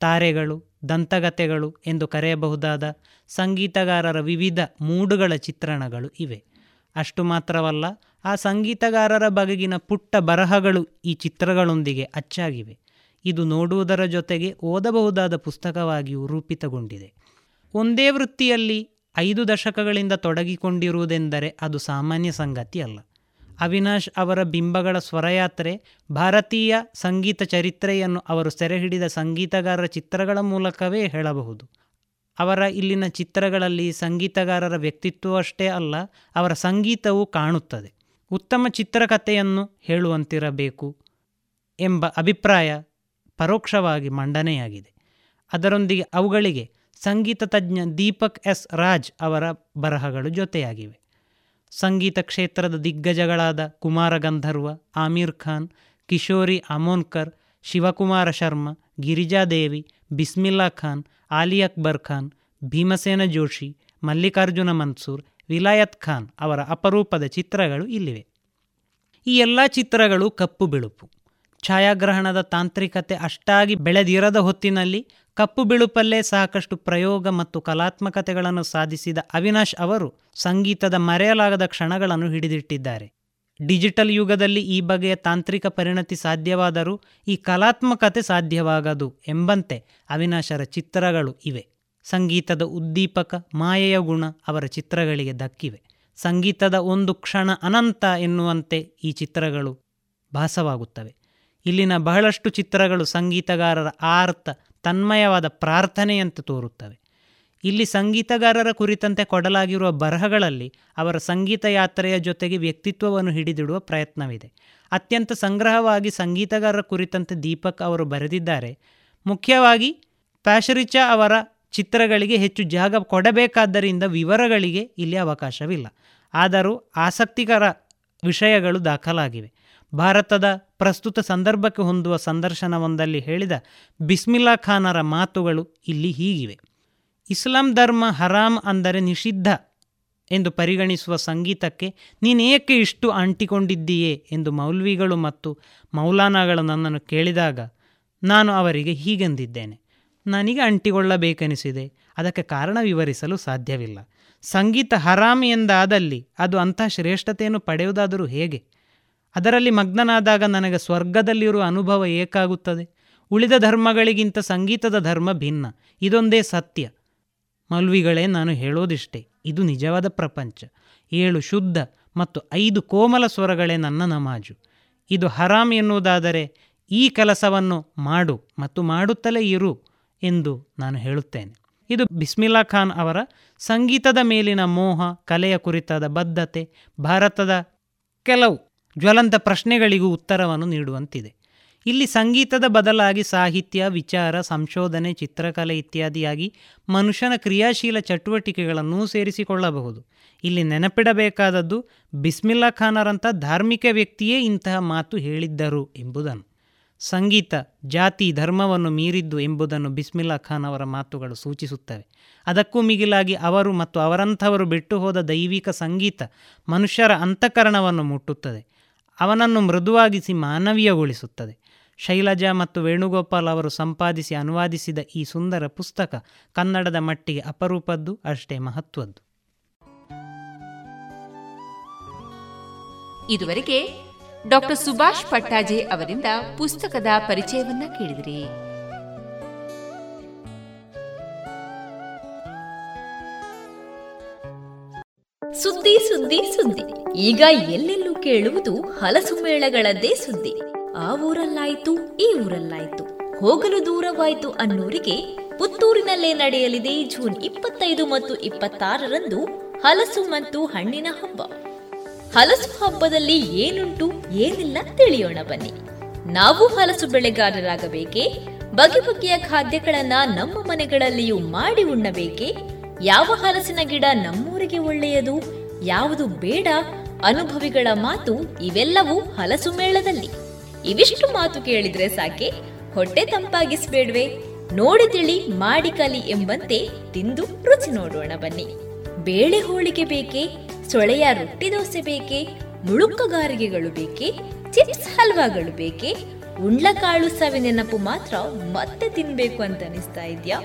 ತಾರೆಗಳು ದಂತಗತೆಗಳು ಎಂದು ಕರೆಯಬಹುದಾದ ಸಂಗೀತಗಾರರ ವಿವಿಧ ಮೂಡುಗಳ ಚಿತ್ರಣಗಳು ಇವೆ. ಅಷ್ಟು ಮಾತ್ರವಲ್ಲ, ಆ ಸಂಗೀತಗಾರರ ಬಗೆಗಿನ ಪುಟ್ಟ ಬರಹಗಳು ಈ ಚಿತ್ರಗಳೊಂದಿಗೆ ಅಚ್ಚಾಗಿವೆ. ಇದು ನೋಡುವುದರ ಜೊತೆಗೆ ಓದಬಹುದಾದ ಪುಸ್ತಕವಾಗಿಯೂ ರೂಪಿತಗೊಂಡಿದೆ. ಒಂದೇ ವೃತ್ತಿಯಲ್ಲಿ ಐದು ದಶಕಗಳಿಂದ ತೊಡಗಿಕೊಂಡಿರುವುದೆಂದರೆ ಅದು ಸಾಮಾನ್ಯ ಸಂಗತಿ ಅಲ್ಲ. ಅವಿನಾಶ್ ಅವರ ಬಿಂಬಗಳ ಸ್ವರಯಾತ್ರೆ, ಭಾರತೀಯ ಸಂಗೀತ ಚರಿತ್ರೆಯನ್ನು ಅವರು ಸೆರೆಹಿಡಿದ ಸಂಗೀತಗಾರರ ಚಿತ್ರಗಳ ಮೂಲಕವೇ ಹೇಳಬಹುದು. ಅವರ ಇಲ್ಲಿನ ಚಿತ್ರಗಳಲ್ಲಿ ಸಂಗೀತಗಾರರ ವ್ಯಕ್ತಿತ್ವವಷ್ಟೇ ಅಲ್ಲ, ಅವರ ಸಂಗೀತವು ಕಾಣುತ್ತದೆ. ಉತ್ತಮ ಚಿತ್ರಕಥೆಯನ್ನು ಹೇಳುವಂತಿರಬೇಕು ಎಂಬ ಅಭಿಪ್ರಾಯ ಪರೋಕ್ಷವಾಗಿ ಮಂಡನೆಯಾಗಿದೆ. ಅದರೊಂದಿಗೆ ಅವುಗಳಿಗೆ ಸಂಗೀತ ತಜ್ಞ ದೀಪಕ್ ಎಸ್ ರಾಜ್ ಅವರ ಬರಹಗಳು ಜೊತೆಯಾಗಿವೆ. ಸಂಗೀತ ಕ್ಷೇತ್ರದ ದಿಗ್ಗಜಗಳಾದ ಕುಮಾರ ಗಂಧರ್ವ, ಆಮೀರ್ ಖಾನ್, ಕಿಶೋರಿ ಅಮೋನ್ಕರ್, ಶಿವಕುಮಾರ ಶರ್ಮ ಗಿರಿಜಾದೇವಿ ಬಿಸ್ಮಿಲ್ಲಾ ಖಾನ್, ಆಲಿ ಅಕ್ಬರ್ ಖಾನ್, ಭೀಮಸೇನ ಜೋಶಿ, ಮಲ್ಲಿಕಾರ್ಜುನ ಮನ್ಸೂರ್, ವಿಲಾಯತ್ ಖಾನ್ ಅವರ ಅಪರೂಪದ ಚಿತ್ರಗಳು ಇಲ್ಲಿವೆ. ಈ ಎಲ್ಲ ಚಿತ್ರಗಳು ಕಪ್ಪು ಬಿಳುಪು. ಛಾಯಾಗ್ರಹಣದ ತಾಂತ್ರಿಕತೆ ಅಷ್ಟಾಗಿ ಬೆಳೆದಿರದ ಹೊತ್ತಿನಲ್ಲಿ ಕಪ್ಪು ಬಿಳುಪಲ್ಲೇ ಸಾಕಷ್ಟು ಪ್ರಯೋಗ ಮತ್ತು ಕಲಾತ್ಮಕತೆಗಳನ್ನು ಸಾಧಿಸಿದ ಅವಿನಾಶ್ ಅವರು ಸಂಗೀತದ ಮರೆಯಲಾಗದ ಕ್ಷಣಗಳನ್ನು ಹಿಡಿದಿಟ್ಟಿದ್ದಾರೆ. ಡಿಜಿಟಲ್ ಯುಗದಲ್ಲಿ ಈ ಬಗೆಯ ತಾಂತ್ರಿಕ ಪರಿಣತಿ ಸಾಧ್ಯವಾದರೂ ಈ ಕಲಾತ್ಮಕತೆ ಸಾಧ್ಯವಾಗದು ಎಂಬಂತೆ ಅವಿನಾಶರ ಚಿತ್ರಗಳು ಇವೆ. ಸಂಗೀತದ ಉದ್ದೀಪಕ, ಮಾಯೆಯ ಗುಣ ಅವರ ಚಿತ್ರಗಳಿಗೆ ದಕ್ಕಿವೆ. ಸಂಗೀತದ ಒಂದು ಕ್ಷಣ ಅನಂತ ಎನ್ನುವಂತೆ ಈ ಚಿತ್ರಗಳು ಭಾಸವಾಗುತ್ತವೆ. ಇಲ್ಲಿನ ಬಹಳಷ್ಟು ಚಿತ್ರಗಳು ಸಂಗೀತಗಾರರ ಆರ್ತ, ತನ್ಮಯವಾದ ಪ್ರಾರ್ಥನೆಯಂತೆ ತೋರುತ್ತವೆ. ಇಲ್ಲಿ ಸಂಗೀತಗಾರರ ಕುರಿತಂತೆ ಕೊಡಲಾಗಿರುವ ಬರಹಗಳಲ್ಲಿ ಅವರ ಸಂಗೀತ ಯಾತ್ರೆಯ ಜೊತೆಗೆ ವ್ಯಕ್ತಿತ್ವವನ್ನು ಹಿಡಿದಿಡುವ ಪ್ರಯತ್ನವಿದೆ. ಅತ್ಯಂತ ಸಂಗ್ರಹವಾಗಿ ಸಂಗೀತಗಾರರ ಕುರಿತಂತೆ ದೀಪಕ್ ಅವರು ಬರೆದಿದ್ದಾರೆ. ಮುಖ್ಯವಾಗಿ ಪ್ಯಾಶರಿಚಾ ಅವರ ಚಿತ್ರಗಳಿಗೆ ಹೆಚ್ಚು ಜಾಗ ಕೊಡಬೇಕಾದ್ದರಿಂದ ವಿವರಗಳಿಗೆ ಇಲ್ಲಿ ಅವಕಾಶವಿಲ್ಲ. ಆದರೂ ಆಸಕ್ತಿಕರ ವಿಷಯಗಳು ದಾಖಲಾಗಿವೆ. ಭಾರತದ ಪ್ರಸ್ತುತ ಸಂದರ್ಭಕ್ಕೆ ಹೊಂದುವ ಸಂದರ್ಶನವೊಂದಲ್ಲಿ ಹೇಳಿದ ಬಿಸ್ಮಿಲ್ಲಾ ಖಾನರ ಮಾತುಗಳು ಇಲ್ಲಿ ಹೀಗಿವೆ. ಇಸ್ಲಾಂ ಧರ್ಮ ಹರಾಮ್ ಅಂದರೆ ನಿಷಿದ್ಧ ಎಂದು ಪರಿಗಣಿಸುವ ಸಂಗೀತಕ್ಕೆ ನೀನೇಕೆ ಇಷ್ಟು ಅಂಟಿಕೊಂಡಿದ್ದೀಯೇ ಎಂದು ಮೌಲ್ವಿಗಳು ಮತ್ತು ಮೌಲಾನಾಗಳು ನನ್ನನ್ನು ಕೇಳಿದಾಗ ನಾನು ಅವರಿಗೆ ಹೀಗೆಂದಿದ್ದೇನೆ. ನನಗೆ ಅಂಟಿಕೊಳ್ಳಬೇಕೆನಿಸಿದೆ. ಅದಕ್ಕೆ ಕಾರಣ ವಿವರಿಸಲು ಸಾಧ್ಯವಿಲ್ಲ. ಸಂಗೀತ ಹರಾಮ್ ಎಂದಾದಲ್ಲಿ ಅದು ಅಂಥ ಶ್ರೇಷ್ಠತೆಯನ್ನು ಪಡೆಯುವುದಾದರೂ ಹೇಗೆ? ಅದರಲ್ಲಿ ಮಗ್ನನಾದಾಗ ನನಗೆ ಸ್ವರ್ಗದಲ್ಲಿರುವ ಅನುಭವ ಏಕಾಗುತ್ತದೆ. ಉಳಿದ ಧರ್ಮಗಳಿಗಿಂತ ಸಂಗೀತದ ಧರ್ಮ ಭಿನ್ನ. ಇದೊಂದೇ ಸತ್ಯ. ಮಲ್ವಿಗಳೇ ನಾನು ಹೇಳೋದಿಷ್ಟೇ. ಇದು ನಿಜವಾದ ಪ್ರಪಂಚ. ಏಳು ಶುದ್ಧ ಮತ್ತು ಐದು ಕೋಮಲ ಸ್ವರಗಳೇ ನನ್ನ ನಮಾಜು. ಇದು ಹರಾಮ್ ಎನ್ನುವುದಾದರೆ ಈ ಕೆಲಸವನ್ನು ಮಾಡು ಮತ್ತು ಮಾಡುತ್ತಲೇ ಇರು ಎಂದು ನಾನು ಹೇಳುತ್ತೇನೆ. ಇದು ಬಿಸ್ಮಿಲ್ಲಾ ಖಾನ್ ಅವರ ಸಂಗೀತದ ಮೇಲಿನ ಮೋಹ, ಕಲೆಯ ಕುರಿತಾದ ಬದ್ಧತೆ, ಭಾರತದ ಕೆಲವು ಜ್ವಲಂತ ಪ್ರಶ್ನೆಗಳಿಗೂ ಉತ್ತರವನ್ನು ನೀಡುವಂತಿದೆ. ಇಲ್ಲಿ ಸಂಗೀತದ ಬದಲಾಗಿ ಸಾಹಿತ್ಯ, ವಿಚಾರ, ಸಂಶೋಧನೆ, ಚಿತ್ರಕಲೆ ಇತ್ಯಾದಿಯಾಗಿ ಮನುಷ್ಯನ ಕ್ರಿಯಾಶೀಲ ಚಟುವಟಿಕೆಗಳನ್ನು ಸೇರಿಸಿಕೊಳ್ಳಬಹುದು. ಇಲ್ಲಿ ನೆನಪಿಡಬೇಕಾದದ್ದು, ಬಿಸ್ಮಿಲ್ಲಾ ಖಾನರಂಥ ಧಾರ್ಮಿಕ ವ್ಯಕ್ತಿಯೇ ಇಂತಹ ಮಾತು ಹೇಳಿದ್ದರು ಎಂಬುದನ್ನು ಸಂಗೀತ, ಜಾತಿ, ಧರ್ಮವನ್ನು ಮೀರಿದ್ದು ಎಂಬುದನ್ನು ಬಿಸ್ಮಿಲ್ಲಾ ಖಾನ್ ಅವರ ಮಾತುಗಳು ಸೂಚಿಸುತ್ತವೆ. ಅದಕ್ಕೂ ಮಿಗಿಲಾಗಿ ಅವರು ಮತ್ತು ಅವರಂಥವರು ಬಿಟ್ಟು ಹೋದ ದೈವಿಕ ಸಂಗೀತ ಮನುಷ್ಯರ ಅಂತಃಕರಣವನ್ನು ಮುಟ್ಟುತ್ತದೆ. ಅವನನ್ನು ಮೃದುವಾಗಿಸಿ ಮಾನವೀಯಗೊಳಿಸುತ್ತದೆ. ಶೈಲಜಾ ಮತ್ತು ವೇಣುಗೋಪಾಲ್ ಅವರು ಸಂಪಾದಿಸಿ ಅನುವಾದಿಸಿದ ಈ ಸುಂದರ ಪುಸ್ತಕ ಕನ್ನಡದ ಮಟ್ಟಿಗೆ ಅಪರೂಪದ್ದು ಅಷ್ಟೇ ಮಹತ್ವದ್ದು. ಇದುವರೆಗೆ ಡಾಕ್ಟರ್ ಸುಭಾಷ್ ಪಟ್ಟಾಜೆ ಅವರಿಂದ ಪುಸ್ತಕದ ಪರಿಚಯವನ್ನ ಕೇಳಿದಿರಿ. ಸುದ್ದಿ ಸುದ್ದಿ ಸುದ್ದಿ. ಈಗ ಎಲ್ಲೆಲ್ಲೂ ಕೇಳುವುದು ಹಲಸು ಮೇಳಗಳದ್ದೇ ಸುದ್ದಿ. ಆ ಊರಲ್ಲಾಯ್ತು, ಈ ಊರಲ್ಲಾಯ್ತು. ಹೋಗಲು ದೂರವಾಯ್ತು ಅನ್ನೋರಿಗೆ ಪುತ್ತೂರಿನಲ್ಲೇ ನಡೆಯಲಿದೆ ಜೂನ್ ಇಪ್ಪತ್ತೈದು ಮತ್ತು ಇಪ್ಪತ್ತಾರರಂದು ಹಲಸು ಮತ್ತು ಹಣ್ಣಿನ ಹಬ್ಬ. ಹಲಸು ಹಬ್ಬದಲ್ಲಿ ಏನುಂಟು, ಏನಿಲ್ಲ ತಿಳಿಯೋಣ ಬನ್ನಿ. ನಾವು ಹಲಸು ಬೆಳೆಗಾರರಾಗಬೇಕೇ? ಬಗೆ ಬಗೆಯ ಖಾದ್ಯಗಳನ್ನ ನಮ್ಮ ಮನೆಗಳಲ್ಲಿಯೂ ಮಾಡಿ ಉಣ್ಣಬೇಕೆ? ಯಾವ ಹಲಸಿನ ಗಿಡ ನಮ್ಮೂರಿಗೆ ಒಳ್ಳೆಯದು? ಯಾವುದು ಬೇಡ? ಅನುಭವಿಗಳ ಮಾತು ಇವೆಲ್ಲವೂ ಹಲಸು ಮೇಳದಲ್ಲಿ. ಇವಿಷ್ಟು ಮಾತು ಕೇಳಿದ್ರೆ ಸಾಕೆ? ಹೊಟ್ಟೆ ತಂಪಾಗಿಸ್ಬೇಡ್ವೆ. ನೋಡಿ ತಿಳಿ, ಮಾಡಿ ಕಲಿ ಎಂಬಂತೆ ತಿಂದು ರುಚಿ ನೋಡೋಣ ಬನ್ನಿ. ಬೇಳೆ ಹೋಳಿಗೆ ಬೇಕೆ? ಸೊಳೆಯ ರೊಟ್ಟಿ ದೋಸೆ ಬೇಕೆ? ಮುಳುಕುಗಾರಿಗೆಗಳು ಬೇಕೆ? ಚಿಪ್ಸ್ ಹಲ್ವಾಗಳು ಬೇಕೆ? ಉಂಡ್ಲಕಾಳು ಸವಿ ನೆನಪು ಮಾತ್ರ ಮತ್ತೆ ತಿನ್ಬೇಕು ಅಂತ ಅನಿಸ್ತಾ ಇದ್ಯಾ?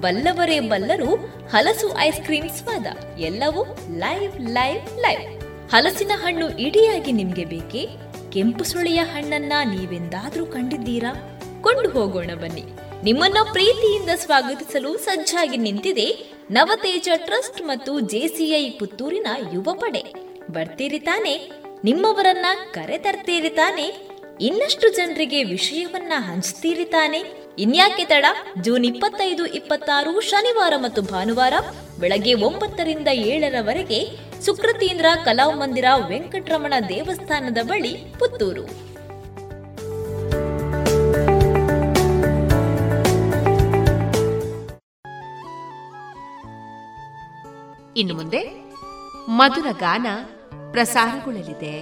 ಬಲ್ಲವರೇ ಬಲ್ಲರು ಹಲಸು ಐಸ್ ಕ್ರೀಮ್ ಸ್ವಾದ. ಎಲ್ಲವೂ ಲೈವ್ ಲೈವ್ ಲೈವ್. ಹಲಸಿನ ಹಣ್ಣು ಇಡಿಯಾಗಿ ನಿಮ್ಗೆ ಬೇಕೇ? ಕೆಂಪು ಸುಳಿಯ ಹಣ್ಣನ್ನ ನೀವೆಂದಾದ್ರೂ ಕಂಡಿದ್ದೀರಾ? ಕೊಂಡು ಹೋಗೋಣ ಬನ್ನಿ. ನಿಮ್ಮನ್ನ ಪ್ರೀತಿಯಿಂದ ಸ್ವಾಗತಿಸಲು ಸಜ್ಜಾಗಿ ನಿಂತಿದೆ ನವತೇಜ ಟ್ರಸ್ಟ್ ಮತ್ತು ಜೆಸಿಐ ಪುತ್ತೂರಿನ ಯುವ ಪಡೆ. ಬರ್ತೀರಿ ತಾನೆ? ನಿಮ್ಮವರನ್ನ ಕರೆ ತರ್ತೀರಿ ತಾನೆ? ಇನ್ನಷ್ಟು ಜನರಿಗೆ ವಿಷಯವನ್ನ ಹಂಚ್ತೀರಿ ತಾನೆ? ಇನ್ಯಾಕೆ ತಡ? ಜೂನ್ ಇಪ್ಪತ್ತೈದು, ಇಪ್ಪತ್ತಾರು, ಶನಿವಾರ ಮತ್ತು ಭಾನುವಾರ ಬೆಳಗ್ಗೆ ಒಂಬತ್ತರಿಂದ ಏಳರವರೆಗೆ ಸುಕೃತೀಂದ್ರ ಕಲಾಮಂದಿರ ವೆಂಕಟರಮಣ ದೇವಸ್ಥಾನದ ಬಳಿ ಪುತ್ತೂರು ಇನ್ನು ಮುಂದೆ ಮಧುರ ಗಾನ ಪ್ರಸಾರಗೊಳ್ಳಲಿದೆ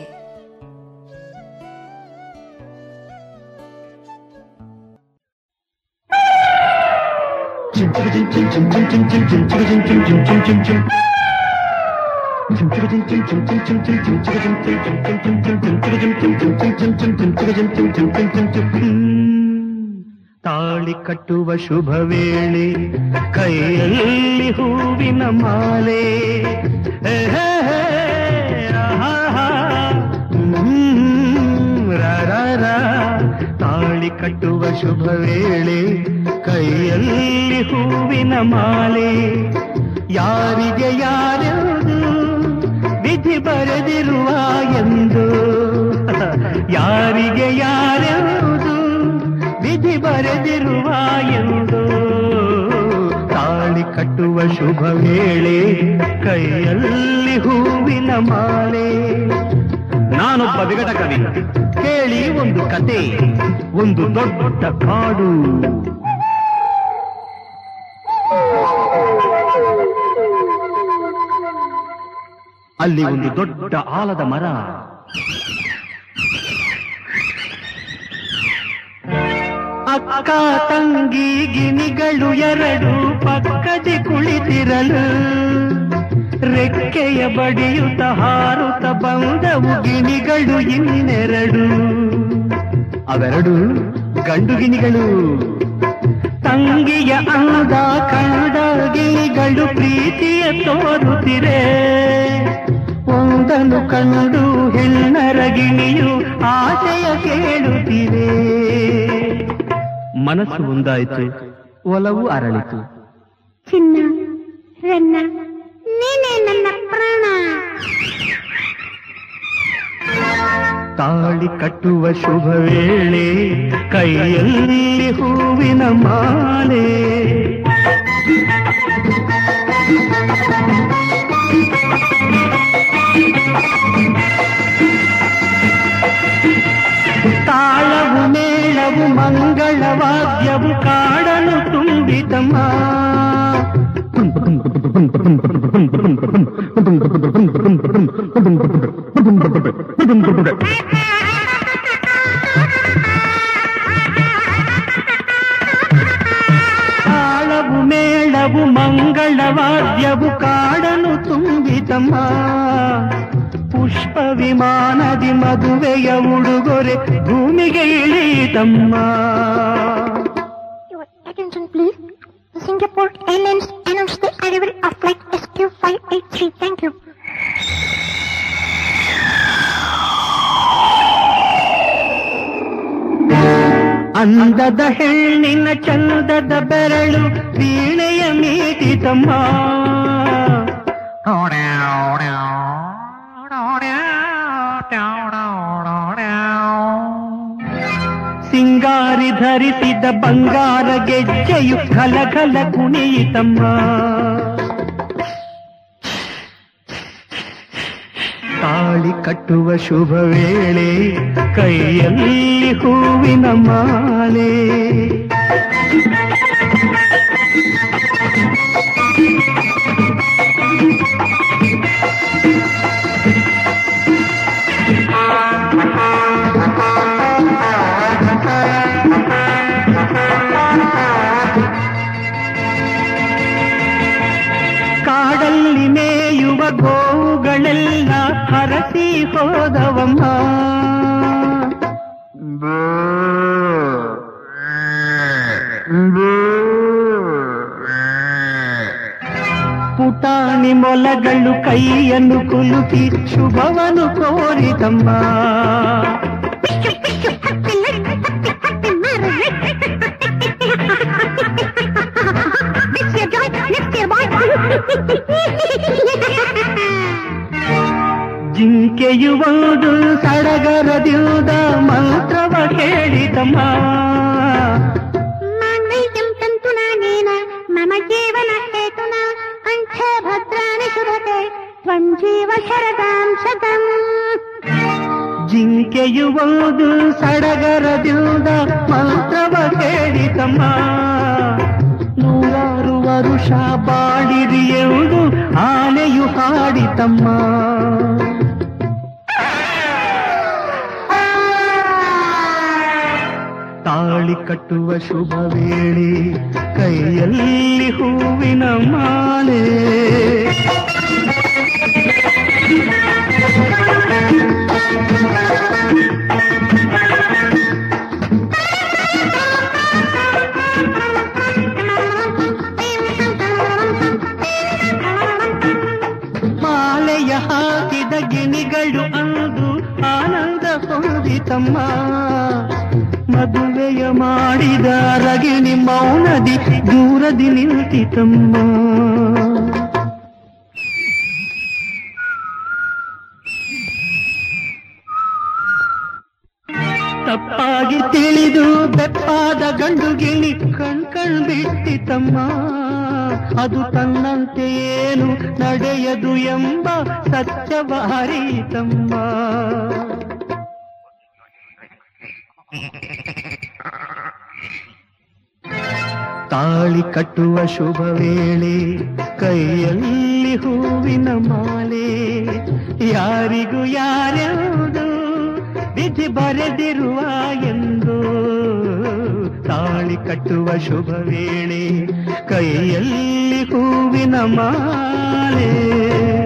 ತಾಳಿ ಕಟ್ಟುವ ಶುಭ ವೇಳೆ, ಕೈಯಲ್ಲಿ ಹೂವಿನ ಮಾಲೆ. ತಾಳಿ ಕಟ್ಟುವ ಶುಭ ವೇಳೆ, ಕೈಯಲ್ಲಿ ಹೂವಿನ ಮಾಲೆ. ಯಾರಿಗೆ ಯಾರ್ಯಾವುದು ವಿಧಿ ಬರೆದಿರುವ ಎಂದು. ಯಾರಿಗೆ ಯಾರೆಂದು ವಿಧಿ ಬರೆದಿರುವ ಎಂದು. ತಾಳಿ ಕಟ್ಟುವ ಶುಭ ವೇಳೆ ಕೈಯಲ್ಲಿ ಹೂವಿನ ಮಾಲೆ. ನಾನೊಬ್ಬ ವಿಗಟ ಕವಿ ಕೇಳಿ ಒಂದು ಕತೆ, ಒಂದು ದೊಡ್ಡ ಕಾಡು. ಅಲ್ಲಿ ಒಂದು ದೊಡ್ಡ ಆಲದ ಮರ. ಅಕ್ಕ ತಂಗಿ ಗಿಣಿಗಳು ಎರಡು ಪಕ್ಕದಿ ಕುಳಿತಿರಲು. ರೆಕ್ಕೆಯ ಬಡಿಯುತ್ತ ಹಾರುತ್ತ ಬಂದವು ಗಿಣಿಗಳು ಇನ್ನೆರಡು. ಅವೆರಡು ಗಂಡು ಗಿಣಿಗಳು. ತಂಗಿಯ ಅಂದ ಕಂಡ ಗಿಣಿಗಳು ಪ್ರೀತಿಯ ತೋರುತ್ತಿರೆ. ಹೆಣ್ಣರ ಗಿಣಿಯು ಆಶಯ ಕೇಳುತ್ತಿದೆ ಮನಸ್ಸು ಒಂದಾಯಿತು ಒಲವು ಅರಳಿತು ಚಿನ್ನ ರನ್ನ ನೀನೇ ನನ್ನ ಪ್ರಾಣ ತಾಳಿ ಕಟ್ಟುವ ಶುಭ ವೇಳೆ ಕೈಯಲ್ಲಿ ಹೂವಿನ ಮಾಲೆ ತಾಳವು ಮೇಳವು ಮಂಗಳವಾದ್ಯವು ಕಾಡಲು ತುಂಬಿತಮ್ಮ ತಾಳವು ಮೇಳವು ಮಂಗಳವಾದ್ಯವು ಕಾಡಲು ತುಂಬಿತಮ್ಮ ಪುಷ್ಪ ವಿಮಾನದಿ ಮದುವೆಯ ಉಡುಗೊರೆ ಭೂಮಿಗೆ ಇಳಿತಮ್ಮ Attention please. Singapore Airlines announced the arrival of flight SQ583. Thank you. ಅಂದದ ಹೆಣ್ಣಿನ ಚಂದದ ಬೆರಳು ವೀಣೆಯ ಮೀಟಿತಮ್ಮ ಸಿಂಗಾರಿ ಧರಿಸಿದ ಬಂಗಾರ ಗೆಜ್ಜೆಯು ಕಲಕಲ ಕುಣಿಯಿತಮ್ಮ. ತಾಳಿ ಕಟ್ಟುವ ಶುಭ ವೇಳೆ ಕೈಯಲ್ಲಿ ಹೂವಿನ ಮಾಲೆ. ಹರಸಿ ಹೋದವಮ್ಮ ಪುಟಾಣಿ ಮೊಲಗಳು ಕೈಯನ್ನು ಕುಲುಕಿ ಶುಭವನ್ನು ಕೋರಿದಮ್ಮ ಜಿಂಕೆಯು ಒಂದು ಸಡಗರದಿಂದ ಮಂತ್ರವ ಹೇಳಿದಮ್ಮ ಜಿಂಕೆಯುವುದು ಸಡಗರದಿಲ್ದ ಮಂತ್ರವ ಹೇಳಿದಮ್ಮ జీవన హేతున అంఠే భద్రాని శుభతే త్వం జీవ శరదాం శతం జింకెయుವುದು ಸಡಗರದಿಂದ ಮಂತ್ರವ ಹೇಳಿತಮ್ಮ ನೂರಾರು ವರುಷ ಬಾಳಿರಿಯುವುದು ಆನೆಯು ಹಾಡಿತಮ್ಮ ತಾಳಿ ಕಟ್ಟುವ ಶುಭ ವೇಳೆ ಕೈಯಲ್ಲಿ ಹೂವಿನ ಮಾಲೆ. ಮಾಲೆಯ ಮಾಡಿದ ರಗಿಣಿ ಮೌನದಿ ದೂರದಿ ನಿಂತಿತಮ್ಮ ತಪ್ಪಾಗಿ ತಿಳಿದು ಬೆಪ್ಪಾದ ಗಂಡು ಗಿಣಿ ಕಣ್ ಕಣ್ ಬಿಟ್ಟಿತಮ್ಮ ಅದು ತನ್ನಂತೆ ಏನು ನಡೆಯದು ಎಂಬ ಸತ್ಯವ ಅರಿತಮ್ಮ. ತಾಳಿ ಕಟ್ಟುವ ಶುಭ ವೇಳೆ, ಕೈಯಲ್ಲಿ ಹೂವಿನ ಮಾಲೆ. ಯಾರಿಗೂ ಯಾರ್ಯಾವುದು ವಿಧಿ ಬರೆದಿರುವ ಎಂದು ತಾಳಿ ಕಟ್ಟುವ ಶುಭ ವೇಳೆ, ಕೈಯಲ್ಲಿ ಹೂವಿನ ಮಾಲೆ.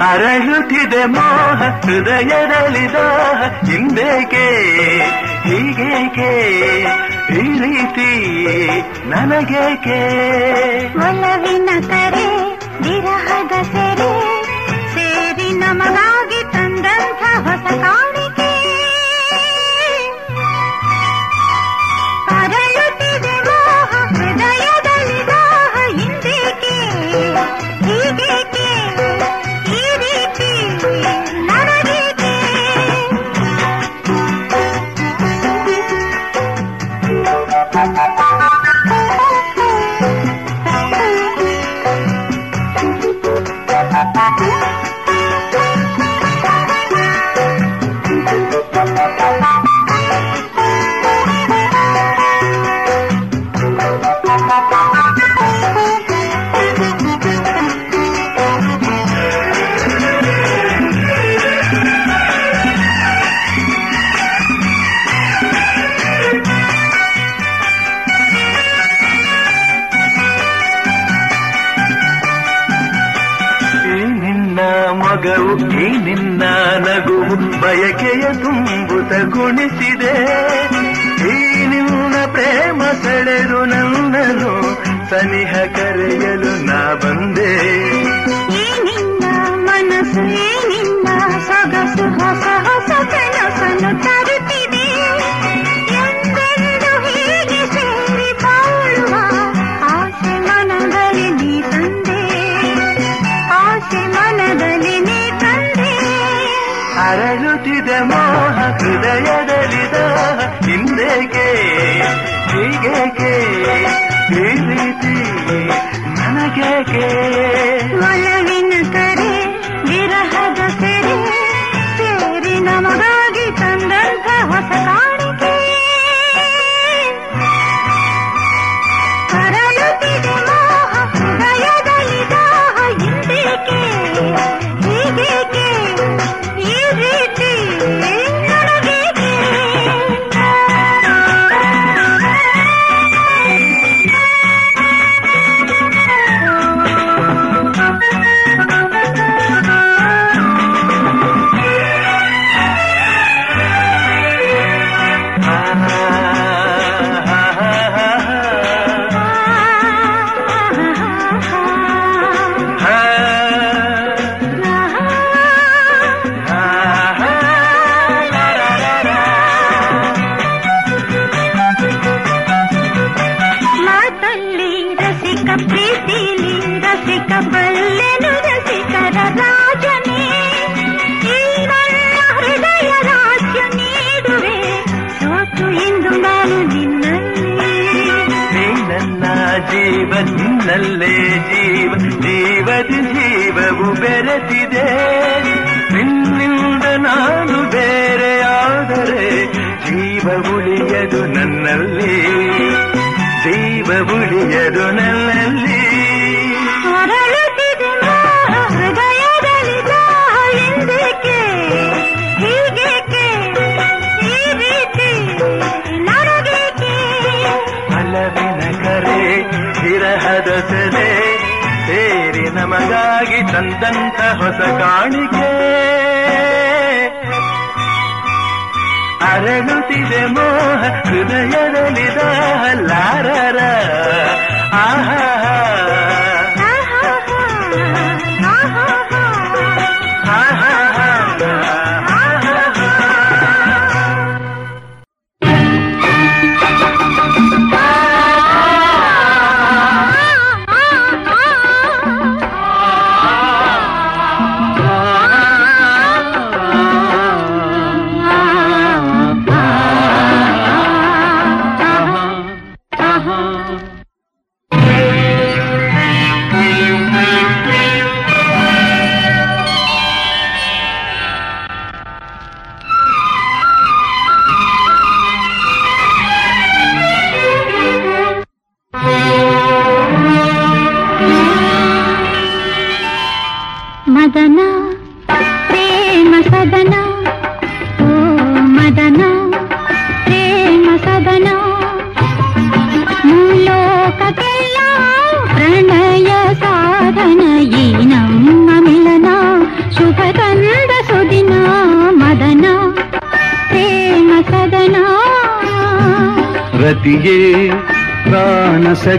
ಅರಳುತ್ತಿದೆ ಮೋಹ ಹೃದಯದಲ್ಲಿದ ಹಿಂದೇಕೆ ಹೀಗೇಕೆ ಈ ರೀತಿ ನನಗೇಕೆ? ಒಲವಿನ ಕರೆ ವಿರಹದ ಸೆರೆ ತುಂಬುತ ಗುಣಿಸಿದೆ. ಈ ನಿನ್ನ ಪ್ರೇಮ ಸೆಳೆದು ನನ್ನನು ಸನಿಹ ಕರೆಯಲು ನಾ ಬಂದೆ. ಮನಸ್ಸು ನಿನ್ನ ಸೊಗಸು ಹೊಸ ಹೊಸ ಕನಸನ್ನು ತರುತ್ತಿದೆ ಹೀಗೆ ಸೇರಿ ಬಾಳುವ ಆಸೆ ಮನದಲ್ಲಿ ನೀ ತಂದೆ. ಆಸೆ ಮನದಲ್ಲಿ ನೀ ತಂದೆ. ಅರಳುತ್ತಿದೆ ಮೋಹ ಹೇಗೆ ಹೀಗೇಗೆ ಈ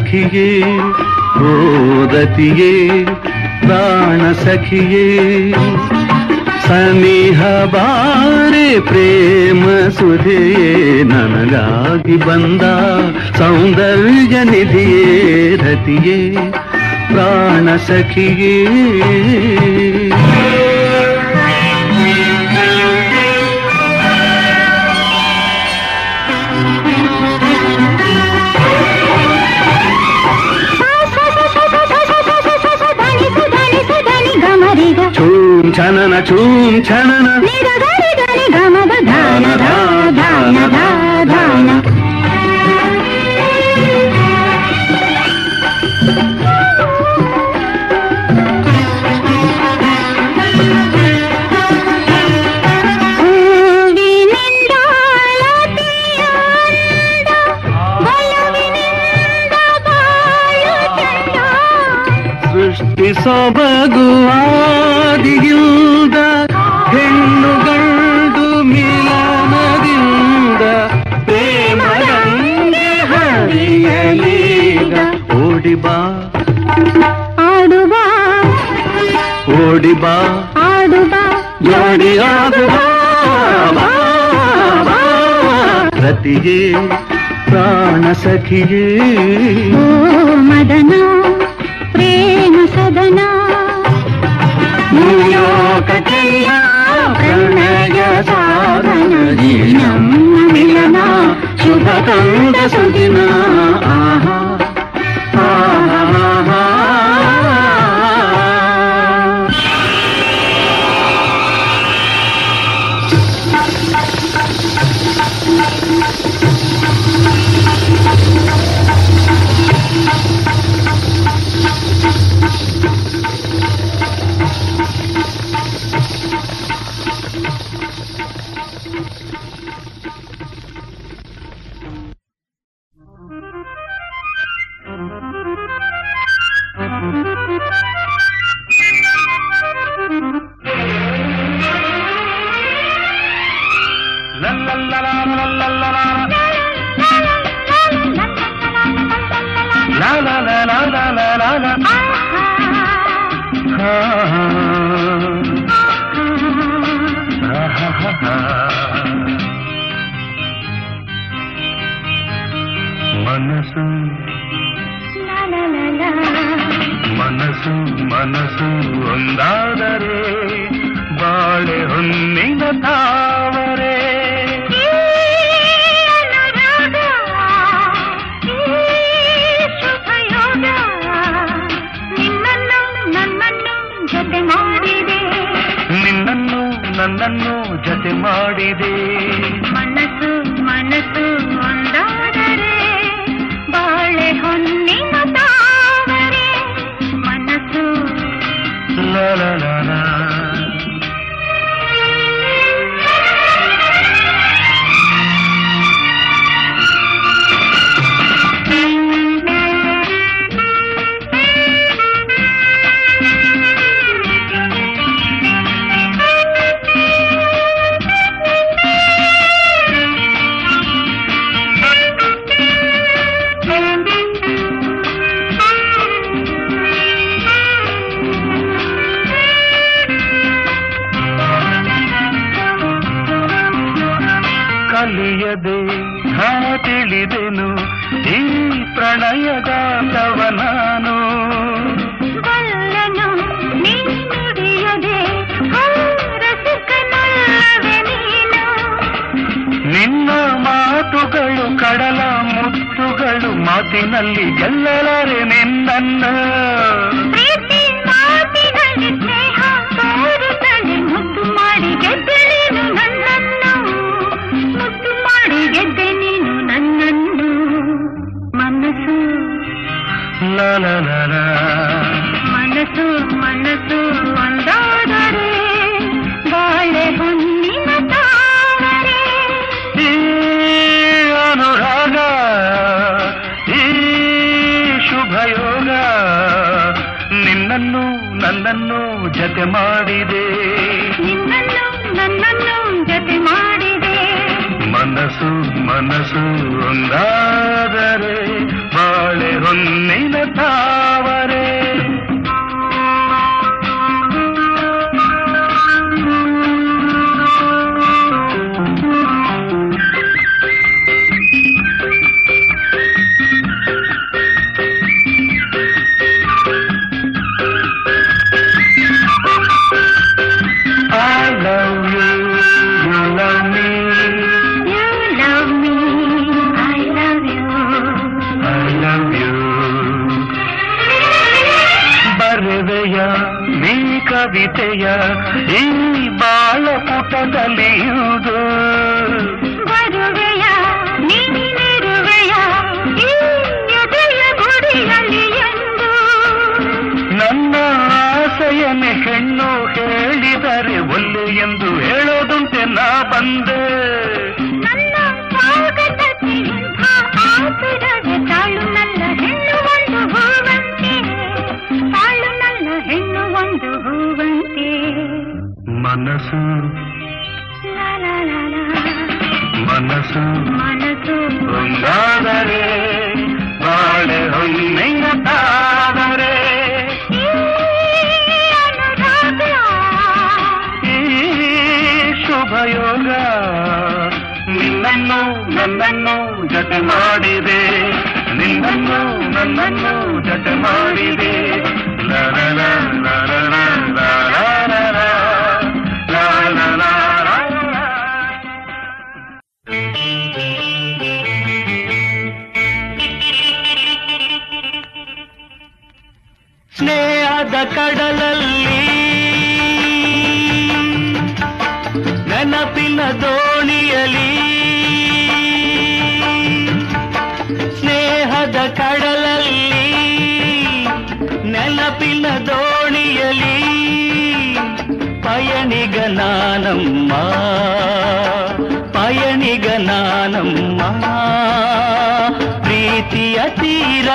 ಸಖಿಯೇ ಓದತಿಯೇ ಪ್ರಾಣ ಸಖಿಯೇ. ಸನಿಹ ಬಾರೆ ಪ್ರೇಮ ಸುಧೆಯೇ, ನನಗಾಗಿ ಬಂದ ಸೌಂದರ್ಯ ನಿಧಿಯೇ, ರತಿಯೇ, ಪ್ರಾಣ ಸಖಿಯೇ. ಛೂಂ ಛಣನ ಧಾನ ಧಾನ ಧಾನ ಸೃಷ್ಟಿಸೋ ಬಗುವಾ ఆడుబా ఆడుబా. జోడి ఆడుబా రతియే ప్రాణ సఖియే. మదనా ప్రేమ సదనా. ప్రణయ సాధన. ఆహా. మనసు మనసు అందాదరే బాಳೆ ಹೊನ್ನಿನ ತಾವರೆ ಈ ಅನುರಾಗ ಈ ಶುಭಯೋಗ ನಿನ್ನನ್ನು ನನ್ನನ್ನು ಜತೆ ಮಾಡಿದೆ ನಿನ್ನನ್ನು ನನ್ನನ್ನು ಜತೆ ಮಾಡಿದೆ ಮನಸ್ಸು ಮನಸ್ಸು ಒಂದಾ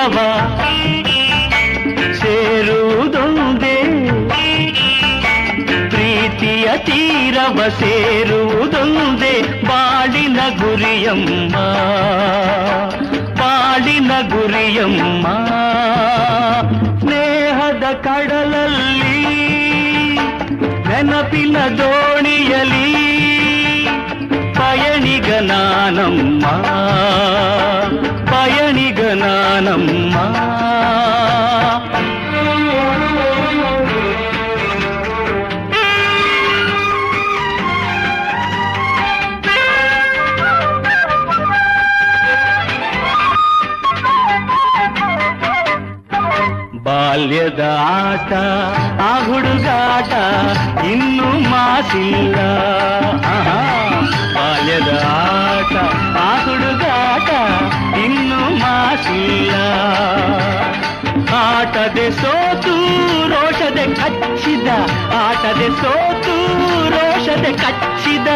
ತೀರವ ಸೇರುವುದೊಂದೇ ಪ್ರೀತಿಯ ತೀರವ ಸೇರುವುದೊಂದೇ ಬಾಳಿನ ಗುರಿಯಮ್ಮ ಬಾಳಿನ ಗುರಿಯಮ್ಮ ಸ್ನೇಹದ ಕಡಲಲ್ಲಿ ನೆನಪಿನ ದೋಣಿಯಲಿ ಪಯಣಿಗ ನಾನಮ್ಮ ಪಯಣಿಗ ನಾನಮ್ಮ ಬಾಲ್ಯದ ಆಟ ಆ ಹುಡುಗಾಟ ಇನ್ನೂ ಮಾಸಿಲ್ಲ ಆಟದೆ ಸೋತು, ರೋಷದೆ ಕಚ್ಚಿದ, ಆಟದೆ ಸೋತು, ರೋಷದೆ ಕಚ್ಚಿದ,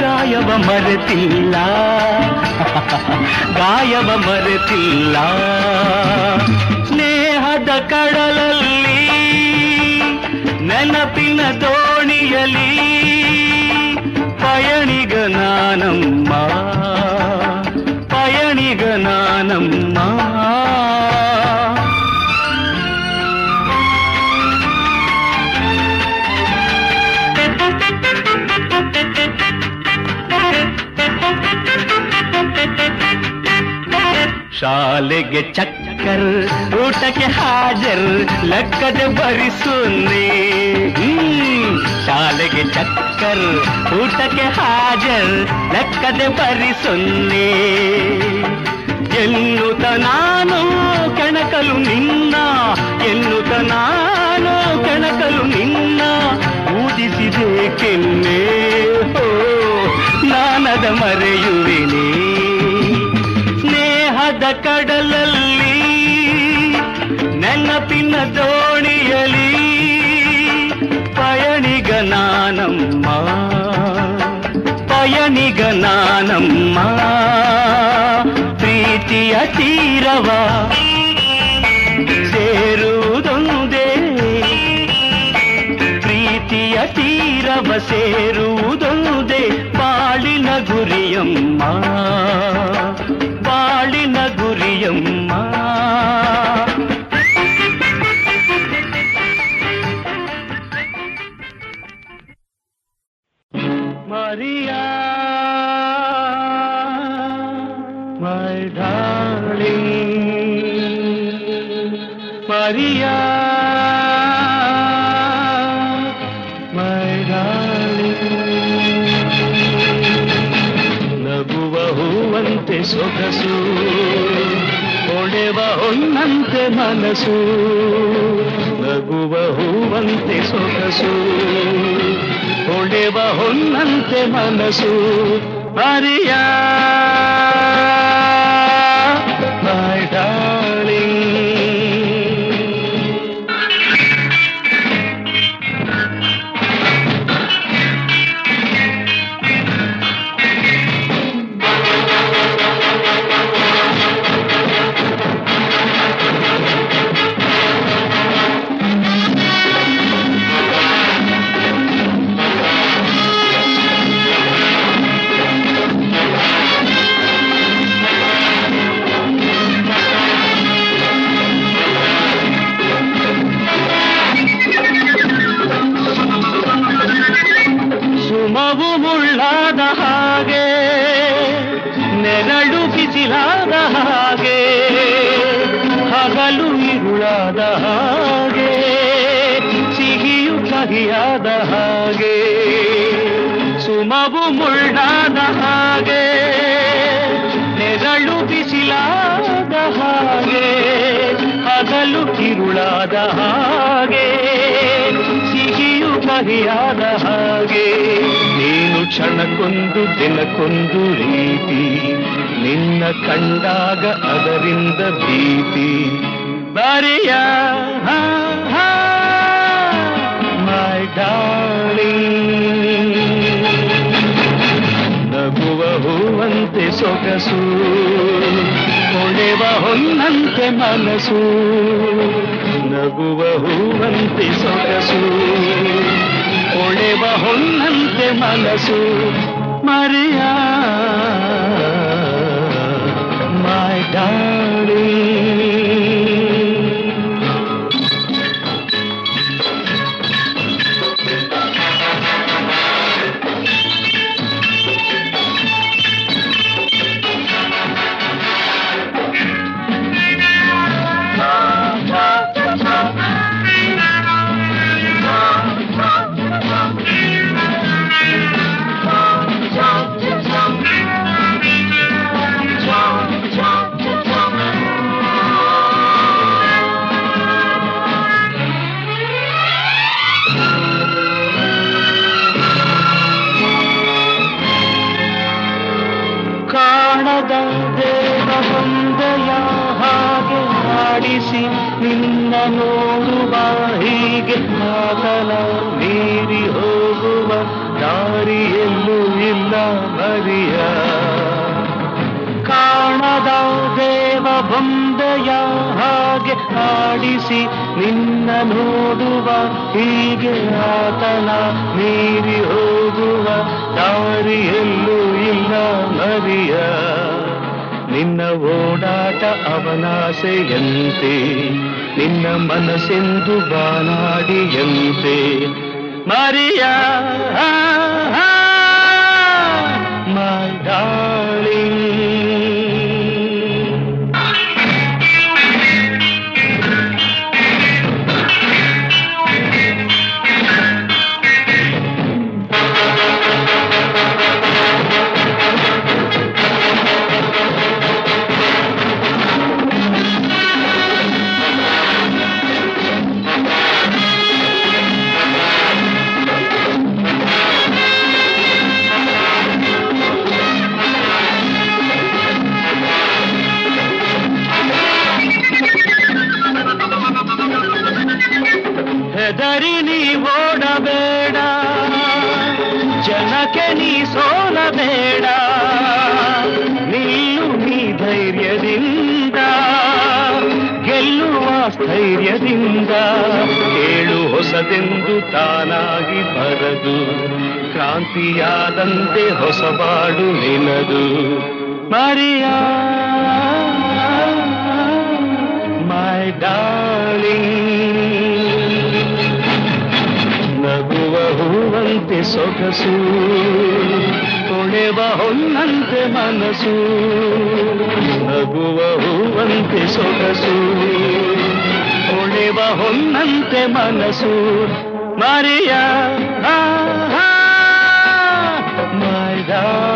ಗಾಯವ ಮರೆತಿಲ್ಲ. ಗಾಯವ ಮರೆತಿಲ್ಲ. ಸ್ನೇಹದ ಕಡಲಲ್ಲಿ, ನೆನಪಿನ ದೋಣಿಯಲಿ ಪಯಣಿಗ ನಾನಮ್ಮ ಪಯಣಿಗ ನಾನಮ್ಮ. ಶಾಲೆಗೆ ಚಕ್ಕರ್, ಊಟಕ್ಕೆ ಹಾಜರ್, ಲೆಕ್ಕದೆ ಭರಿಸುನ್ನಿ ಹ್ಮ್. ಶಾಲೆಗೆ ಚಕ್ಕರ್, ಊಟಕ್ಕೆ ಹಾಜರ್, ಲೆಕ್ಕದೆ ಭರಿಸುನ್ನಿ ಎನ್ನುತ್ತ ನಾನು ಕೆಣಕಲು ನಿನ್ನ, ಎನ್ನುತ್ತ ನಾನು ಕೆಣಕಲು ನಿನ್ನ, ಊದಿಸಿದೆ ಕೆನ್ನೆ. ನಾನದ ಮರೆಯುವೆನೇ. ದೋಣಿಯಲಿ ಪಯಣಿಗ ನಾನಮ್ಮ ಪಯಣಿಗ ನಾನಮ್ಮ ಪ್ರೀತಿಯ ತೀರವ ಸೇರುವುದೊಂದೇ ಪ್ರೀತಿಯ ತೀರವ ಸೇರುವುದೊಂದೇ ಬಾಳಿನ ಗುರಿಯಮ್ಮ ಮರಿಯಾ ಮೈ ಡಾರ್ಲಿಂಗ್ ನಗುವ ಹೂವಂತೆ ಸೊಗಸು ಹೊಳೆವ ಹೊನ್ನಂತೆ ಮನಸ್ಸು ನಗುವ ಹೂವಂತೆ ಸೊಗಸು ಹೊಳೆವ ಹೊನ್ನಂತೆ ಮನಸ್ಸು ಹರಿಯ ಮೈ ಡಾರ್ಲಿಂಗ್ ಹಾಗೆ, ಸಿಹಿಯು ಕಹಿಯಾದ ಹಾಗೆ. ನೀನು ಕ್ಷಣಕ್ಕೊಂದು, ದಿನಕ್ಕೊಂದು ರೀತಿ, ನಿನ್ನ ಕಂಡಾಗ ಅದರಿಂದ ಭೀತಿ. ಬರೆಯ ಮೈ ಡಾರ್ಲಿಂಗ್. ನಗುವ ಹೂವಂತೆ ಸೊಗಸು. ಹೊಳೆವ ಹೊನ್ನಂತೆ ಮನಸ್ಸು ನಗುವ ಹೂವಂತೆ ಸೊಗಸು. ಹೊಳೆವ ಹೊನ್ನಂತೆ ಮನಸ್ಸು ಮರೆಯ ಮೈ ನೋಡುವ ಹೀಗೆ ಆಗಲ ಮೀರಿ ಹೋಗುವ ದಾರಿಯಲ್ಲೂ ಇಲ್ಲ ಮರಿಯ ಕಾಣದ ದೇವ ಬಂದೆಯ ಹಾಗೆ ಆಡಿಸಿ ನಿನ್ನ ನೋಡುವ ಹೀಗೆ ಆತನ ಮೀರಿ ಹೋಗುವ ದಾರಿಯಲ್ಲೂ ಇಲ್ಲ ಮರಿಯ ನಿನ್ನ ಓಡಾಟ ಅವನಾಸೆಯಂತೆ ನಿನ್ನ ಮನಸ್ಸೆಂದು ಬಾನಾಡಿಯಂತೆ ಮರಿಯ ಮೈ ತಾನಾಗಿ ಬರದು, ಕ್ರಾಂತಿಯಾದಂತೆ ಹೊಸಬಾಡು ನಿನದು. Maria, my darling. ನಗುವ ಹೂವಂತೆ ಸೊಗಸು ಕೊಳೆವ ಹೊನ್ನಂತೆ ಮನಸ್ಸು ನಗುವ ಹೂವಂತೆ ಸೊಗಸು ಕೊಳೆವ ಹೊನ್ನಂತೆ ಮನಸ್ಸು ಮರಿಯ ಮೈ ಡಾರ್ಲಿಂಗ್